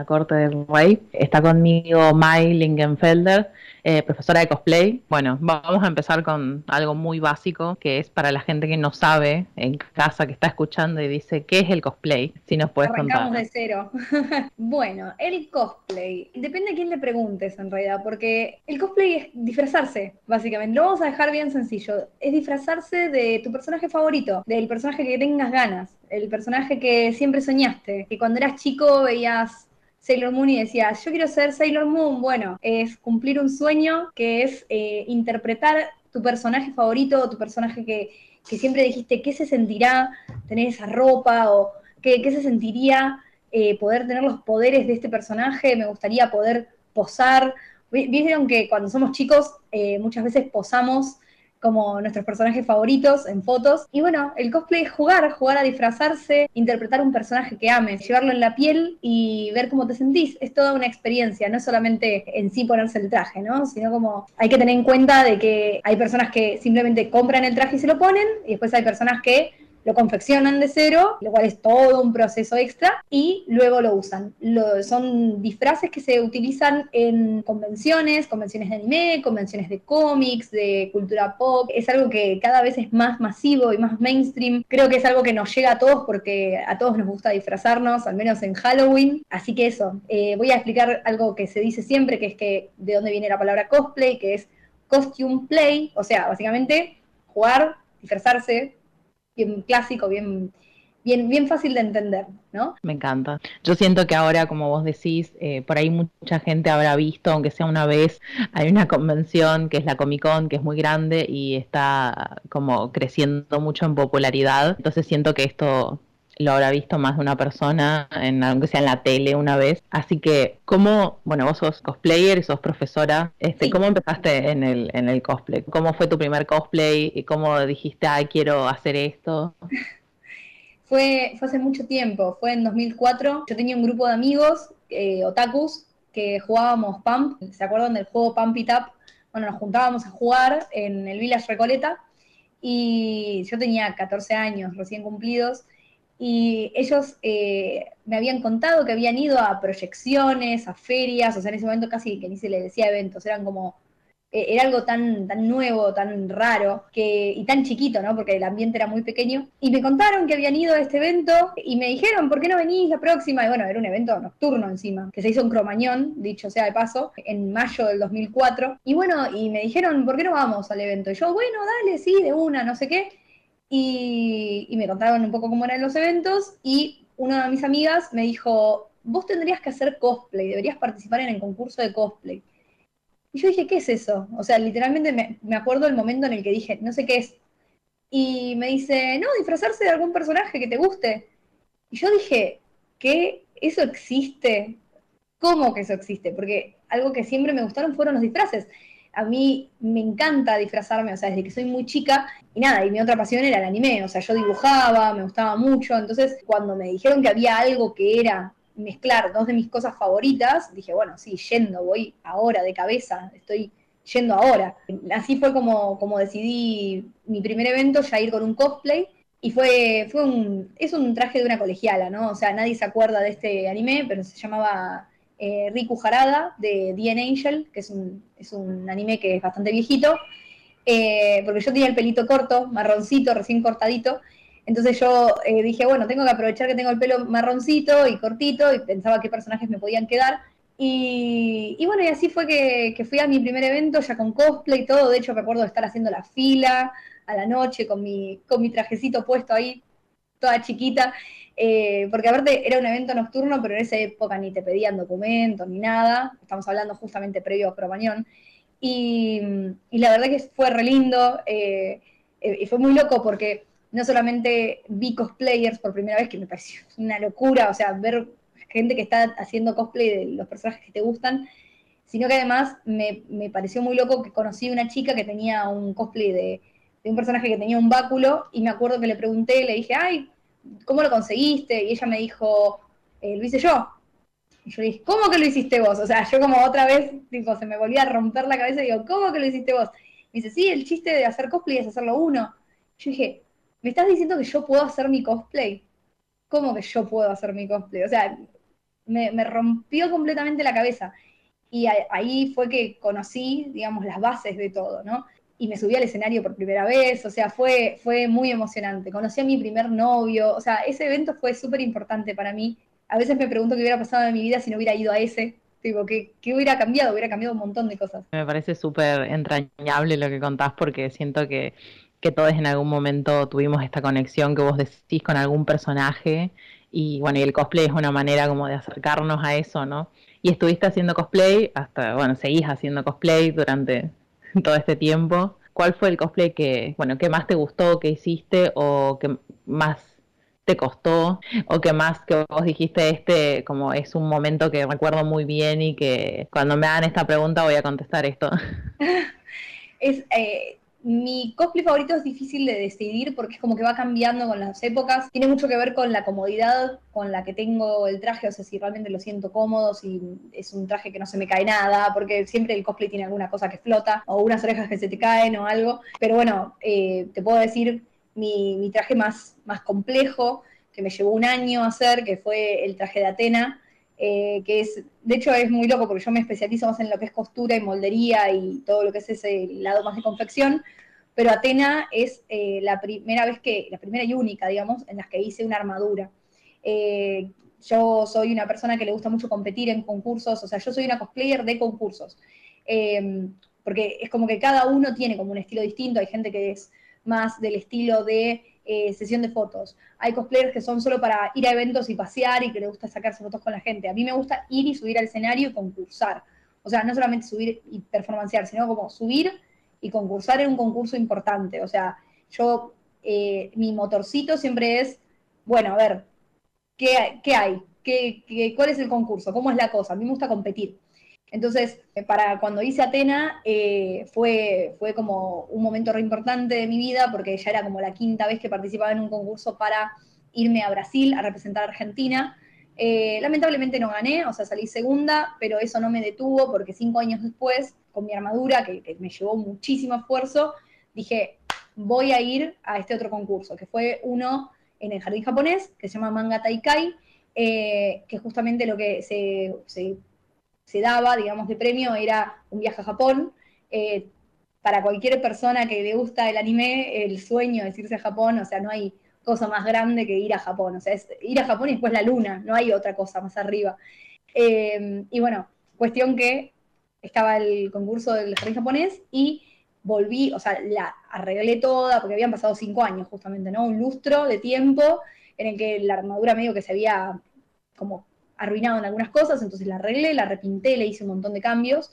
La Corte del Rey. Está conmigo Mai Lingenfelder, eh, profesora de cosplay. Bueno, vamos a empezar con algo muy básico, que es para la gente que no sabe en casa, que está escuchando y dice, ¿qué es el cosplay? Si nos puedes Arrancamos contar. de cero. bueno, el cosplay. Depende a quién le preguntes en realidad, porque el cosplay es disfrazarse, básicamente. Lo vamos a dejar bien sencillo. Es disfrazarse de tu personaje favorito, del personaje que tengas ganas, el personaje que siempre soñaste, que cuando eras chico veías Sailor Moon y decías, yo quiero ser Sailor Moon. Bueno, es cumplir un sueño que es eh, interpretar tu personaje favorito, tu personaje que, que siempre dijiste, ¿qué se sentirá tener esa ropa? o ¿Qué, qué se sentiría eh, poder tener los poderes de este personaje? Me gustaría poder posar. Vi- Vieron que cuando somos chicos eh, muchas veces posamos como nuestros personajes favoritos en fotos. Y bueno, el cosplay es jugar, jugar a disfrazarse, interpretar un personaje que ames, llevarlo en la piel y ver cómo te sentís. Es toda una experiencia, no solamente en sí ponerse el traje, ¿no? Sino como hay que tener en cuenta de que hay personas que simplemente compran el traje y se lo ponen, y después hay personas que lo confeccionan de cero, lo cual es todo un proceso extra, y luego lo usan. Son disfraces que se utilizan en convenciones, convenciones de anime, convenciones de cómics, de cultura pop. Es algo que cada vez es más masivo y más mainstream. Creo que es algo que nos llega a todos porque a todos nos gusta disfrazarnos, al menos en Halloween. Así que eso, eh, voy a explicar algo que se dice siempre, que es que de dónde viene la palabra cosplay, que es costume play, o sea, básicamente jugar, disfrazarse, bien clásico, bien, bien, bien fácil de entender, ¿no? Me encanta. Yo siento que ahora, como vos decís, eh, por ahí mucha gente habrá visto, aunque sea una vez, hay una convención que es la Comic Con, que es muy grande y está como creciendo mucho en popularidad. Entonces siento que esto lo habrá visto más de una persona, en, aunque sea en la tele una vez. Así que, ¿cómo, bueno, vos sos cosplayer y sos profesora, este, ¿cómo empezaste en el, en el cosplay? ¿Cómo fue tu primer cosplay? ¿Y cómo dijiste, ay, quiero hacer esto? Fue, fue hace mucho tiempo, fue en 2004. Yo tenía un grupo de amigos, eh, otakus, que jugábamos Pump. ¿Se acuerdan del juego Pump It Up? Bueno, nos juntábamos a jugar en el Village Recoleta y yo tenía 14 años recién cumplidos y ellos eh, me habían contado que habían ido a proyecciones, a ferias, o sea, en ese momento casi que ni se le decía eventos, eran como eh, era algo tan, tan nuevo, tan raro que, y tan chiquito, ¿no? Porque el ambiente era muy pequeño. Y me contaron que habían ido a este evento y me dijeron, ¿por qué no venís la próxima? Y bueno, era un evento nocturno encima, que se hizo en Cromañón, dicho sea de paso, en mayo del 2004. Y bueno, y me dijeron, ¿por qué no vamos al evento? Y yo, bueno, dale, sí, de una, no sé qué. Y, me contaron un poco cómo eran los eventos y una de mis amigas me dijo, vos tendrías que hacer cosplay, deberías participar en el concurso de cosplay. Y yo dije, ¿qué es eso? O sea, literalmente me, me acuerdo el momento en el que dije, no sé qué es. Y me dice, no, disfrazarse de algún personaje que te guste. Y yo dije, ¿qué? ¿Eso existe? ¿Cómo que eso existe? Porque algo que siempre me gustaron fueron los disfraces. A mí me encanta disfrazarme, o sea, desde que soy muy chica. Y nada, y mi otra pasión era el anime, o sea, yo dibujaba, me gustaba mucho. Entonces, cuando me dijeron que había algo que era mezclar dos de mis cosas favoritas, dije, bueno, sí, yendo, voy ahora de cabeza, estoy yendo ahora. Así fue como, como decidí mi primer evento, ya ir con un cosplay. Y fue, fue un, es un traje de una colegiala, ¿no? O sea, nadie se acuerda de este anime, pero se llamaba eh, Riku Harada de The Angel, que es un, es un anime que es bastante viejito. Eh, porque yo tenía el pelito corto, marroncito, recién cortadito, entonces yo eh, dije, bueno, tengo que aprovechar que tengo el pelo marroncito y cortito y pensaba qué personajes me podían quedar. Y, bueno, y así fue que, fui a mi primer evento ya con cosplay y todo. De hecho, de estar haciendo la fila a la noche con mi, con mi trajecito puesto ahí, toda chiquita. Eh, porque aparte era un evento nocturno, pero en esa época ni te pedían documentos ni nada. Estamos hablando justamente previo a Cromañón. Y, la verdad que fue re lindo. Eh, y fue muy loco porque no solamente vi cosplayers por primera vez, que me pareció una locura, o sea, ver gente que está haciendo cosplay de los personajes que te gustan, sino que además me, me pareció muy loco que conocí una chica que tenía un cosplay de, de, un personaje que tenía un báculo, y me acuerdo que le pregunté, le dije, ay, ¿cómo lo conseguiste? Y ella me dijo, eh, lo hice yo. Y yo dije, ¿cómo que lo hiciste vos? O sea, yo como otra vez, tipo, se me volvía a romper la cabeza y digo, ¿cómo que lo hiciste vos? Me dice, sí, el chiste de hacer cosplay es hacerlo uno. Yo dije, ¿me estás diciendo que yo puedo hacer mi cosplay? ¿Cómo que yo puedo hacer mi cosplay? O sea, me, me rompió completamente la cabeza. Y a, ahí fue que conocí, digamos, las bases de todo, ¿no? Y me subí al escenario por primera vez, o sea, fue, fue muy emocionante. Conocí a mi primer novio, o sea, ese evento fue súper importante para mí. A veces me pregunto qué hubiera pasado en mi vida si no hubiera ido a ese. Tipo, ¿qué, ¿qué hubiera cambiado? Hubiera cambiado un montón de cosas. Me parece súper entrañable lo que contás porque siento que que todos en algún momento tuvimos esta conexión que vos decís con algún personaje y bueno, y el cosplay es una manera como de acercarnos a eso, ¿no? Y estuviste haciendo cosplay hasta, bueno, seguís haciendo cosplay durante todo este tiempo. ¿Cuál fue el cosplay que, bueno, que más te gustó, que hiciste o que más te costó o que más que vos dijiste este como es un momento que recuerdo muy bien y que cuando me hagan esta pregunta voy a contestar esto? es eh, mi cosplay favorito es difícil de decidir porque es como que va cambiando con las épocas. Tiene mucho que ver con la comodidad con la que tengo el traje, o sea, si realmente lo siento cómodo, si es un traje que no se me cae nada, porque siempre el cosplay tiene alguna cosa que flota, o unas orejas que se te caen o algo. Pero bueno, eh, te puedo decir mi, traje más, más complejo, que me llevó un año hacer, que fue el traje de Atena, eh, que es, de hecho es muy loco porque yo me especializo más en lo que es costura y moldería y todo lo que es ese lado más de confección, pero Atena es eh, la primera vez que, la primera y única, digamos, en las que hice una armadura. Eh, yo soy una persona que le gusta mucho competir en concursos, o sea, yo soy una cosplayer de concursos, porque es como que cada uno tiene como un estilo distinto, hay gente que es más del estilo de eh, sesión de fotos. Hay cosplayers que son solo para ir a eventos y pasear y que les gusta sacarse fotos con la gente. A mí me gusta ir y subir al escenario y concursar. O sea, no solamente subir y performancear, sino como subir y concursar en un concurso importante. O sea, yo, eh, mi motorcito siempre es, bueno, a ver, ¿qué, qué hay? ¿Qué, qué, cuál es el concurso? ¿Cómo es la cosa? A mí me gusta competir. Entonces, eh, para cuando hice Atena, eh, fue, fue como un momento re importante de mi vida, porque ya era como la quinta vez que participaba en un concurso para irme a Brasil a representar a Argentina. Eh, lamentablemente no gané, o sea, salí segunda, pero eso no me detuvo porque cinco años después, con mi armadura, que, me llevó muchísimo esfuerzo, dije, voy a ir a este otro concurso, que fue uno en el jardín japonés, que se llama Manga Taikai, que justamente lo que se se daba, digamos, de premio era un viaje a Japón. Eh, para cualquier persona que le gusta el anime, el sueño es irse a Japón, o sea, no hay cosa más grande que ir a Japón, o sea, es ir a Japón y después la luna, no hay otra cosa más arriba. Eh, y bueno, cuestión que estaba el concurso del jardín japonés y volví, o sea, la arreglé toda, porque habían pasado cinco años justamente, ¿no? Un lustro de tiempo en el que la armadura medio que se había como arruinado en algunas cosas, entonces la arreglé, la repinté, le hice un montón de cambios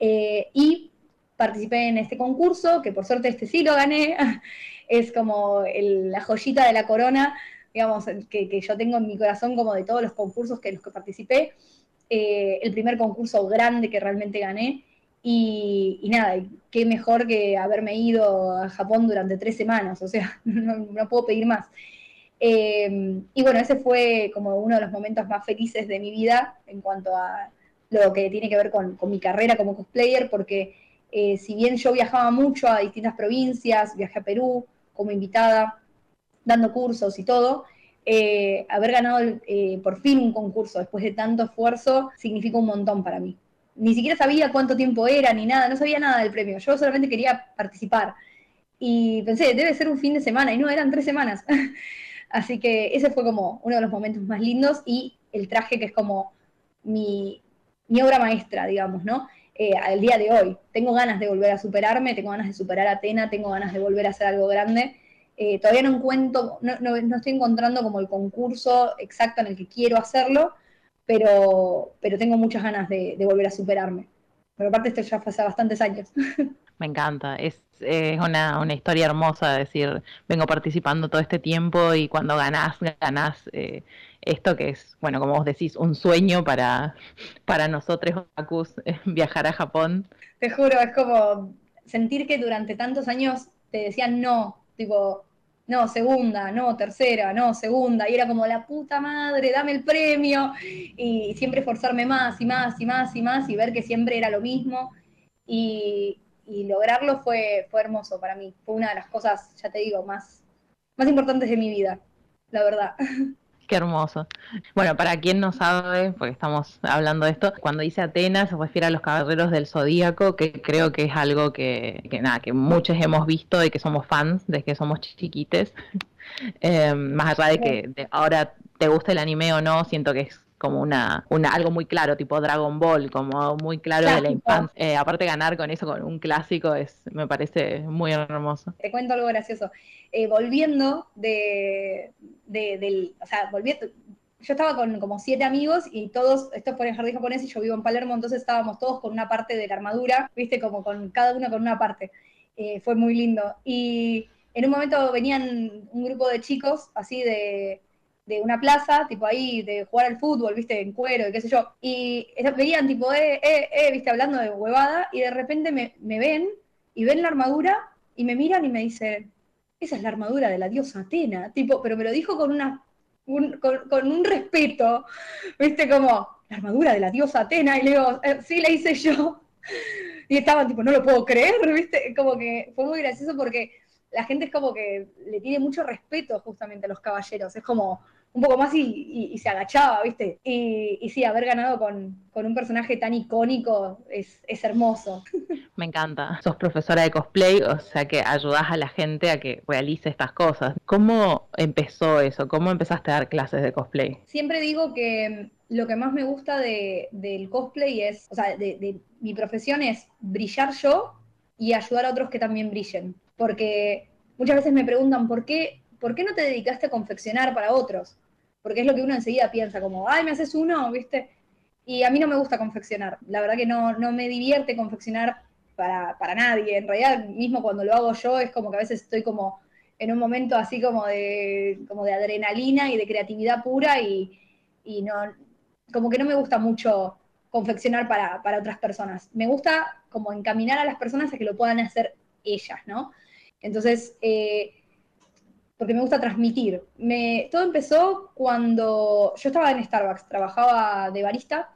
eh, y participé en este concurso, que por suerte este sí lo gané, es como la joyita de la corona, digamos, que, yo tengo en mi corazón como de todos los concursos que los que participé, eh, el primer concurso grande que realmente gané. Y, nada, qué mejor que haberme ido a Japón durante tres semanas, o sea, no puedo pedir más. Em, y bueno, ese fue como uno de los momentos más felices de mi vida en cuanto a lo que tiene que ver con, mi carrera como cosplayer, porque eh, si bien yo viajaba mucho a distintas provincias, viajé a Perú como invitada, dando cursos y todo, eh, haber ganado eh, por fin un concurso después de tanto esfuerzo significa un montón para mí. Ni siquiera sabía cuánto tiempo era ni nada, no sabía nada del premio, yo solamente quería participar. Y pensé, debe ser un fin de semana, y no, eran tres semanas. Así que ese fue como uno de los momentos más lindos y el traje que es como mi, obra maestra, digamos, ¿no? Eh, al día de hoy. Tengo ganas de volver a superarme, tengo ganas de superar a Atena, tengo ganas de volver a hacer algo grande. Eh, todavía no encuentro, no, estoy encontrando como el concurso exacto en el que quiero hacerlo, pero, pero tengo muchas ganas de, volver a superarme. Pero aparte esto ya hace bastantes años. Me encanta, es, una, una, historia hermosa, decir, vengo participando todo este tiempo y cuando ganás, ganás eh, esto que es, bueno, como vos decís, un sueño para, para nosotros, Otakus, viajar a Japón. Te juro, es como sentir que durante tantos años te decían no, tipo, no, segunda, no, tercera, no, segunda, y era como la puta madre, dame el premio, y siempre esforzarme más y más y más y más y ver que siempre era lo mismo. Y, y lograrlo fue, fue hermoso para mí. Fue una de las cosas, ya te digo, más, más importantes de mi vida, la verdad. Qué hermoso. Bueno, para quien no sabe, porque estamos hablando de esto, cuando dice Atenas se refiere a los caballeros del zodíaco, que creo que es algo que, que nada, que muchos hemos visto y que somos fans de que somos chiquites. Eh, más allá de que ahora te guste el anime o no, siento que es como una, una, algo muy claro, tipo Dragon Ball, como muy claro de la infancia. Eh, aparte ganar con eso, con un clásico, es me parece muy hermoso. Te cuento algo gracioso. Eh, volviendo de, del, o sea, volviendo, yo estaba con como siete amigos y todos, esto fue en el jardín japonés y yo vivo en Palermo, entonces estábamos todos con una parte de la armadura, viste, como con cada uno con una parte. Eh, fue muy lindo. Y en un momento venían un grupo de chicos, así de de una plaza, tipo ahí, de jugar al fútbol, viste, en cuero y qué sé yo. Y veían tipo, eh, eh, eh, viste, hablando de huevada, y de repente me, ven y ven la armadura y me miran y me dicen, esa es la armadura de la diosa Atena, tipo, pero me lo dijo con una con, un respeto, viste, como, la armadura de la diosa Atena, y le digo, eh, sí, la hice yo. Y estaban tipo, no lo puedo creer, viste, como que fue muy gracioso porque la gente es como que le tiene mucho respeto justamente a los caballeros. Es como un poco más y, y- y se agachaba, ¿viste? Y, y sí, haber ganado con, con un personaje tan icónico es, es hermoso. Me encanta. Sos profesora de cosplay, o sea que ayudás a la gente a que realice estas cosas. ¿Cómo empezó eso? ¿Cómo empezaste a dar clases de cosplay? Siempre digo que mm, lo que más me gusta de- del cosplay es, o sea, de, de mi profesión es brillar yo y ayudar a otros que también brillen. Porque muchas veces me preguntan, ¿por qué, ¿por qué no te dedicaste a confeccionar para otros? Porque es lo que uno enseguida piensa, como, ay, me haces uno, ¿viste? Y a mí no me gusta confeccionar. La verdad que no, no me divierte confeccionar para, para nadie. En realidad, mismo cuando lo hago yo, es como que a veces estoy como en un momento así como de, como de adrenalina y de creatividad pura y, y no, como que no me gusta mucho confeccionar para, para otras personas. Me gusta como encaminar a las personas a que lo puedan hacer ellas, ¿no? Entonces, eh, porque me gusta transmitir. Me, todo empezó cuando yo estaba en Starbucks, trabajaba de barista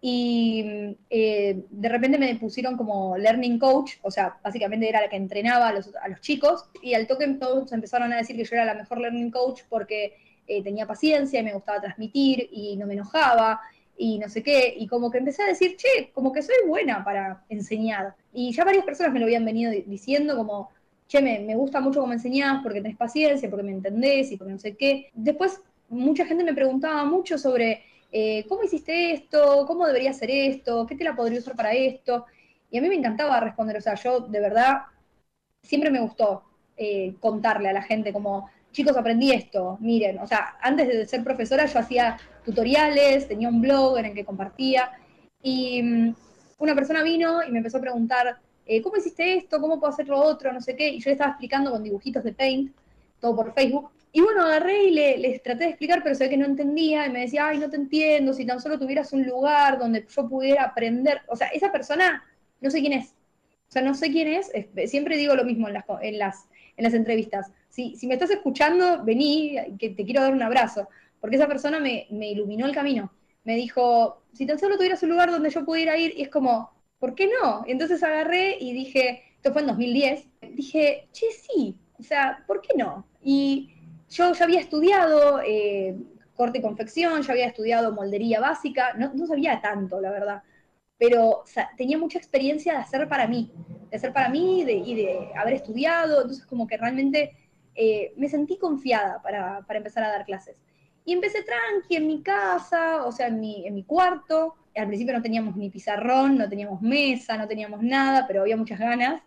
y eh, de repente me pusieron como learning coach, o sea, básicamente era la que entrenaba a los, chicos y al toque todos empezaron a decir que yo era la mejor learning coach porque eh, tenía paciencia y me gustaba transmitir y no me enojaba y no sé qué, y como que empecé a decir, che, como que soy buena para enseñar. Y ya varias personas me lo habían venido di- diciendo como, che, me, gusta mucho cómo enseñás porque tenés paciencia, porque me entendés y porque no sé qué. Después, mucha gente me preguntaba mucho sobre eh, cómo hiciste esto, cómo debería hacer esto, qué te la podría usar para esto. Y a mí me encantaba responder, o sea, yo de verdad siempre me gustó eh, contarle a la gente como, chicos, aprendí esto, miren, o sea, antes de ser profesora yo hacía tutoriales, tenía un blog en el que compartía y mm, una persona vino y me empezó a preguntar, eh, ¿cómo hiciste esto? ¿Cómo puedo hacer lo otro? No sé qué, y yo le estaba explicando con dibujitos de Paint, todo por Facebook. Y bueno, agarré y le, les traté de explicar, pero se ve que no entendía, y me decía, ay, no te entiendo, si tan solo tuvieras un lugar donde yo pudiera aprender. O sea, esa persona, no sé quién es. O sea, no sé quién es, siempre digo lo mismo en las, entrevistas. Si, si me estás escuchando, vení, que te quiero dar un abrazo, porque esa persona me, me iluminó el camino. Me dijo, si tan solo tuvieras un lugar donde yo pudiera ir, y es como, ¿por qué no? Entonces agarré y dije, esto fue en 2010, dije, che, sí, o sea, ¿por qué no? Y yo ya había estudiado eh, corte y confección, ya había estudiado moldería básica, no, no sabía tanto, la verdad, pero tenía mucha experiencia de hacer para mí, de hacer para mí de- y de haber estudiado, entonces como que realmente eh, me sentí confiada para, para empezar a dar clases. Y empecé tranqui en mi casa, o sea, en mi, en mi cuarto. Al principio no teníamos ni pizarrón, no teníamos mesa, no teníamos nada, pero había muchas ganas.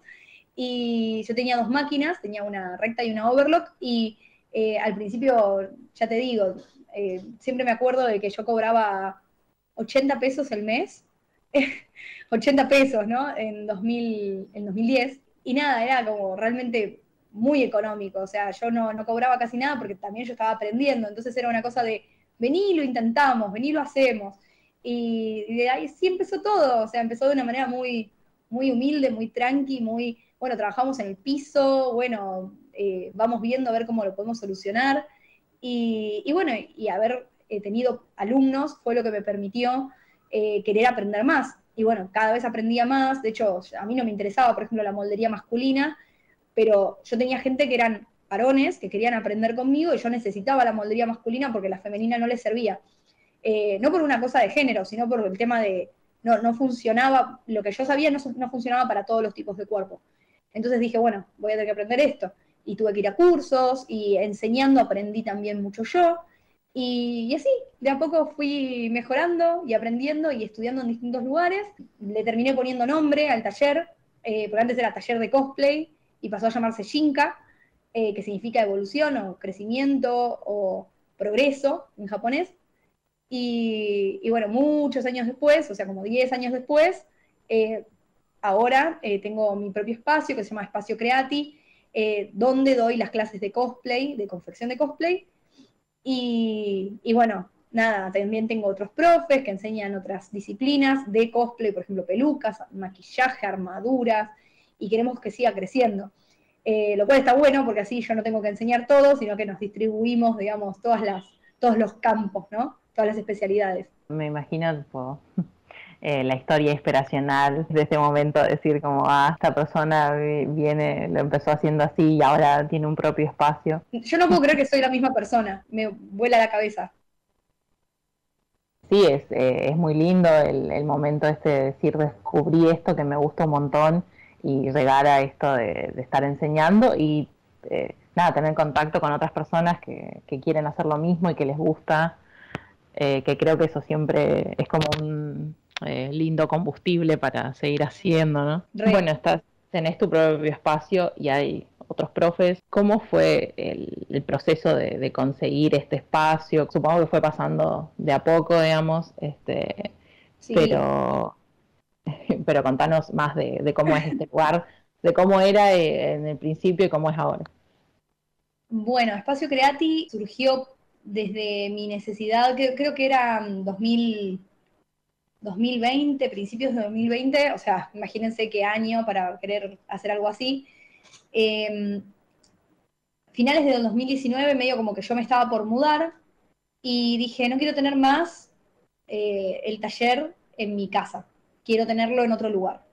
Y yo tenía dos máquinas, tenía una recta y una overlock, y eh, al principio, ya te digo, eh, siempre me acuerdo de que yo cobraba 80 pesos el mes, 80 pesos, ¿no? En, 2000, en 2010, y nada, era como realmente muy económico, o sea, yo no, no cobraba casi nada porque también yo estaba aprendiendo, entonces era una cosa de, vení, lo intentamos, vení, lo hacemos, y, y de ahí sí empezó todo, o sea, empezó de una manera muy, muy humilde, muy tranqui, muy, bueno, trabajamos en el piso, bueno, eh, vamos viendo a ver cómo lo podemos solucionar, y, bueno, y haber eh, tenido alumnos fue lo que me permitió eh, querer aprender más. Y bueno, cada vez aprendía más. De hecho, a mí no me interesaba, por ejemplo, la moldería masculina, pero yo tenía gente que eran varones que querían aprender conmigo y yo necesitaba la moldería masculina porque la femenina no les servía. Eh, no por una cosa de género, sino por el tema de no, no funcionaba, lo que yo sabía no, no funcionaba para todos los tipos de cuerpo. Entonces dije, bueno, voy a tener que aprender esto. Y tuve que ir a cursos y enseñando aprendí también mucho yo. Y, así, de a poco fui mejorando y aprendiendo y estudiando en distintos lugares. Le terminé poniendo nombre al taller, eh, porque antes era taller de cosplay y pasó a llamarse Shinka, eh, que significa evolución o crecimiento o progreso en japonés. Y, y bueno, muchos años después, o sea, como 10 años después, eh, ahora eh, tengo mi propio espacio que se llama Espacio Creati, donde doy las clases de cosplay, de confección de cosplay. Y, y bueno, nada, también tengo otros profes que enseñan otras disciplinas de cosplay, por ejemplo, pelucas, maquillaje, armaduras, y queremos que siga creciendo. Eh, lo cual está bueno porque así yo no tengo que enseñar todo, sino que nos distribuimos, digamos, todas las, todos los campos, ¿no? Todas las especialidades. Me imagino tipo, eh, la historia inspiracional de ese momento, decir como, ah, esta persona vi- viene, lo empezó haciendo así y ahora tiene un propio espacio. Yo no puedo creer que soy la misma persona, me vuela la cabeza. Sí, es, eh, es muy lindo el, el momento este de decir, descubrí esto que me gusta un montón y llegar a esto de, de estar enseñando y eh, nada, tener contacto con otras personas que, que quieren hacer lo mismo y que les gusta, eh, que creo que eso siempre es como un eh, lindo combustible para seguir haciendo, ¿no? Re. Bueno, estás, tenés tu propio espacio y hay otros profes. ¿Cómo fue el, el proceso de, de conseguir este espacio? Supongo que fue pasando de a poco, digamos, este, Sí. pero, pero contanos más de, de cómo es este lugar, de cómo era eh, en el principio y cómo es ahora. Bueno, Espacio Creati surgió desde mi necesidad, que, creo que era mm, 2000, 2020, principios de 2020, o sea, imagínense qué año para querer hacer algo así. Eh, finales del 2019, medio como que yo me estaba por mudar y dije, no quiero tener más eh, el taller en mi casa, quiero tenerlo en otro lugar.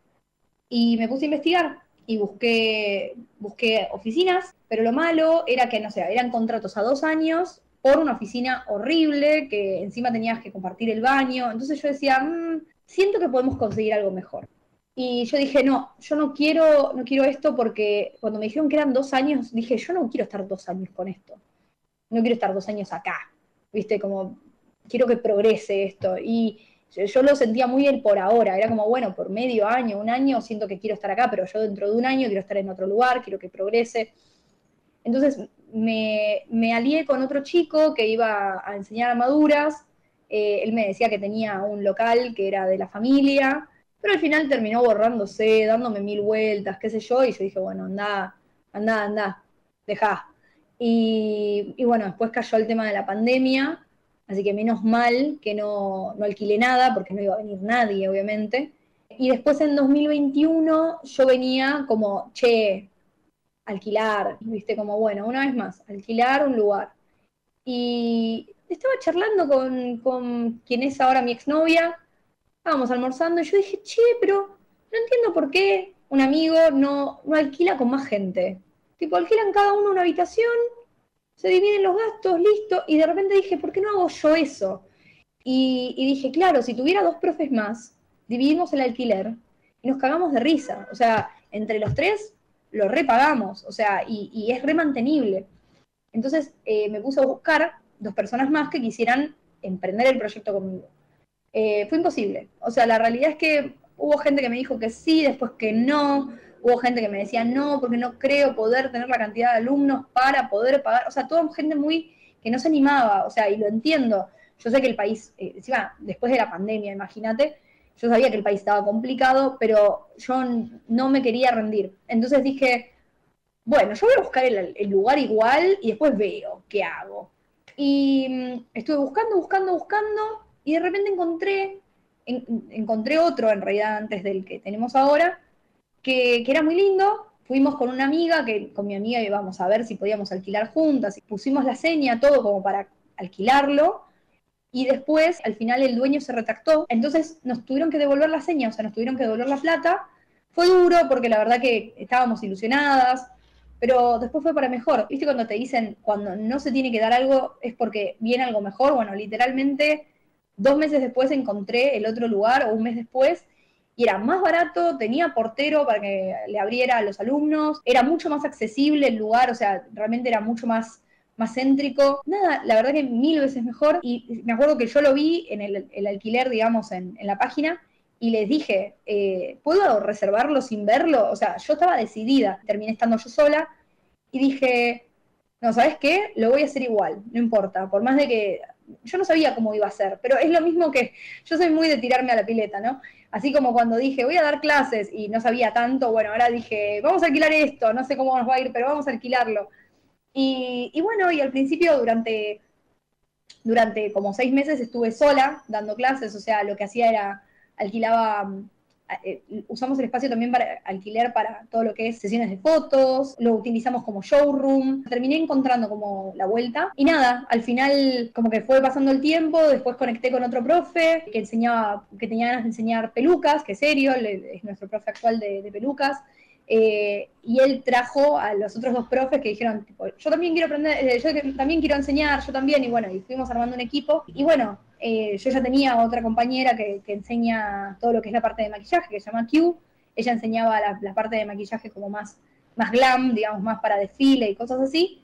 Y me puse a investigar y busqué, busqué oficinas, pero lo malo era que, no sé, eran contratos a dos años por una oficina horrible, que encima tenías que compartir el baño. Entonces yo decía, "Mm, siento que podemos conseguir algo mejor. Y yo dije, no, yo no quiero, no quiero esto porque cuando me dijeron que eran dos años, dije, yo no quiero estar dos años con esto. No quiero estar dos años acá. Viste, como quiero que progrese esto. Y yo, lo sentía muy el por ahora. Era como, bueno, por medio año, un año, siento que quiero estar acá, pero yo dentro de un año quiero estar en otro lugar, quiero que progrese. Entonces me, me alié con otro chico que iba a enseñar armaduras. Eh, él me decía que tenía un local que era de la familia, pero al final terminó borrándose, dándome mil vueltas, qué sé yo, y yo dije, bueno, anda, anda, anda, dejá. Y, y bueno, después cayó el tema de la pandemia, así que menos mal que no, no alquilé nada, porque no iba a venir nadie, obviamente. Y después en 2021 yo venía como, che, alquilar, viste, como bueno, una vez más, alquilar un lugar. Y estaba charlando con, con quien es ahora mi exnovia, estábamos almorzando y yo dije, che, pero no entiendo por qué un amigo no, no alquila con más gente. Tipo, alquilan cada uno una habitación, se dividen los gastos, listo, y de repente dije, ¿por qué no hago yo eso? Y, dije, claro, si tuviera dos profes más, dividimos el alquiler y nos cagamos de risa. O sea, entre los tres lo repagamos, o sea, y, y es remantenible. Entonces eh, me puse a buscar dos personas más que quisieran emprender el proyecto conmigo. Eh, fue imposible. O sea, la realidad es que hubo gente que me dijo que sí, después que no. Hubo gente que me decía no, porque no creo poder tener la cantidad de alumnos para poder pagar. O sea, toda gente muy que no se animaba. O sea, y lo entiendo. Yo sé que el país, eh, después de la pandemia, imagínate, yo sabía que el país estaba complicado, pero yo no me quería rendir. Entonces dije, bueno, yo voy a buscar el, lugar igual y después veo qué hago. Y mm, estuve buscando, buscando, buscando, y de repente encontré, en- encontré otro en realidad antes del que tenemos ahora, que, era muy lindo. Fuimos con una amiga, que con mi amiga íbamos a ver si podíamos alquilar juntas, pusimos la seña, todo como para alquilarlo, y después al final el dueño se retractó, entonces nos tuvieron que devolver la seña, o sea, nos tuvieron que devolver la plata. Fue duro porque la verdad que estábamos ilusionadas, pero después fue para mejor. ¿Viste cuando te dicen cuando no se tiene que dar algo es porque viene algo mejor? Bueno, literalmente dos meses después encontré el otro lugar o un mes después y era más barato, tenía portero para que le abriera a los alumnos, era mucho más accesible el lugar, o sea, realmente era mucho más, más céntrico. Nada, la verdad que mil veces mejor y me acuerdo que yo lo vi en el, alquiler, digamos, en, en la página y les dije, eh, ¿puedo reservarlo sin verlo? O sea, yo estaba decidida, terminé estando yo sola y dije, no, ¿sabes qué? Lo voy a hacer igual, no importa, por más de que yo no sabía cómo iba a ser, pero es lo mismo que yo soy muy de tirarme a la pileta, ¿no? Así como cuando dije, voy a dar clases y no sabía tanto, bueno, ahora dije, vamos a alquilar esto, no sé cómo nos va a ir, pero vamos a alquilarlo. Y, bueno, y al principio durante, durante como seis meses estuve sola dando clases, o sea, lo que hacía era alquilaba, eh, usamos el espacio también para alquiler para todo lo que es sesiones de fotos, lo utilizamos como showroom. Terminé encontrando como la vuelta. Y nada, al final como que fue pasando el tiempo, después conecté con otro profe que enseñaba, que tenía ganas de enseñar pelucas, que serio, es nuestro profe actual de, de pelucas. Eh, y él trajo a los otros dos profes que dijeron, tipo, yo también quiero aprender, eh, yo también quiero enseñar, yo también, y bueno, y fuimos armando un equipo. Y bueno, eh, yo ya tenía otra compañera que, enseña todo lo que es la parte de maquillaje, que se llama Q. Ella enseñaba la, parte de maquillaje como más, más glam, digamos, más para desfile y cosas así.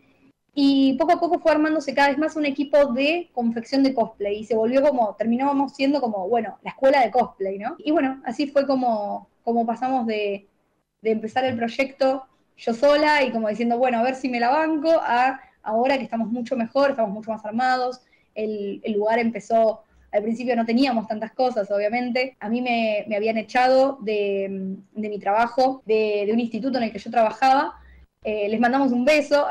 Y poco a poco fue armándose cada vez más un equipo de confección de cosplay y se volvió como, terminábamos siendo como, bueno, la escuela de cosplay, ¿no? Y bueno, así fue como, como pasamos de, de empezar el proyecto yo sola y como diciendo, bueno, a ver si me la banco, a ahora que estamos mucho mejor, estamos mucho más armados, el, lugar empezó, al principio no teníamos tantas cosas, obviamente, a mí me, habían echado de, mi trabajo, de, un instituto en el que yo trabajaba, eh, les mandamos un beso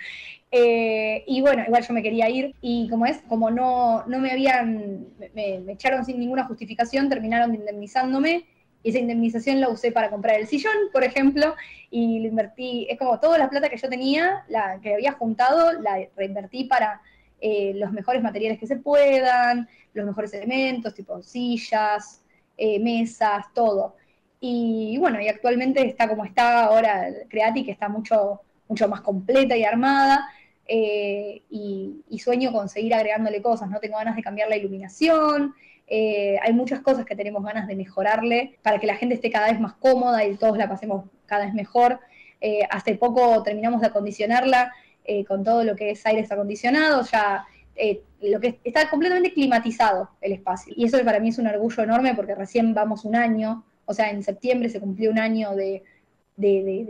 eh, y bueno, igual yo me quería ir. Y como es, como no, no me habían, me, me echaron sin ninguna justificación, terminaron indemnizándome. Esa indemnización la usé para comprar el sillón, por ejemplo, y lo invertí, es como toda la plata que yo tenía, la que había juntado, la reinvertí para eh, los mejores materiales que se puedan, los mejores elementos, tipo sillas, eh, mesas, todo. Y, bueno, y actualmente está como está ahora Creati, que está mucho, mucho más completa y armada. Eh, y, sueño con seguir agregándole cosas, ¿no? Tengo ganas de cambiar la iluminación, hay muchas cosas que tenemos ganas de mejorarle para que la gente esté cada vez más cómoda y todos la pasemos cada vez mejor. Eh, hace poco terminamos de acondicionarla eh, con todo lo que es aires acondicionados, ya lo que está completamente climatizado el espacio. Y eso para mí es un orgullo enorme porque recién vamos un año, o sea, en septiembre se cumplió un año de,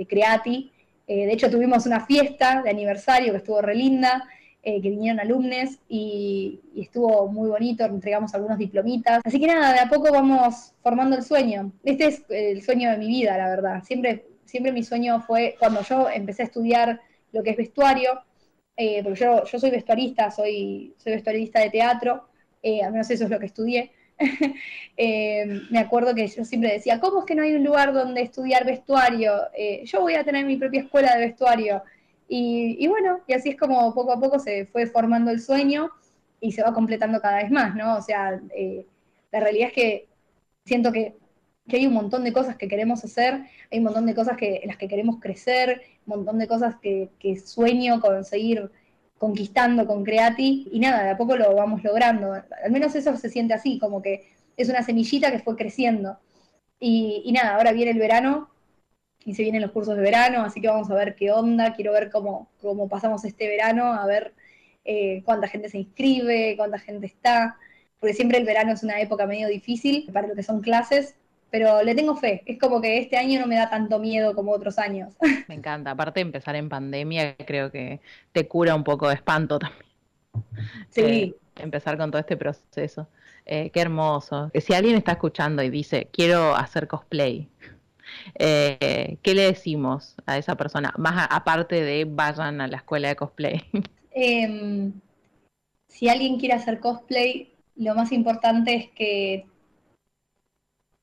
Creati. de hecho, tuvimos una fiesta de aniversario que estuvo re linda. Eh, que vinieron alumnos y, estuvo muy bonito, entregamos algunos diplomitas. Así que nada, de a poco vamos formando el sueño. Este es el sueño de mi vida, la verdad. Siempre, siempre mi sueño fue cuando yo empecé a estudiar lo que es vestuario, eh, porque yo, soy vestuarista, soy, soy vestuarista de teatro, eh, al menos eso es lo que estudié. me acuerdo que yo siempre decía, ¿cómo es que no hay un lugar donde estudiar vestuario? yo voy a tener mi propia escuela de vestuario. Y, bueno, y así es como poco a poco se fue formando el sueño y se va completando cada vez más, ¿no? O sea, eh, la realidad es que siento que, hay un montón de cosas que queremos hacer, hay un montón de cosas que, en las que queremos crecer, un montón de cosas que, sueño conseguir conquistando con Creati, y nada, de a poco lo vamos logrando. Al menos eso se siente así, como que es una semillita que fue creciendo. Y, y nada, ahora viene el verano y se vienen los cursos de verano, así que vamos a ver qué onda, quiero ver cómo, cómo pasamos este verano, a ver eh, cuánta gente se inscribe, cuánta gente está, porque siempre el verano es una época medio difícil para lo que son clases, pero le tengo fe, es como que este año no me da tanto miedo como otros años. Me encanta, aparte de empezar en pandemia, creo que te cura un poco de espanto también. Sí. Eh, empezar con todo este proceso. Eh, qué hermoso. Si alguien está escuchando y dice, quiero hacer cosplay, eh, ¿qué le decimos a esa persona? Más aparte de vayan a la escuela de cosplay. Em, si alguien quiere hacer cosplay, lo más importante es que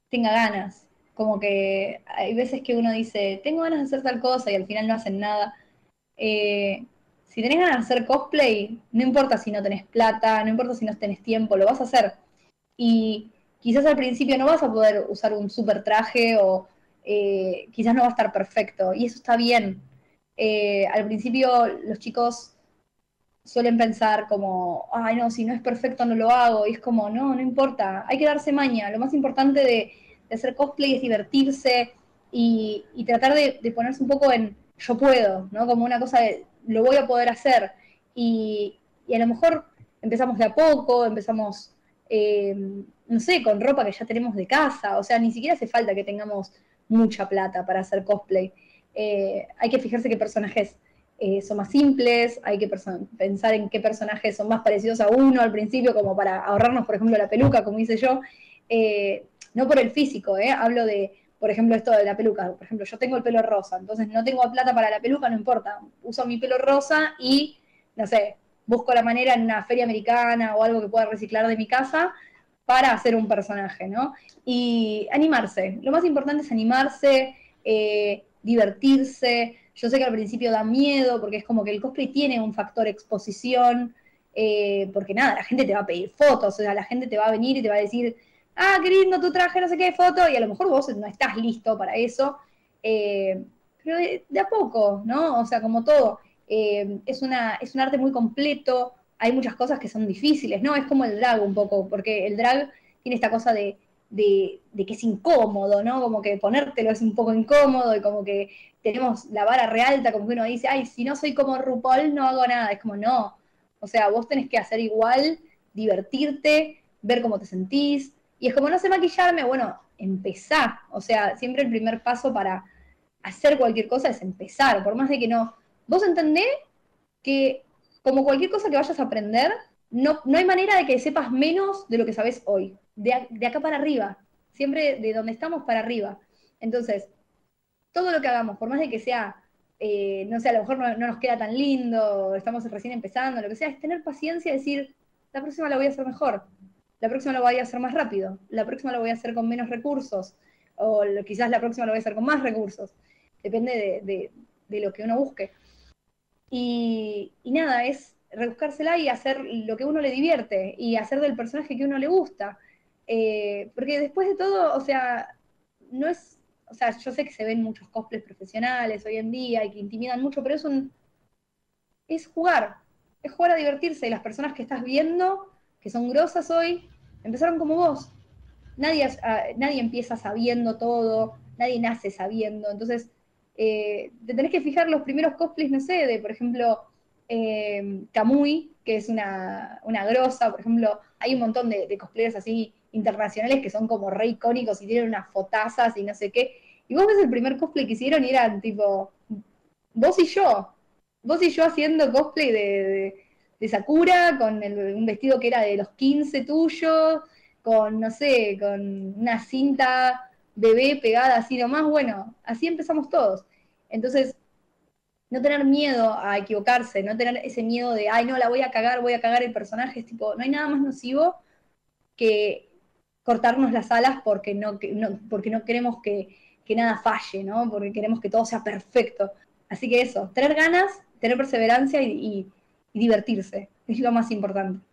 tenga ganas. Como que hay veces que uno dice, tengo ganas de hacer tal cosa y al final no hacen nada. Eh, si tenés ganas de hacer cosplay, no importa si no tenés plata, no importa si no tenés tiempo, lo vas a hacer. Y quizás al principio no vas a poder usar un super traje o, eh, quizás no va a estar perfecto y eso está bien. Eh, al principio los chicos suelen pensar como, ay no, si no es perfecto no lo hago y es como, no, no importa, hay que darse maña. Lo más importante de, hacer cosplay es divertirse y, tratar de, ponerse un poco en yo puedo, ¿no? Como una cosa de lo voy a poder hacer. Y, a lo mejor empezamos de a poco, empezamos, eh, no sé, con ropa que ya tenemos de casa, o sea, ni siquiera hace falta que tengamos mucha plata para hacer cosplay. Eh, hay que fijarse qué personajes eh, son más simples, hay que pensar en qué personajes son más parecidos a uno al principio, como para ahorrarnos, por ejemplo, la peluca, como hice yo. Eh, no por el físico, hablo de, por ejemplo, esto de la peluca. Por ejemplo, yo tengo el pelo rosa, entonces no tengo plata para la peluca, no importa. Uso mi pelo rosa y, no sé, busco la manera en una feria americana o algo que pueda reciclar de mi casa para hacer un personaje, ¿no? Y animarse. Lo más importante es animarse, eh, divertirse. Yo sé que al principio da miedo porque es como que el cosplay tiene un factor exposición, eh, porque nada, la gente te va a pedir fotos, o sea, la gente te va a venir y te va a decir, ah, qué lindo tu traje, no sé qué foto, y a lo mejor vos no estás listo para eso. Eh, pero de, de, a poco, ¿no? O sea, como todo. es, una, es un arte muy completo, hay muchas cosas que son difíciles, ¿no? Es como el drag un poco, porque el drag tiene esta cosa de, de, que es incómodo, ¿no? Como que ponértelo es un poco incómodo y como que tenemos la vara realta, como que uno dice, ay, si no soy como RuPaul no hago nada. Es como, no. O sea, vos tenés que hacer igual, divertirte, ver cómo te sentís. Y es como, no sé maquillarme, bueno, empezá. O sea, siempre el primer paso para hacer cualquier cosa es empezar, por más de que no. Vos entendés que como cualquier cosa que vayas a aprender, no, no hay manera de que sepas menos de lo que sabes hoy, de, de acá para arriba, siempre de donde estamos para arriba. Entonces, todo lo que hagamos, por más de que sea, eh, no sé, a lo mejor no, nos queda tan lindo, estamos recién empezando, lo que sea, es tener paciencia y decir, la próxima la voy a hacer mejor, la próxima la voy a hacer más rápido, la próxima la voy a hacer con menos recursos, o quizás la próxima la voy a hacer con más recursos, depende de, de lo que uno busque. Y, nada, es rebuscársela y hacer lo que uno le divierte y hacer del personaje que uno le gusta. Eh, porque después de todo, o sea, no es, o sea, yo sé que se ven muchos cosplays profesionales hoy en día y que intimidan mucho, pero es un, es jugar, es jugar a divertirse y las personas que estás viendo, que son grosas hoy, empezaron como vos. Nadie, nadie empieza sabiendo todo, nadie nace sabiendo, entonces eh, te tenés que fijar los primeros cosplays, no sé, de por ejemplo eh, que es una, una grosa, por ejemplo, hay un montón de, cosplayers así internacionales que son como re icónicos y tienen unas fotazas y no sé qué. Y vos ves el primer cosplay que hicieron y eran tipo, vos y yo, vos y yo haciendo cosplay de, de, Sakura, con un vestido que era de los 15 tuyos, con, no sé, con una cinta bebé pegada así nomás, bueno, así empezamos todos. Entonces, no tener miedo a equivocarse, no tener ese miedo de, ay, no, la voy a cagar, voy a cagar el personaje, es tipo, no hay nada más nocivo que cortarnos las alas porque no, porque no queremos que, nada falle, ¿no? Porque queremos que todo sea perfecto. Así que eso, tener ganas, tener perseverancia y, divertirse, es lo más importante.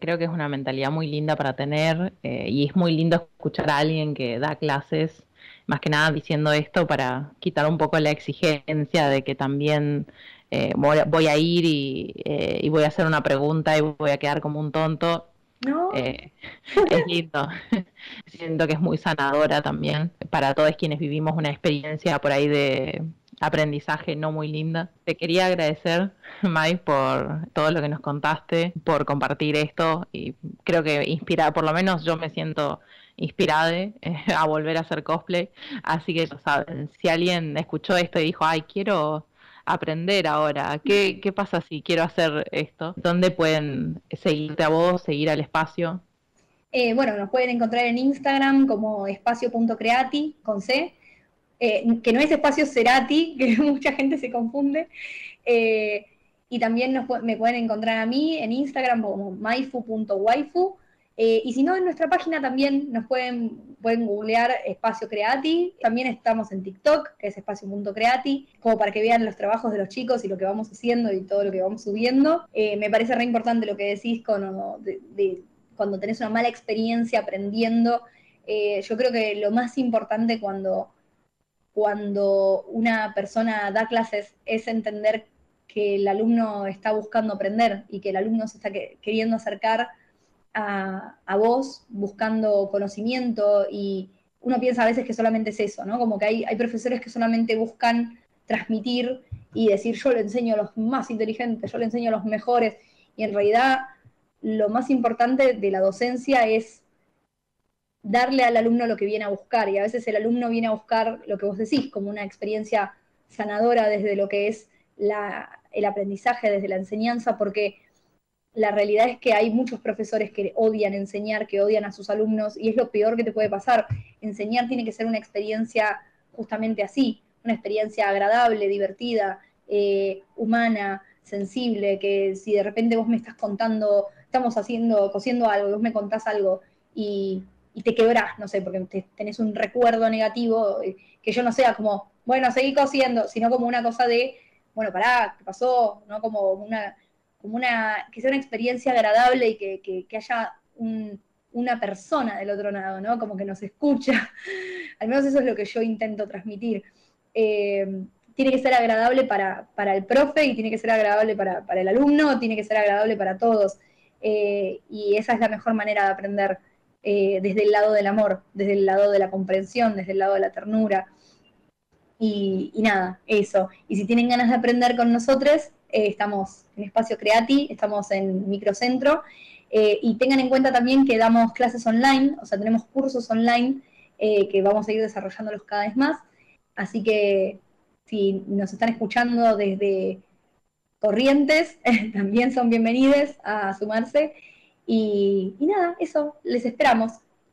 Creo que es una mentalidad muy linda para tener eh, y es muy lindo escuchar a alguien que da clases más que nada diciendo esto para quitar un poco la exigencia de que también eh, voy, a ir eh, y, voy a hacer una pregunta y voy a quedar como un tonto. No. Eh, es lindo. Siento que es muy sanadora también para todos quienes vivimos una experiencia por ahí de aprendizaje no muy linda. Te quería agradecer, Mai, por todo lo que nos contaste, por compartir esto y creo que inspira, por lo menos yo me siento inspirada eh, a volver a hacer cosplay. Así que, saben, si alguien escuchó esto y dijo, ay, quiero aprender ahora, ¿qué, qué pasa si quiero hacer esto? ¿Dónde pueden seguirte a vos, seguir al espacio? Eh, bueno, nos pueden encontrar en Instagram como espacio.creati con C, eh, que no es espacio Cerati, que mucha gente se confunde. y también nos, me pueden encontrar a mí en Instagram como maifu.waifu eh, y si no, en nuestra página también nos pueden, pueden googlear Espacio Creati. También estamos en TikTok, que es espacio.creati, como para que vean los trabajos de los chicos y lo que vamos haciendo y todo lo que vamos subiendo. Eh, me parece re importante lo que decís cuando tenés una mala experiencia aprendiendo. Eh, yo creo que lo más importante cuando, cuando una persona da clases es entender que el alumno está buscando aprender y que el alumno se está queriendo acercar a, vos buscando conocimiento y uno piensa a veces que solamente es eso, ¿no? Como que hay, hay profesores que solamente buscan transmitir y decir yo le enseño a los más inteligentes, yo le enseño a los mejores y en realidad lo más importante de la docencia es darle al alumno lo que viene a buscar y a veces el alumno viene a buscar lo que vos decís como una experiencia sanadora desde lo que es el aprendizaje, desde la enseñanza, porque la realidad es que hay muchos profesores que odian enseñar, que odian a sus alumnos, y es lo peor que te puede pasar. Enseñar tiene que ser una experiencia justamente así, una experiencia agradable, divertida, eh, humana, sensible, que si de repente vos me estás contando, estamos haciendo, cosiendo algo, vos me contás algo, y, y te quebrás, no sé, porque te- tenés un recuerdo negativo, eh, que yo no sea como, bueno, seguí cosiendo, sino como una cosa de, bueno, pará, ¿qué pasó? ¿No? Como una, como una, que sea una experiencia agradable y que, que- haya un- una persona del otro lado, ¿no? Como que nos escucha. Al menos eso es lo que yo intento transmitir. Eh, tiene que ser agradable para, para el profe y tiene que ser agradable para, para el alumno, tiene que ser agradable para todos. Eh, y esa es la mejor manera de aprender eh, desde el lado del amor, desde el lado de la comprensión, desde el lado de la ternura. Y, y nada, eso. Y si tienen ganas de aprender con nosotros, eh, estamos en Espacio Creati, estamos en Microcentro. eh, y tengan en cuenta también que damos clases online, o sea, tenemos cursos online eh, que vamos a ir desarrollándolos cada vez más. Así que si nos están escuchando desde Corrientes, también son bienvenidos a sumarse. Y, nada, eso, les esperamos.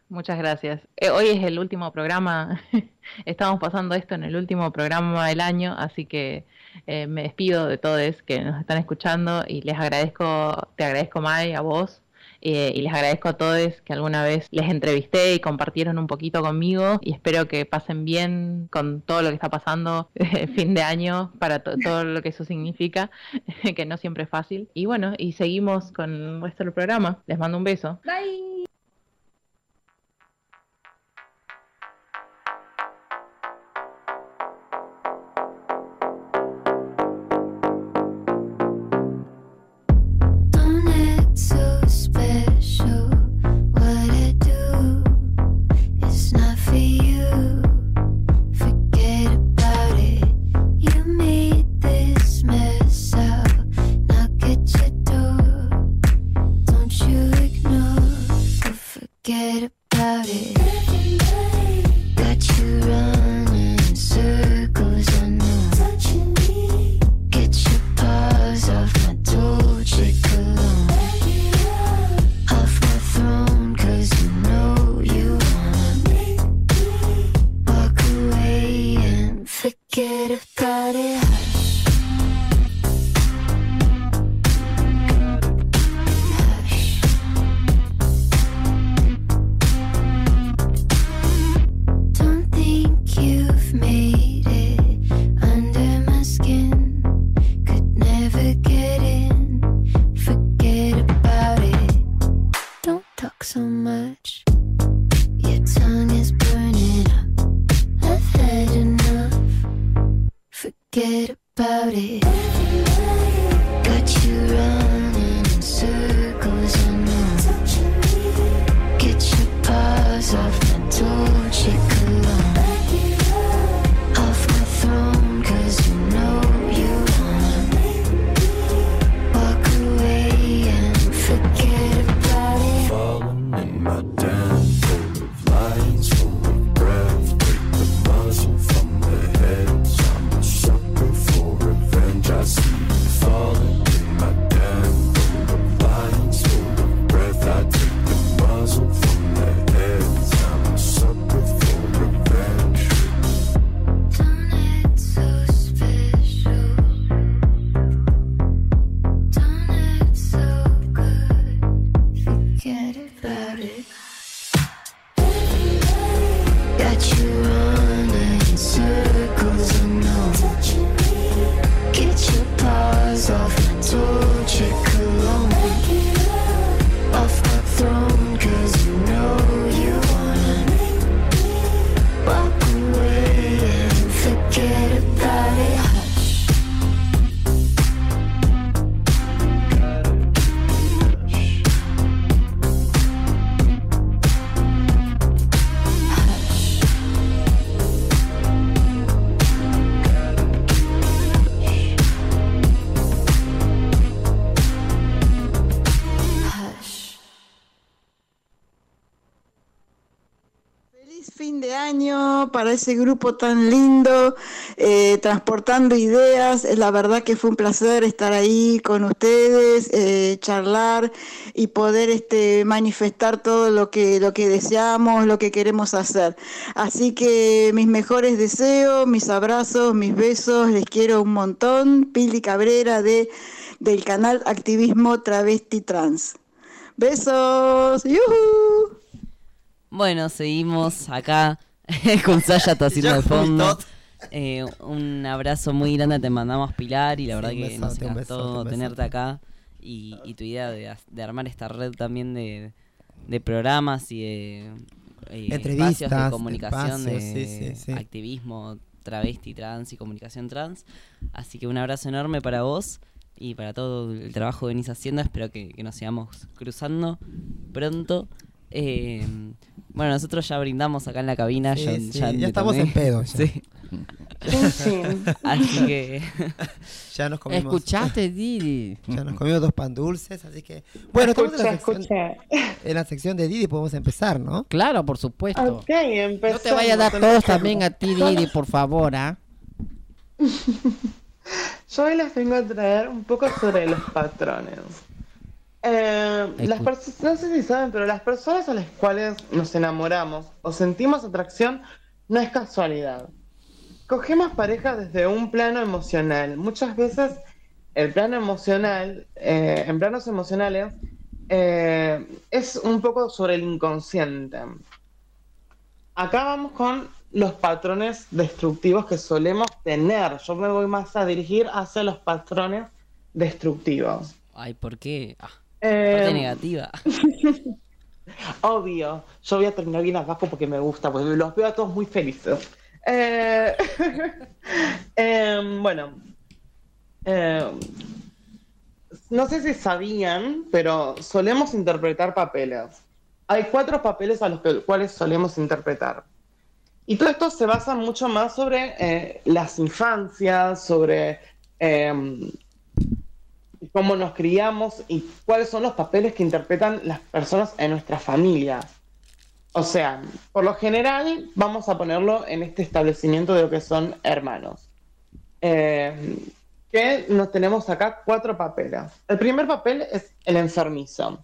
Muchas gracias. Hoy es el último programa, estamos pasando esto en el último programa del año, así que eh, me despido de todos que nos están escuchando y les agradezco, te agradezco Mai, a vos, eh, y les agradezco a todos que alguna vez les entrevisté y compartieron un poquito conmigo y espero que pasen bien con todo lo que está pasando fin de año para to- todo lo que eso significa, que no siempre es fácil. Y bueno, y seguimos con el resto del programa. Les mando un beso. Bye. Ese grupo tan lindo, eh, transportando ideas. La verdad que fue un placer estar ahí con ustedes, eh, charlar y poder este, manifestar todo lo que, deseamos, lo que queremos hacer. Así que mis mejores deseos, mis abrazos, mis besos, les quiero un montón. Pili Cabrera de, del canal Activismo Travesti Trans. Besos. ¡Yujú! Bueno, seguimos acá con Saya tosiendo Ya de fondo. Eh, un abrazo muy grande te mandamos, Pilar, y la verdad que nos encantó tenerte acá y, y tu idea de, armar esta red también de, de programas y de eh, Entrevistas, de comunicación, espacios, de sí, sí, sí. activismo travesti, trans y comunicación trans. Así que un abrazo enorme para vos y para todo el trabajo que venís haciendo. Espero que, que nos sigamos cruzando pronto. Eh, bueno, nosotros ya brindamos acá en la cabina. Sí, yo- sí, ya, ya estamos tomé. en pedo ya. Sí. Así que. Ya nos comimos. ¿Escuchaste, Didi? Ya nos comimos dos pan dulces, así que. Bueno, estamos en la, Escuché, sección, en la sección de Didi, podemos empezar, ¿no? Claro, por supuesto. Ok, empezamos. No te vaya a dar todos también a ti, Didi, por favor, ¿ah? Yo hoy les vengo a traer un poco sobre los patrones. Eh, las no sé si saben, pero las personas a las cuales nos enamoramos o sentimos atracción no es casualidad. Cogemos pareja desde un plano emocional. Muchas veces el plano emocional, eh, en planos emocionales, eh, es un poco sobre el inconsciente. Acá vamos con los patrones destructivos que solemos tener. Yo me voy más a dirigir hacia los patrones destructivos. Ay, ¿por qué? Ah, Eh, negativa. Obvio, yo voy a terminar bien abajo porque me gusta, porque los veo a todos muy felices. Eh, em, bueno, em, no sé si sabían, pero solemos interpretar papeles. Hay cuatro papeles a los que- cuales solemos interpretar. Y todo esto se basa mucho más sobre eh, las infancias, sobre cómo nos criamos y cuáles son los papeles que interpretan las personas en nuestra familia. O sea, por lo general vamos a ponerlo en este establecimiento de lo que son hermanos. Eh, que nos tenemos acá cuatro papeles. El primer papel es el enfermizo.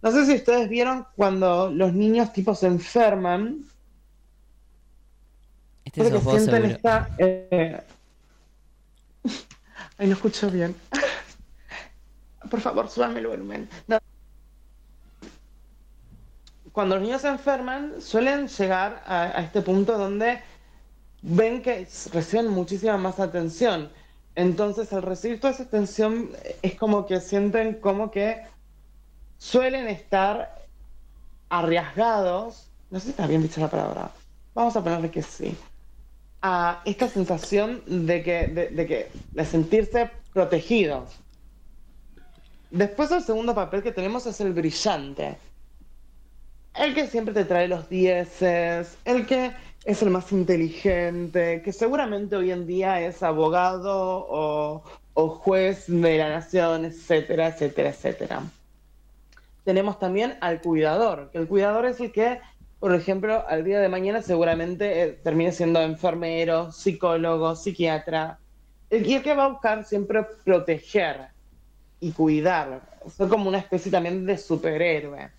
No sé si ustedes vieron cuando los niños tipo se enferman. Este porque sienten seguro. esta... eh, Ay, no escucho bien. Por favor, súbame el volumen. No. Cuando los niños se enferman, suelen llegar a, este punto donde ven que reciben muchísima más atención. Entonces, al recibir toda esa atención, es como que sienten como que suelen estar arriesgados. No sé si está bien dicha la palabra. Vamos a ponerle que sí. A esta sensación de que, de que, de sentirse protegidos. Después el segundo papel que tenemos es el brillante. El que siempre te trae los dieces, el que es el más inteligente, que seguramente hoy en día es abogado o, juez de la nación, etcétera, etcétera, etcétera. Tenemos también al cuidador, que el cuidador es el que, por ejemplo, al día de mañana seguramente eh, termine siendo enfermero, psicólogo, psiquiatra, el que va a buscar siempre proteger y cuidar, ser como una especie también de superhéroe.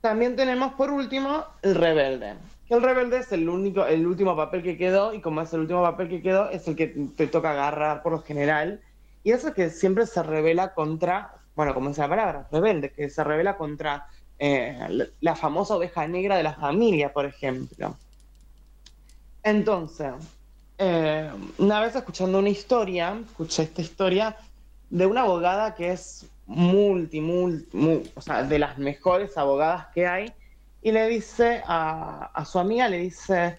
También tenemos por último el rebelde. Que el rebelde es el único, el último papel que quedó, y como es el último papel que quedó, es el que te toca agarrar por lo general. Y eso que siempre se revela contra, bueno, como dice la palabra, rebelde, que se revela contra eh, la famosa oveja negra de la familia, por ejemplo. Entonces, eh, una vez escuchando una historia, escuché esta historia de una abogada que es multi, multi, mu- o sea, de las mejores abogadas que hay, y le dice a, a su amiga, le dice,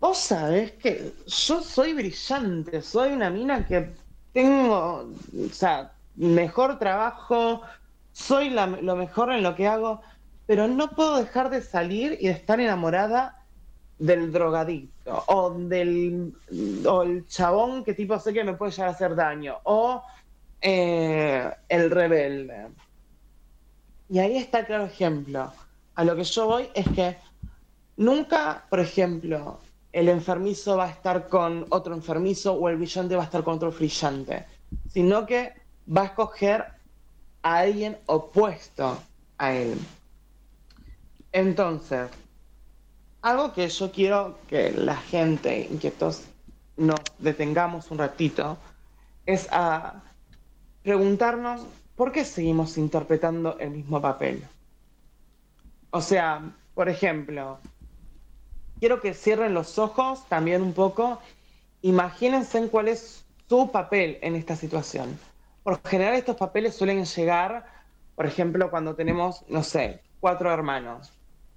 vos sabés que yo soy brillante, soy una mina que tengo, o sea, mejor trabajo, soy lo mejor en lo que hago, pero no puedo dejar de salir y de estar enamorada del drogadicto o del o el chabón que tipo sé que me puede llegar a hacer daño o eh, el rebelde. Y ahí está claro ejemplo. A lo que yo voy es que nunca, por ejemplo, el enfermizo va a estar con otro enfermizo o el brillante va a estar con otro brillante, sino que va a escoger a alguien opuesto a él. Entonces, algo que yo quiero que la gente todos nos detengamos un ratito es a preguntarnos por qué seguimos interpretando el mismo papel. O sea, por ejemplo, quiero que cierren los ojos también un poco. Imagínense en cuál es su papel en esta situación. Por general estos papeles suelen llegar, por ejemplo, cuando tenemos, no sé, cuatro hermanos.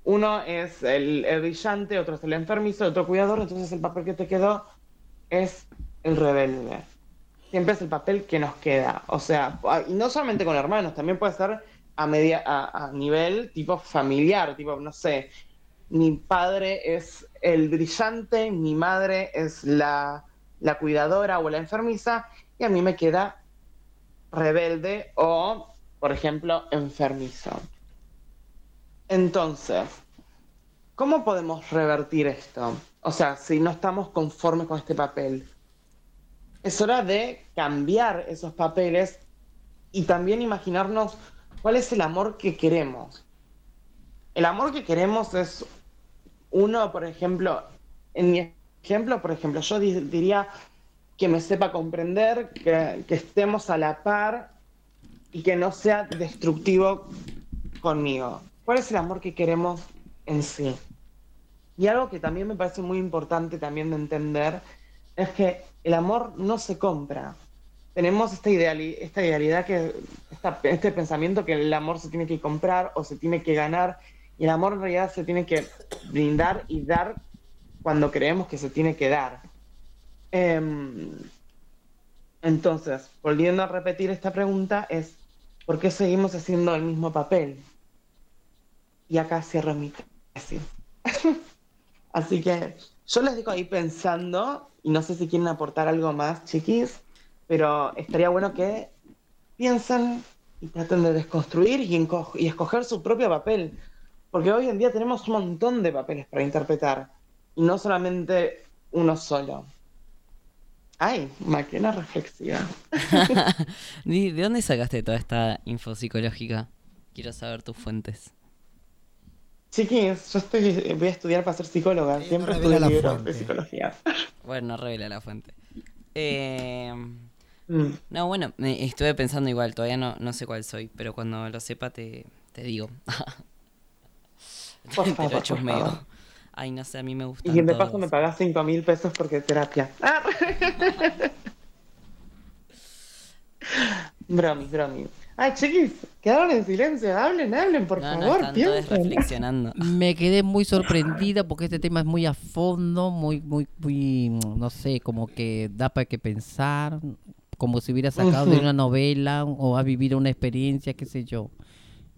Uno es el, el brillante, otro es el enfermizo, otro cuidador, entonces el papel que te quedó es el rebelde. Siempre es el papel que nos queda. O sea, y no solamente con hermanos, también puede ser a, media, a, a nivel tipo familiar, tipo, no sé, mi padre es el brillante, mi madre es la, la cuidadora o la enfermiza, y a mí me queda rebelde o, por ejemplo, enfermizo. Entonces, ¿cómo podemos revertir esto? O sea, si no estamos conformes con este papel. Es hora de cambiar esos papeles y también imaginarnos cuál es el amor que queremos. El amor que queremos es uno, por ejemplo, en mi ejemplo, por ejemplo, yo di- diría que me sepa comprender, que, que estemos a la par y que no sea destructivo conmigo. ¿Cuál es el amor que queremos en sí? Y algo que también me parece muy importante también de entender es que el amor no se compra. Tenemos esta, ideali- esta idealidad, este pensamiento que el amor se tiene que comprar o se tiene que ganar, y el amor en realidad se tiene que brindar y dar cuando creemos que se tiene que dar. Em, entonces, volviendo a repetir esta pregunta, es ¿por qué seguimos haciendo el mismo papel? Y acá cierro mi tesis. Así que yo les dejo ahí pensando, y no sé si quieren aportar algo más, chiquis, pero estaría bueno que piensen y traten de desconstruir y, escoger su propio papel. Porque hoy en día tenemos un montón de papeles para interpretar, y no solamente uno solo. Ay, máquina reflexiva. ¿De dónde sacaste toda esta info psicológica? Quiero saber tus fuentes. Chiquis, yo estoy, voy a estudiar para ser psicóloga. Siempre revela estudio la libros fuente. de psicología. Bueno, no revela la fuente. Eh, Mm. No, bueno, me- estuve pensando igual, todavía no, no sé cuál soy, pero cuando lo sepa te, te digo. Por Te lo favor, por chusmeo. favor. Ay, no sé, a mí me gusta. Y de paso me pagás 5 mil pesos porque terapia. Ah. bromis, bromis. Ay, chiquis, quedaron en silencio. Hablen, hablen, por No, no, favor. están todos piensen. reflexionando. Me quedé muy sorprendida porque este tema es muy a fondo, muy, muy, muy, no sé, como que da para que pensar, como si hubiera sacado de una novela o ha vivido una experiencia, qué sé yo.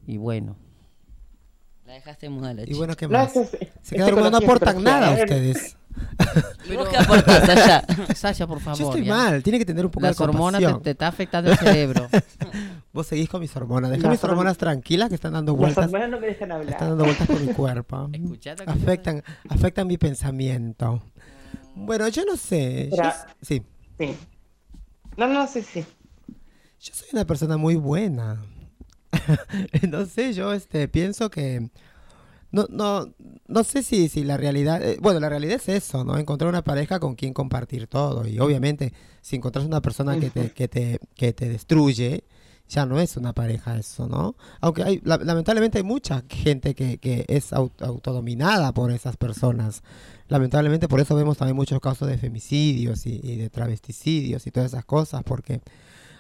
Y bueno. La dejaste muda la Y chica. bueno, ¿qué No, más? es Se quedaron, no psicología, aportan nada a ustedes. ¿Y vos qué aportás, Sasha? Sasha, por favor. Yo estoy ya. mal, tiene que tener un poco Las de hormonas te, compasión. te está afectando el cerebro. Vos seguís con mis hormonas. Dejá Las mis horm- hormonas tranquilas que están dando Las vueltas. hormonas no me dejan hablar. Están dando vueltas por mi cuerpo. Afectan, afectan mi pensamiento. Bueno, yo no sé. yo Pero- s- sí. Sí. No, no, sí, sí. Yo soy una persona muy buena. no sé, yo este pienso que no no no sé si si la realidad, eh, bueno, la realidad es eso, ¿no? Encontrar una pareja con quien compartir todo y obviamente si encontrás una persona que te que te que te destruye, ya no es una pareja eso, ¿no? Aunque hay la- lamentablemente hay mucha gente que, que es au- autodominada por esas personas. Lamentablemente por eso vemos también muchos casos de femicidios y, y de travesticidios y todas esas cosas, porque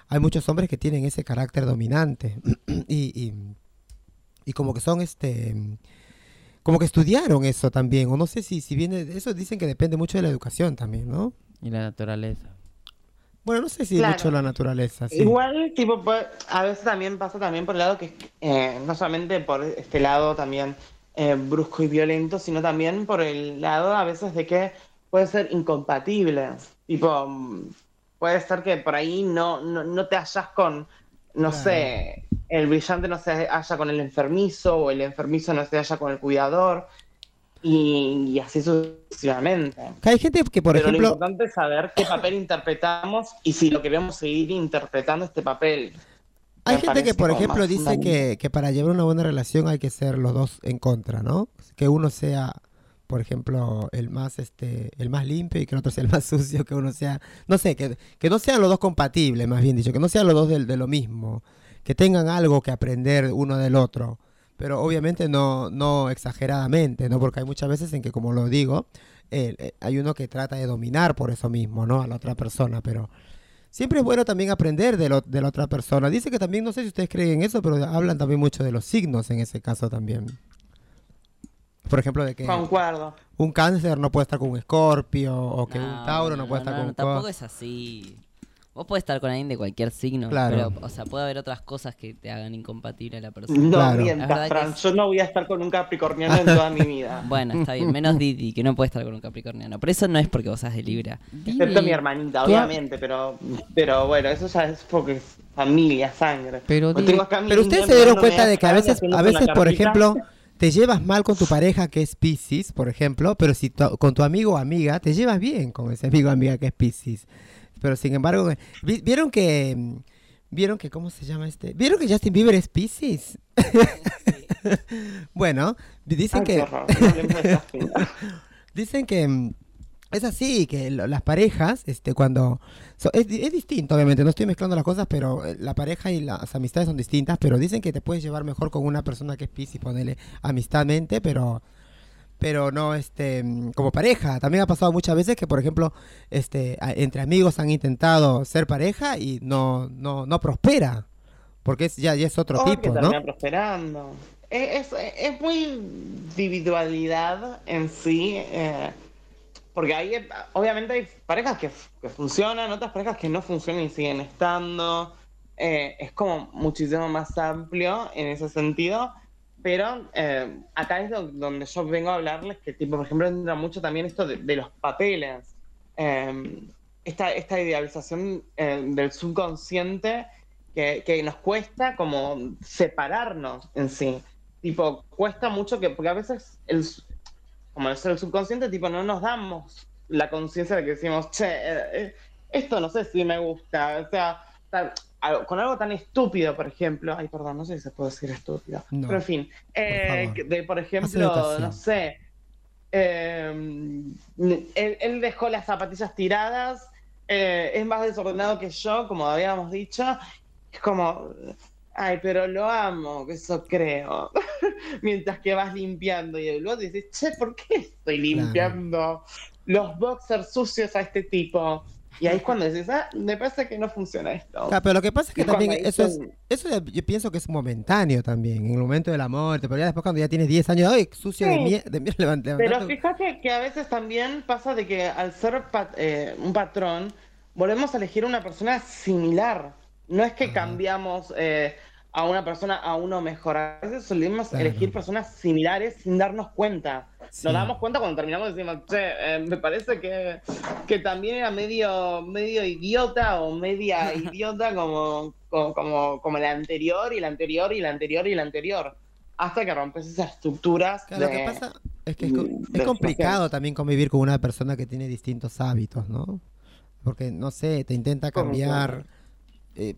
hay muchos hombres que tienen ese carácter dominante y, y, y como que son este como que estudiaron eso también o no sé si si viene eso dicen que depende mucho de la educación también no Y la naturaleza. bueno no sé si Claro. mucho la naturaleza sí. Igual, tipo, a veces también pasa también por el lado que, eh, no solamente por este lado también eh, brusco y violento, sino también por el lado a veces de que puede ser incompatible. Tipo, mm, puede ser que por ahí no, no, no te hallas con, no Claro. sé, el brillante no se halla con el enfermizo o el enfermizo no se halla con el cuidador y, y así sucesivamente. Hay gente que por Pero lo ejemplo importante es saber qué papel interpretamos y si lo queremos seguir interpretando este papel. Hay gente que, por ejemplo, más dice que, que para llevar una buena relación hay que ser los dos en contra, ¿no? Que uno sea, por ejemplo, el más este, el más limpio y que el otro sea el más sucio, que uno sea, no sé, que, que no sean los dos compatibles, más bien dicho, que no sean los dos del- de, lo mismo, que tengan algo que aprender uno del otro. pero obviamente no, no exageradamente, ¿no? Porque hay muchas veces en que, como lo digo, eh, hay uno que trata de dominar por eso mismo, ¿no? A la otra persona, pero siempre es bueno también aprender de, lo- de la otra persona. Dice que también, no sé si ustedes creen en eso, pero hablan también mucho de los signos en ese caso también. Por ejemplo, de que Concuerdo. un cáncer no puede estar con un escorpio o que un tauro no, no, puede estar no, con no, un tampoco co- es así. Vos podés estar con alguien de cualquier signo, Claro. pero, o sea, puede haber otras cosas que te hagan incompatible a la persona. No mientas, Fran, es- yo no voy a estar con un capricorniano en toda mi vida. Bueno, está bien, menos Didi, que no puede estar con un capricorniano. Pero eso no es porque vos seas de Libra. Excepto mi hermanita, obviamente, pero, pero bueno, eso ya es porque es familia, sangre. Pero, Didi- Pero ustedes se dieron cuenta de que a veces, a veces, por ejemplo, te llevas mal con tu pareja que es Piscis, por ejemplo, pero si tu- con tu amigo o amiga te llevas bien con ese amigo o amiga que es Piscis. Pero sin embargo, vi- vieron que vieron que cómo se llama este, vieron que Justin Bieber es Piscis. bueno, dicen Ay, que dicen que mm, es así, que lo- las parejas, este, cuando... so- es, di- es distinto, obviamente, no estoy mezclando las cosas, pero eh, la pareja y las amistades son distintas, pero dicen que te puedes llevar mejor con una persona que es Piscis, ponerle amistadmente, pero pero no este como pareja. También ha pasado muchas veces que, por ejemplo, este entre amigos han intentado ser pareja y no no no prospera, porque es ya, ya es otro Obvio tipo, que ¿no? prosperando. Es, es, es muy individualidad en sí, eh, porque hay, obviamente hay parejas que, que funcionan, otras parejas que no funcionan y siguen estando. Eh, es como muchísimo más amplio en ese sentido, pero eh, acá es do- donde yo vengo a hablarles que, tipo, por ejemplo, entra mucho también esto de, de los papeles. Eh, esta, esta idealización eh, del subconsciente que, que nos cuesta como separarnos en sí. Tipo, cuesta mucho que, porque a veces el, como el ser subconsciente, tipo, no nos damos la conciencia de que decimos, che, eh, eh, esto no sé si me gusta. O sea, con algo tan estúpido, por ejemplo, ay, perdón, no sé si se puede decir estúpido, No, pero en fin, eh, favor. que- de, por ejemplo, no sé, eh, él, él dejó las zapatillas tiradas, eh, es más desordenado que yo, como habíamos dicho, es como, ay, pero lo amo, eso creo. Mientras que vas limpiando y luego dices, che, ¿por qué estoy limpiando los boxers sucios a este tipo? Y ahí es cuando dices, ah, me parece que no funciona esto. Claro, pero lo que pasa es que también eso es, eso yo pienso que es momentáneo también, en el momento del amor, pero ya después cuando ya tienes 10 años, ay, sucio de mierda, de Pero fíjate que a veces también pasa de que al ser eh, un patrón, volvemos a elegir una persona similar. No es que cambiamos eh, a una persona a uno mejor. A veces solemos Claro. elegir personas similares sin darnos cuenta. Sí. Nos damos cuenta cuando terminamos y decimos, che, eh, me parece que, que también era medio, medio idiota o media idiota como, como, como, como la anterior y la anterior y la anterior y la anterior. Hasta que rompes esas estructuras. Claro, lo que pasa es que es, complicado también convivir con una persona que tiene distintos hábitos, ¿no? Porque, no sé, te intenta ¿Cómo cambiar, eh,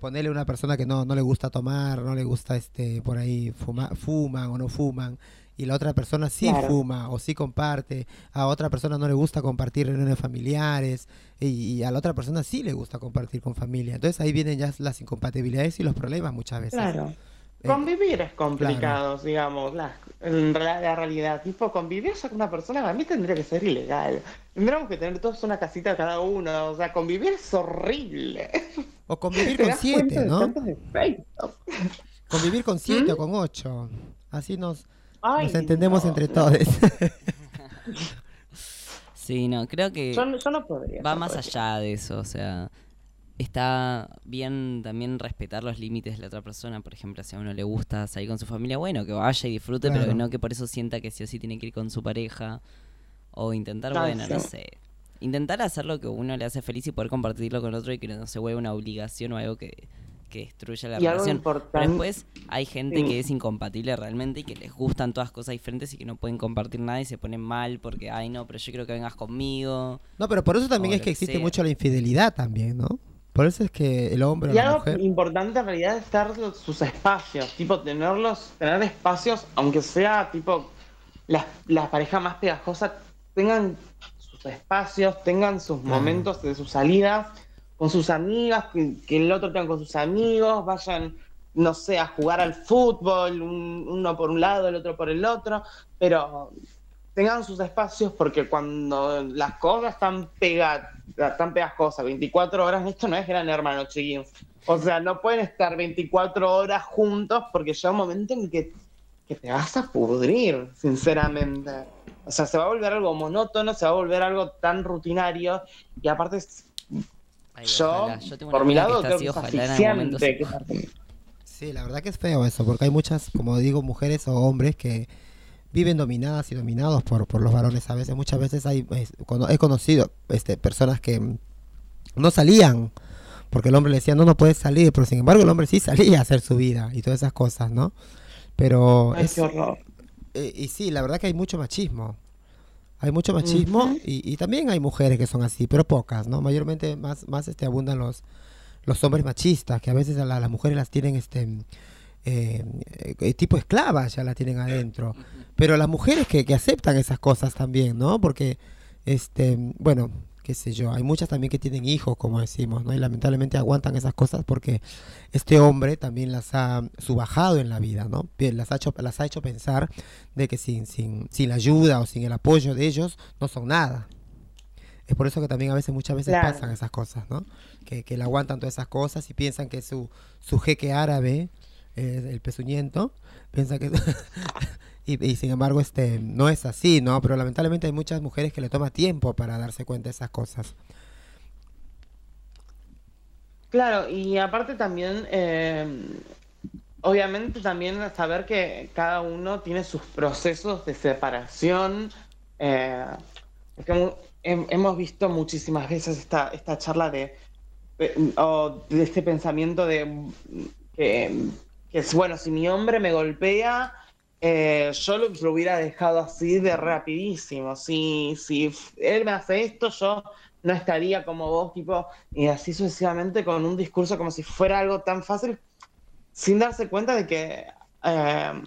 ponerle a una persona que no, no le gusta tomar, no le gusta, este, por ahí, fuma, fuman o no fuman, y la otra persona sí Claro. fuma o sí comparte, a otra persona no le gusta compartir reuniones familiares, y, y a la otra persona sí le gusta compartir con familia. Entonces ahí vienen ya las incompatibilidades y los problemas muchas veces. Claro. Eh, Convivir es complicado, digamos, la, en la, la realidad. Tipo, convivir ya con una persona para mí tendría que ser ilegal. Tendríamos que tener todos una casita cada uno. O sea, convivir es horrible. O convivir con siete, ¿no? Convivir con siete ¿Mm? o con ocho. Así nos, Ay, nos entendemos no. entre todos. Sí, no, creo que Yo, no- yo no podría. va más podría. allá de eso, o sea, está bien también respetar los límites de la otra persona, por ejemplo, si a uno le gusta salir con su familia, bueno, que vaya y disfrute, pero que no que por eso sienta que sí o sí tiene que ir con su pareja, o intentar, bueno, no sé, intentar hacer lo que uno le hace feliz y poder compartirlo con otro y que no se vuelva una obligación o algo que, que destruya la Y algo relación. importante- Pero después hay gente Sí. que es incompatible realmente y que les gustan todas cosas diferentes y que no pueden compartir nada y se ponen mal porque, ay no, pero yo quiero que vengas conmigo. No, pero por eso también es que que existe sea. mucho la infidelidad también, ¿no? Por eso es que el hombre o Y la algo mujer... importante en realidad es dar sus espacios, tipo tenerlos, tener espacios, aunque sea tipo las la pareja más pegajosa, tengan sus espacios, tengan sus momentos de sus salidas con sus amigas, que, que el otro tenga con sus amigos, vayan no sé, a jugar al fútbol, un- uno por un lado, el otro por el otro, pero tengan sus espacios porque cuando las cosas están pegadas, están pegajosas, 24 horas, esto no es gran hermano, chiquillos. O sea, no pueden estar 24 horas juntos porque llega un momento en que, que te vas a pudrir, sinceramente. O sea, se va a volver algo monótono, se va a volver algo tan rutinario y aparte es- yo, tengo por mi lado, creo así, que es asfixiante. Sí, la verdad que es feo eso, porque hay muchas, como digo, mujeres o hombres que viven dominadas y dominados por, por los varones a veces. Muchas veces hay, he conocido este, personas que no salían porque el hombre le decía, no, no puedes salir, pero sin embargo el hombre sí salía a hacer su vida y todas esas cosas, ¿no? Pero Ay, es- qué horror. eh, y sí, la verdad que hay mucho machismo. Hay mucho machismo y, y también hay mujeres que son así, pero pocas, ¿no? Mayormente más, más este, abundan los, los hombres machistas, que a veces a la- las mujeres las tienen este eh, eh, tipo esclavas, ya la tienen adentro. Pero las mujeres que, que aceptan esas cosas también, ¿no? Porque, este, bueno, qué sé yo, hay muchas también que tienen hijos, como decimos, ¿no? Y lamentablemente aguantan esas cosas porque este hombre también las ha subajado en la vida, ¿no? Las ha hecho, las ha hecho pensar de que sin, sin, sin la ayuda o sin el apoyo de ellos no son nada. Es por eso que también a veces, muchas veces Claro. pasan esas cosas, ¿no? Que, que le aguantan todas esas cosas y piensan que su, su jeque árabe, eh, el pezuñento, piensa que... y, sin embargo, este no es así, ¿no? Pero lamentablemente hay muchas mujeres que le toma tiempo para darse cuenta de esas cosas. Claro, y aparte también, eh, obviamente también saber que cada uno tiene sus procesos de separación. eh, hemos visto muchísimas veces esta, esta charla de, de- o de este pensamiento de que es bueno, si mi hombre me golpea, eh, yo lo, hubiera dejado así de rapidísimo. Si, si él me hace esto, yo no estaría como vos, tipo, y así sucesivamente con un discurso como si fuera algo tan fácil, sin darse cuenta de que eh,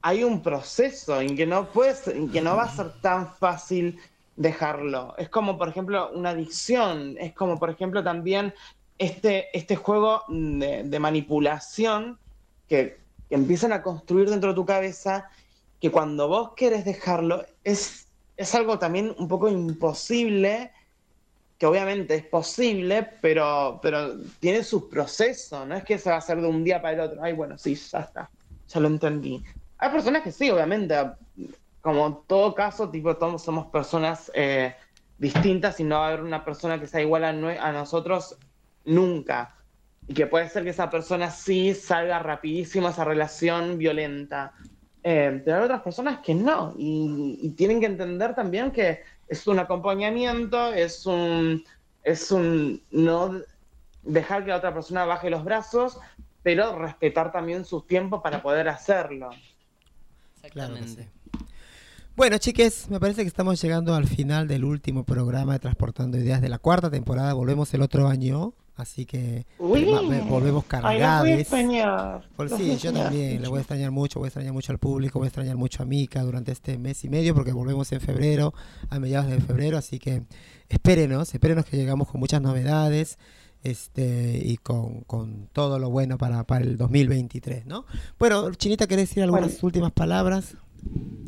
hay un proceso en que no puedes, en que no va a ser tan fácil dejarlo. Es como, por ejemplo, una adicción, es como, por ejemplo, también este, este juego de manipulación que, que empiezan a construir dentro de tu cabeza, que cuando vos querés dejarlo, es, es algo también un poco imposible que obviamente es posible, pero, pero tiene sus procesos, no es que se va a hacer de un día para el otro. Ay, bueno, sí, ya está, ya lo entendí. Hay personas que sí, obviamente, como en todo caso, tipo, todos somos personas eh, distintas y no va a haber una persona que sea igual a, a nosotros nunca. Y que puede ser que esa persona sí salga rapidísimo a esa relación violenta. Eh, pero hay otras personas que no. Y, y tienen que entender también que es un acompañamiento, es un, es un no dejar que la otra persona baje los brazos, pero respetar también sus tiempos para poder hacerlo. Claro sí. Bueno, chiques, me parece que estamos llegando al final del último programa de Transportando Ideas de la cuarta temporada. Volvemos el otro año, así que Uy. ve- volvemos los voy a cargados. extrañar. Sí, yo extrañar también, le voy a extrañar mucho, voy a extrañar mucho al público, voy a extrañar mucho a Mika durante este mes y medio, porque volvemos en febrero, a mediados de febrero, así que espérenos, espérenos que llegamos con muchas novedades este y con, con todo lo bueno para, para el 2023, ¿no? Bueno, Chinita, ¿querés decir algunas Bueno. últimas palabras?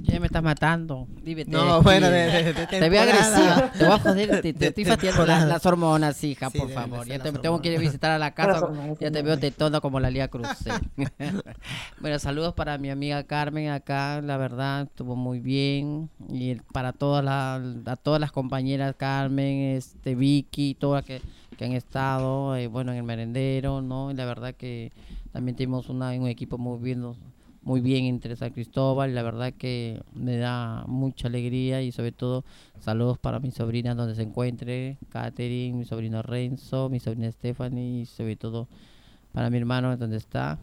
Ya me estás matando. Dime, No, bueno, de- de- de Te veo agresiva. Te voy a joder. Te, estoy fastidiando las, las hormonas, hija, Sí, por favor. Ya te, tengo que ir a visitar a la casa. Ya te veo tetona como la Lía Cruz. bueno, saludos para mi amiga Carmen acá. La verdad, estuvo muy bien. Y para todas las, a todas las compañeras, Carmen, este Vicky, todas que, que han estado, eh, bueno, en el merendero, ¿no? Y la verdad que también tenemos una, un equipo muy bien, muy bien entre San Cristóbal. La verdad que me da mucha alegría y sobre todo saludos para mi sobrina donde se encuentre, Katherine, mi sobrino Renzo, mi sobrina Stephanie y sobre todo para mi hermano donde está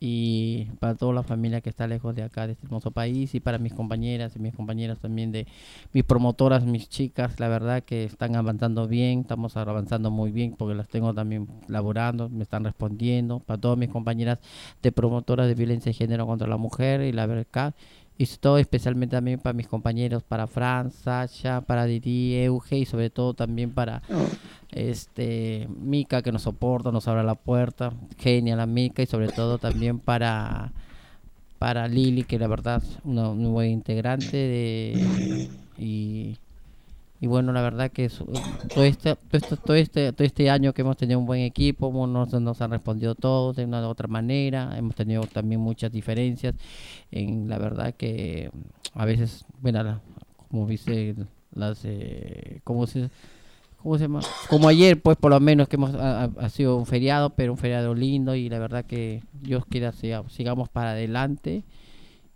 y para toda la familia que está lejos de acá, de este hermoso país, y para mis compañeras y mis compañeros también de mis promotoras, mis chicas, la verdad que están avanzando bien, estamos avanzando muy bien porque las tengo también laborando, me están respondiendo, para todas mis compañeras de promotoras de violencia de género contra la mujer y la verdad y todo especialmente también para mis compañeros, para Fran, Sasha, para Didi, Euge y sobre todo también para este Mika que nos soporta, nos abre la puerta, genial la Mika y sobre todo también para para Lili que la verdad es una, una buena integrante de y y bueno, la verdad que este, todo este, todo este, todo este año que hemos tenido un buen equipo, nos, nos han respondido todos de una u otra manera, hemos tenido también muchas diferencias, en la verdad que a veces, bueno, como dice las, eh, ¿cómo se, cómo se llama? Como ayer, pues por lo menos que hemos, ha, sido un feriado, pero un feriado lindo y la verdad que Dios quiera siga- sigamos para adelante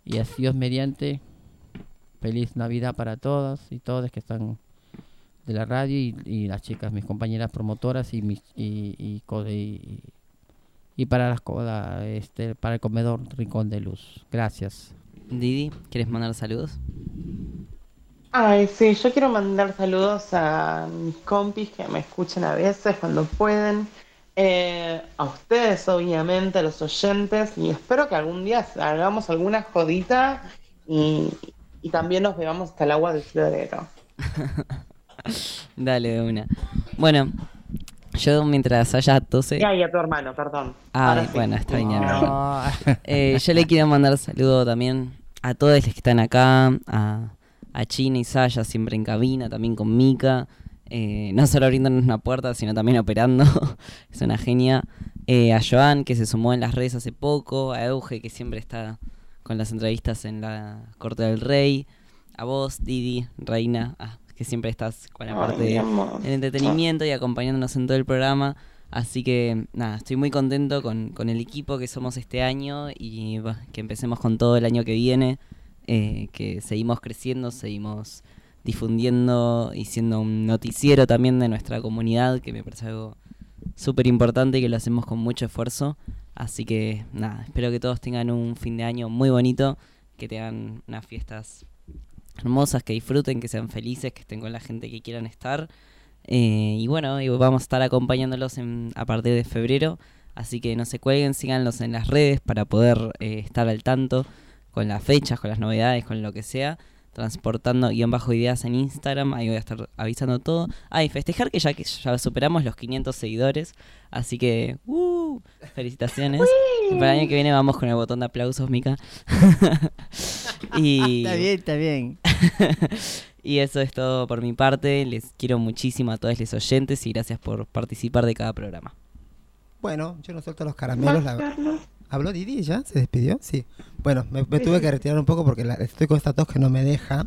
y así Dios mediante. Feliz Navidad para todas y todos que están de la radio y, y las chicas, mis compañeras promotoras y mis y, y, co- y- y para las la- este para el comedor Rincón de Luz. Gracias. Didi, ¿quieres mandar saludos? Ay, sí, yo quiero mandar saludos a mis compis que me escuchan a veces cuando pueden. Eh, a ustedes, obviamente, a los oyentes. Y espero que algún día hagamos alguna jodita y, y también nos bebamos hasta el agua del florero. Dale de una. Bueno, yo mientras haya tose. Y ahí a tu hermano, perdón. Ah, Ahora sí. bueno, está bien. ya no. Eh, yo le quiero mandar saludo también a todos los que están acá, a, a China y Saya, siempre en cabina, también con Mika. eh, no solo abriéndonos una puerta, sino también operando. es una genia. Eh, a Joan, que se sumó en las redes hace poco. A Euge, que siempre está con las entrevistas en la Corte del Rey. A vos, Didi, Reina, ah, que siempre estás con la parte de- del entretenimiento y acompañándonos en todo el programa. Así que nada, estoy muy contento con, con el equipo que somos este año y bah, que empecemos con todo el año que viene, eh, que seguimos creciendo, seguimos difundiendo y siendo un noticiero también de nuestra comunidad, que me parece algo súper importante y que lo hacemos con mucho esfuerzo. Así que nada, espero que todos tengan un fin de año muy bonito, que tengan unas fiestas hermosas, que disfruten, que sean felices, que estén con la gente que quieran estar. Eh, y bueno, y vamos a estar acompañándolos en- a partir de febrero. Así que no se cuelguen, síganlos en las redes para poder eh, estar al tanto con las fechas, con las novedades, con lo que sea. Transportando guion bajo ideas en Instagram, ahí voy a estar avisando todo. Ah, y festejar que ya, que ya superamos los 500 seguidores. Así que, ¡uh! felicitaciones. Y para el año que viene vamos con el botón de aplausos, Mica. y... Está bien, está bien. y eso es todo por mi parte. Les quiero muchísimo a todos los oyentes y gracias por participar de cada programa. Bueno, yo no suelto los caramelos. la- ¿Habló Didi ya? ¿Se despidió? Sí. Bueno, me, me tuve que retirar un poco porque la- estoy con esta tos que no me deja.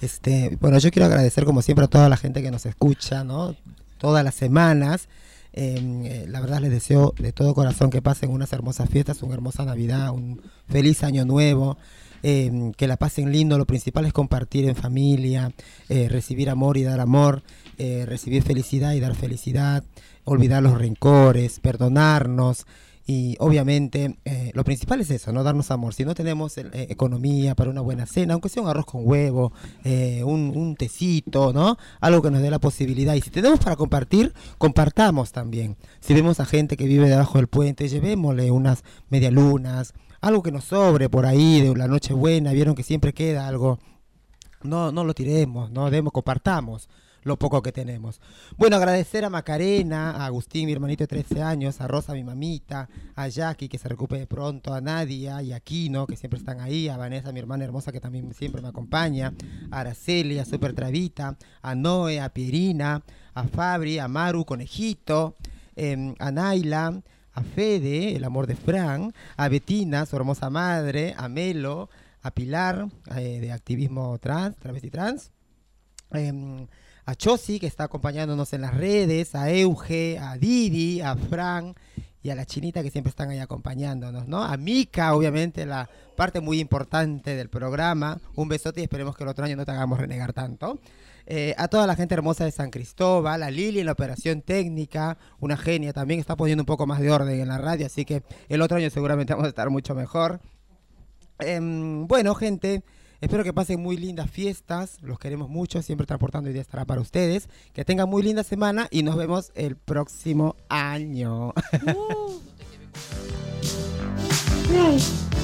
Este, bueno, yo quiero agradecer como siempre a toda la gente que nos escucha, ¿no? Todas las semanas. Eh, eh, la verdad les deseo de todo corazón que pasen unas hermosas fiestas, una hermosa Navidad, un feliz año nuevo. eh, que la pasen lindo, lo principal es compartir en familia, eh, recibir amor y dar amor, eh, recibir felicidad y dar felicidad, olvidar los rencores, perdonarnos y obviamente eh, lo principal es eso, no darnos amor. Si no tenemos eh, economía para una buena cena, aunque sea un arroz con huevo, eh, un, un tecito, ¿no? Algo que nos dé la posibilidad. Y si tenemos para compartir, compartamos también. Si vemos a gente que vive debajo del puente, llevémosle unas medialunas, algo que nos sobre por ahí de la noche buena, vieron que siempre queda algo. No, no lo tiremos, no demos, compartamos lo poco que tenemos. Bueno, agradecer a Macarena, a Agustín, mi hermanito de 13 años, a Rosa, mi mamita, a Jackie, que se recupere pronto, a Nadia y a Kino, que siempre están ahí, a Vanessa, mi hermana hermosa, que también siempre me acompaña, a Araceli, a Super Travita, a Noé, a Pierina, a Fabri, a Maru, Conejito, em, a Naila, a Fede, el amor de Fran, a Betina, su hermosa madre, a Melo, a Pilar, eh, de activismo trans, travesti trans, em, a Chosi, que está acompañándonos en las redes, a Euge, a Didi, a Fran y a la chinita que siempre están ahí acompañándonos, ¿no? A Mika, obviamente, la parte muy importante del programa. Un besote y esperemos que el otro año no te hagamos renegar tanto. Eh, a toda la gente hermosa de San Cristóbal, a Lili en la operación técnica, una genia también, está poniendo un poco más de orden en la radio, así que el otro año seguramente vamos a estar mucho mejor. Em, bueno, gente, espero que pasen muy lindas fiestas. Los queremos mucho. Siempre transportando ideas estará para ustedes. Que tengan muy linda semana y nos vemos el próximo año. Yay.